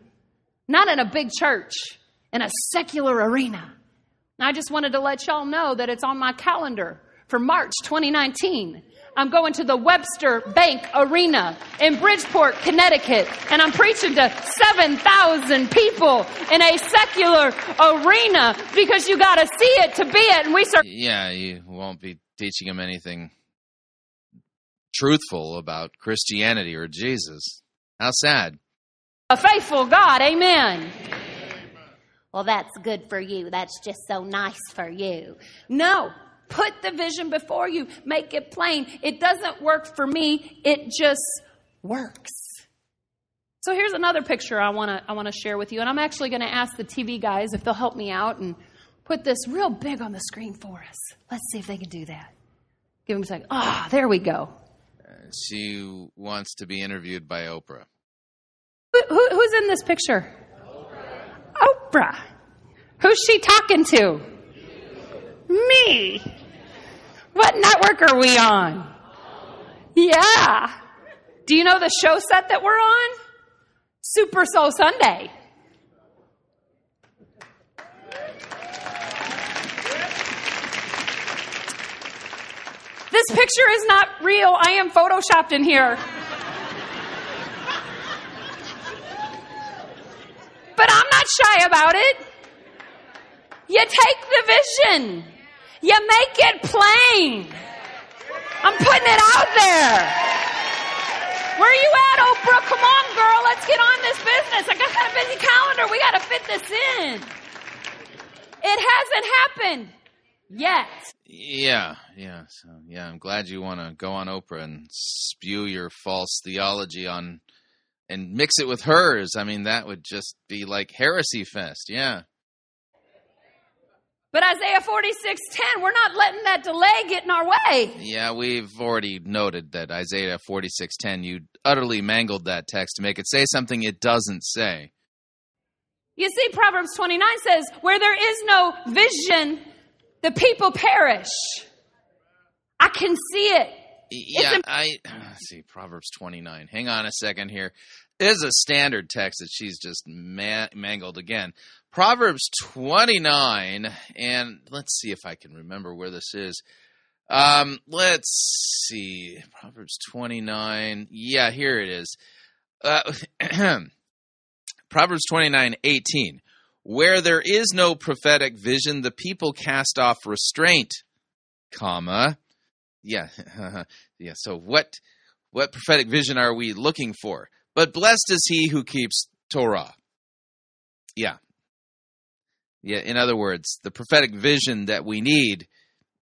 Speaker 17: not in a big church, in a secular arena. I just wanted to let y'all know that it's on my calendar for March 2019. I'm going to the Webster Bank Arena in Bridgeport, Connecticut, and I'm preaching to 7,000 people in a secular arena because you got to see it to be it. And we serve
Speaker 1: Yeah, you won't be teaching them anything truthful about Christianity or Jesus. How sad.
Speaker 17: a faithful God. Amen.
Speaker 4: Well, that's good for you. That's just so nice for you.
Speaker 17: No. Put the vision before you. Make it plain. It doesn't work for me. It just works. So here's another picture I want to I want to share with you and I'm actually going to ask the TV guys if they'll help me out and put this real big on the screen for us. Let's see if they can do that. Give them a second. Ah, there we go.
Speaker 1: She wants to be interviewed by Oprah.
Speaker 17: Who, who, who's in this picture? Oprah. Oprah. Who's she talking to? Me. What network are we on? Yeah. Do you know the show set that we're on? Super Soul Sunday. This picture is not real. I am photoshopped in here. But I'm not shy about it. You take the vision. You make it plain. I'm putting it out there. Where are you at, Oprah? Come on, girl. Let's get on this business. I got a busy calendar. We got to fit this in. It hasn't happened yet.
Speaker 1: Yeah, yeah. So, yeah, I'm glad you want to go on Oprah and spew your false theology on and mix it with hers. I mean, that would just be like heresy fest. Yeah.
Speaker 17: But Isaiah 46:10, we're not letting that delay get in our way.
Speaker 1: Yeah, we've already noted that Isaiah 46:10 you utterly mangled that text to make it say something it doesn't say.
Speaker 17: You see, Proverbs 29 says, where there is no vision, the people perish. I can see it.
Speaker 1: Yeah, I see Proverbs 29. Hang on a second here. There's a standard text that she's just ma- mangled again. Proverbs 29 and let's see if I can remember where this is. Um let's see. Proverbs 29. Yeah, here it is. Uh, Proverbs 29 18. Where there is no prophetic vision, the people cast off restraint, comma. Yeah, yeah. So what what prophetic vision are we looking for? But blessed is he who keeps Torah. Yeah. Yeah, in other words, the prophetic vision that we need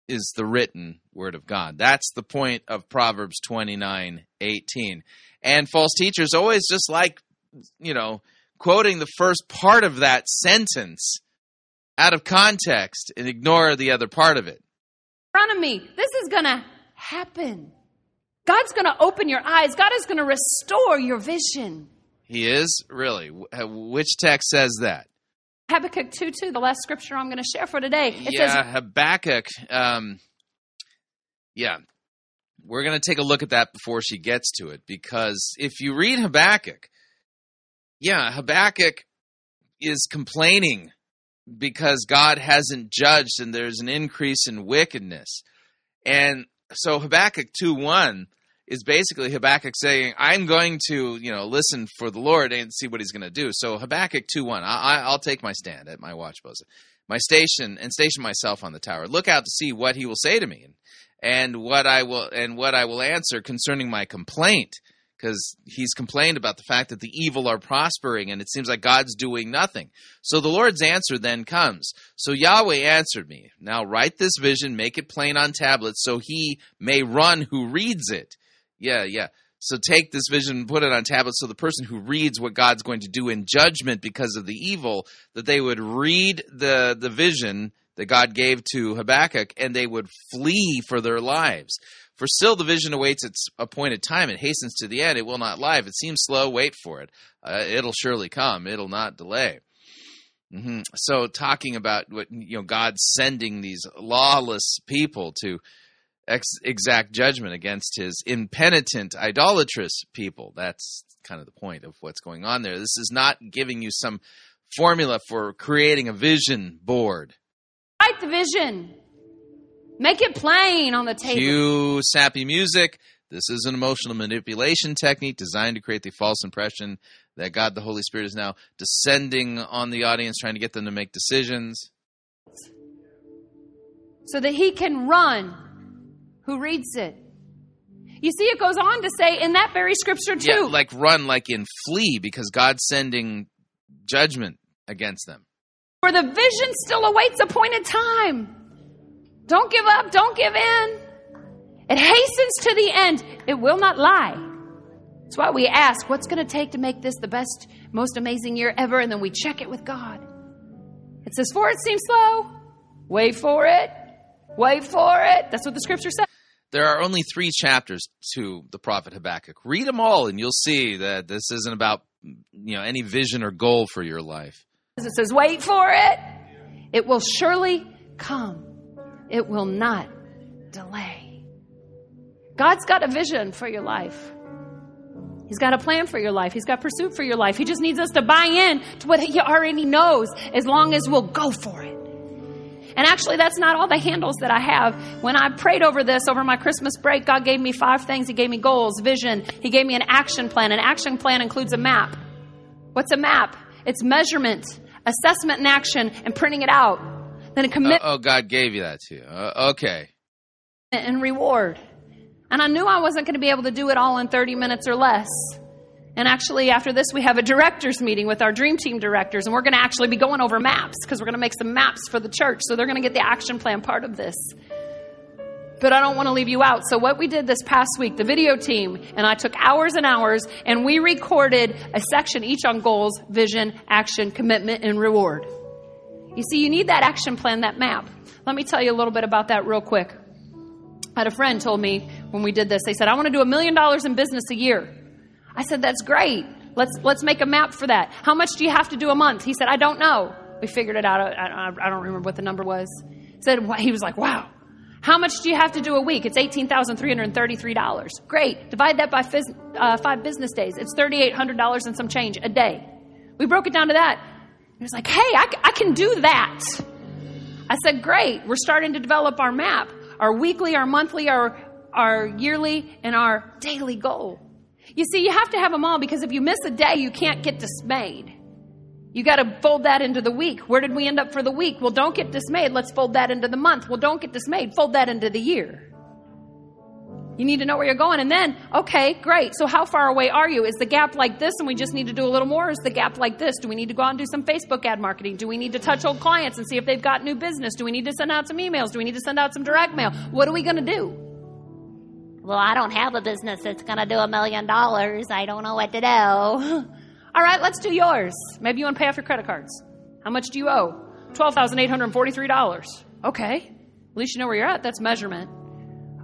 Speaker 1: is the written word of God. That's the point of Proverbs 29 18. And false teachers always just like, you know, quoting the first part of that sentence out of context and ignore the other part of it.
Speaker 17: In front of me, this is going to happen. God's going to open your eyes. God is going to restore your vision.
Speaker 1: He is really. Which text says that?
Speaker 17: Habakkuk 2 2, the last scripture I'm going to share for today. It
Speaker 1: yeah,
Speaker 17: says,
Speaker 1: Habakkuk. Um, yeah, we're going to take a look at that before she gets to it because if you read Habakkuk, yeah, Habakkuk is complaining because God hasn't judged and there's an increase in wickedness. And so Habakkuk 2 1 is basically Habakkuk saying, I'm going to, you know, listen for the Lord and see what he's going to do. So Habakkuk 2 1, I, I'll take my stand at my watch post, my station, and station myself on the tower. Look out to see what he will say to me and, and what I will and what I will answer concerning my complaint. Because he's complained about the fact that the evil are prospering and it seems like God's doing nothing. So the Lord's answer then comes. So Yahweh answered me. Now write this vision, make it plain on tablets, so he may run who reads it. Yeah, yeah. So take this vision and put it on tablets so the person who reads what God's going to do in judgment because of the evil, that they would read the, the vision that God gave to Habakkuk and they would flee for their lives. For still the vision awaits its appointed time. It hastens to the end. It will not lie. It seems slow, wait for it. Uh, it'll surely come. It'll not delay. hmm So talking about what you know, God sending these lawless people to ex- exact judgment against His impenitent, idolatrous people. That's kind of the point of what's going on there. This is not giving you some formula for creating a vision board.
Speaker 17: Write the vision. Make it plain on the table.
Speaker 1: Cue sappy music. This is an emotional manipulation technique designed to create the false impression that God the Holy Spirit is now descending on the audience, trying to get them to make decisions.
Speaker 17: so that he can run who reads it. You see, it goes on to say in that very scripture, too.
Speaker 1: Yeah, like run, like in flee, because God's sending judgment against them.
Speaker 17: For the vision still awaits appointed time. Don't give up, don't give in. It hastens to the end, it will not lie. That's why we ask, what's going to take to make this the best, most amazing year ever? And then we check it with God. It says, For it seems slow. Wait for it. Wait for it. That's what the scripture says.
Speaker 1: There are only three chapters to the prophet Habakkuk. Read them all, and you'll see that this isn't about you know any vision or goal for your life.
Speaker 17: It says, Wait for it. It will surely come. It will not delay. God's got a vision for your life. He's got a plan for your life. He's got pursuit for your life. He just needs us to buy in to what He already knows as long as we'll go for it. And actually, that's not all the handles that I have. When I prayed over this over my Christmas break, God gave me five things. He gave me goals, vision. He gave me an action plan. An action plan includes a map. What's a map? It's measurement, assessment, and action, and printing it out. Then a
Speaker 1: Uh,
Speaker 17: commitment
Speaker 1: oh, God gave you that to you. Uh, okay.
Speaker 17: and reward. And I knew I wasn't going to be able to do it all in 30 minutes or less. And actually, after this, we have a directors meeting with our dream team directors, and we're going to actually be going over maps because we're going to make some maps for the church. So they're going to get the action plan part of this. But I don't want to leave you out. So, what we did this past week, the video team and I took hours and hours, and we recorded a section each on goals, vision, action, commitment, and reward. You see, you need that action plan, that map. Let me tell you a little bit about that real quick. I had a friend told me when we did this, they said, I want to do a million dollars in business a year. I said, that's great. Let's, let's make a map for that. How much do you have to do a month? He said, I don't know. We figured it out. I, I, I don't remember what the number was. Said, he was like, wow. How much do you have to do a week? It's $18,333. Great. Divide that by phys- uh, five business days. It's $3,800 and some change a day. We broke it down to that. He was like, hey, I can do that. I said, great. We're starting to develop our map, our weekly, our monthly, our, our yearly, and our daily goal. You see, you have to have them all because if you miss a day, you can't get dismayed. You got to fold that into the week. Where did we end up for the week? Well, don't get dismayed. Let's fold that into the month. Well, don't get dismayed. Fold that into the year. You need to know where you're going. And then, okay, great. So, how far away are you? Is the gap like this and we just need to do a little more? Or is the gap like this? Do we need to go out and do some Facebook ad marketing? Do we need to touch old clients and see if they've got new business? Do we need to send out some emails? Do we need to send out some direct mail? What are we going to do?
Speaker 4: Well, I don't have a business that's going to do a million dollars. I don't know what to do.
Speaker 17: All right, let's do yours. Maybe you want to pay off your credit cards. How much do you owe? $12,843. Okay. At least you know where you're at. That's measurement.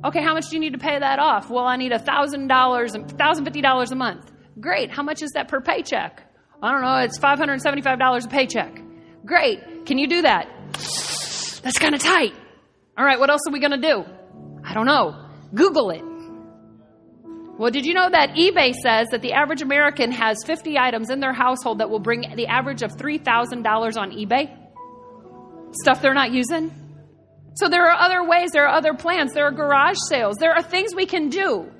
Speaker 17: Okay, how much do you need to pay that off? Well, I need $1,000, and $1,050 a month. Great. How much is that per paycheck? I don't know. It's $575 a paycheck. Great. Can you do that? That's kind of tight. All right, what else are we going to do? I don't know. Google it. Well, did you know that eBay says that the average American has 50 items in their household that will bring the average of $3,000 on eBay? Stuff they're not using? So there are other ways, there are other plans, there are garage sales, there are things we can do.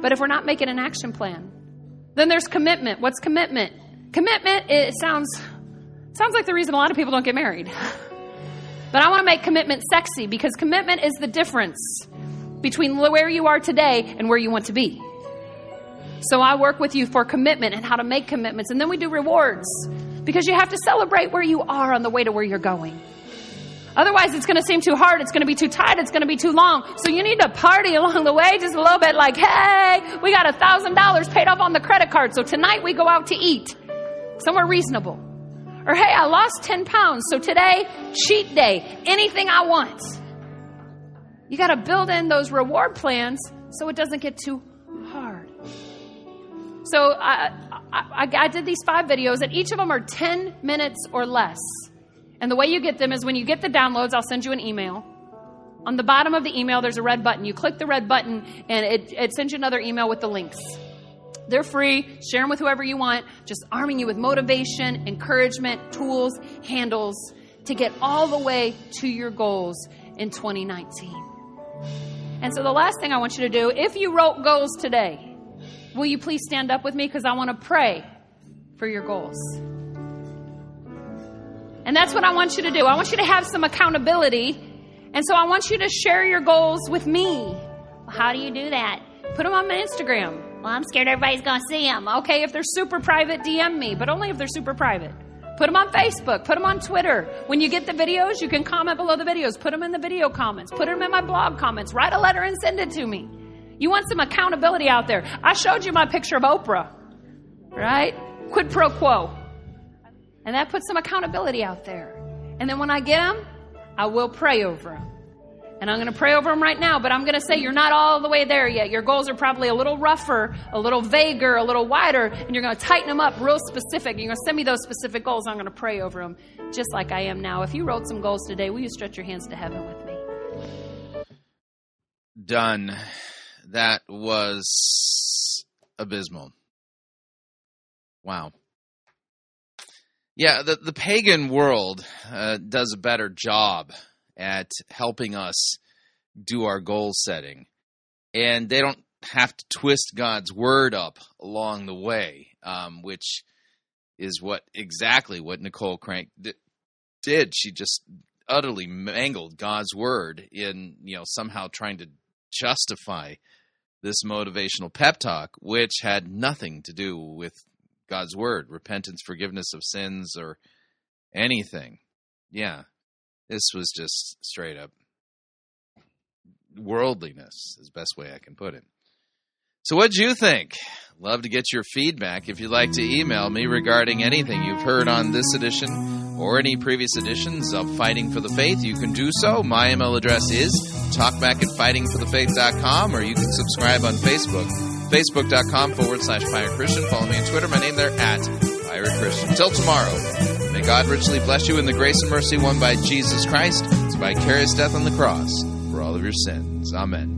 Speaker 17: But if we're not making an action plan, then there's commitment. What's commitment? Commitment it sounds sounds like the reason a lot of people don't get married. But I want to make commitment sexy because commitment is the difference between where you are today and where you want to be. So I work with you for commitment and how to make commitments and then we do rewards because you have to celebrate where you are on the way to where you're going. Otherwise, it's going to seem too hard. It's going to be too tight. It's going to be too long. So you need to party along the way just a little bit like, hey, we got a thousand dollars paid off on the credit card. So tonight we go out to eat somewhere reasonable. Or hey, I lost 10 pounds. So today, cheat day. Anything I want. You got to build in those reward plans so it doesn't get too. So I, I, I did these five videos, and each of them are 10 minutes or less. And the way you get them is when you get the downloads, I'll send you an email. On the bottom of the email, there's a red button. You click the red button, and it, it sends you another email with the links. They're free. Share them with whoever you want. Just arming you with motivation, encouragement, tools, handles to get all the way to your goals in 2019. And so, the last thing I want you to do, if you wrote goals today, will you please stand up with me? Because I want to pray for your goals. And that's what I want you to do. I want you to have some accountability. And so I want you to share your goals with me. Well, how do you do that? Put them on my Instagram. Well, I'm scared everybody's going to see them. Okay, if they're super private, DM me, but only if they're super private. Put them on Facebook. Put them on Twitter. When you get the videos, you can comment below the videos. Put them in the video comments. Put them in my blog comments. Write a letter and send it to me. You want some accountability out there. I showed you my picture of Oprah, right? Quid pro quo. And that puts some accountability out there. And then when I get them, I will pray over them. And I'm going to pray over them right now, but I'm going to say you're not all the way there yet. Your goals are probably a little rougher, a little vaguer, a little wider, and you're going to tighten them up real specific. You're going to send me those specific goals. I'm going to pray over them just like I am now. If you wrote some goals today, will you stretch your hands to heaven with me?
Speaker 1: Done. That was abysmal. Wow. Yeah, the, the pagan world uh, does a better job at helping us do our goal setting. And they don't have to twist God's word up along the way, um, which is what exactly what Nicole Crank did. She just utterly mangled God's word in, you know, somehow trying to justify this motivational pep talk, which had nothing to do with God's word, repentance, forgiveness of sins, or anything. Yeah, this was just straight up worldliness, is best way I can put it. So, what'd you think? Love to get your feedback. If you'd like to email me regarding anything you've heard on this edition or any previous editions of Fighting for the Faith, you can do so. My email address is talkback at fightingforthefaith.com, or you can subscribe on Facebook, facebook.com forward slash Pirate Christian. Follow me on Twitter. My name there at Pirate Christian. Until tomorrow, may God richly bless you in the grace and mercy won by Jesus Christ, his vicarious death on the cross for all of your sins. Amen.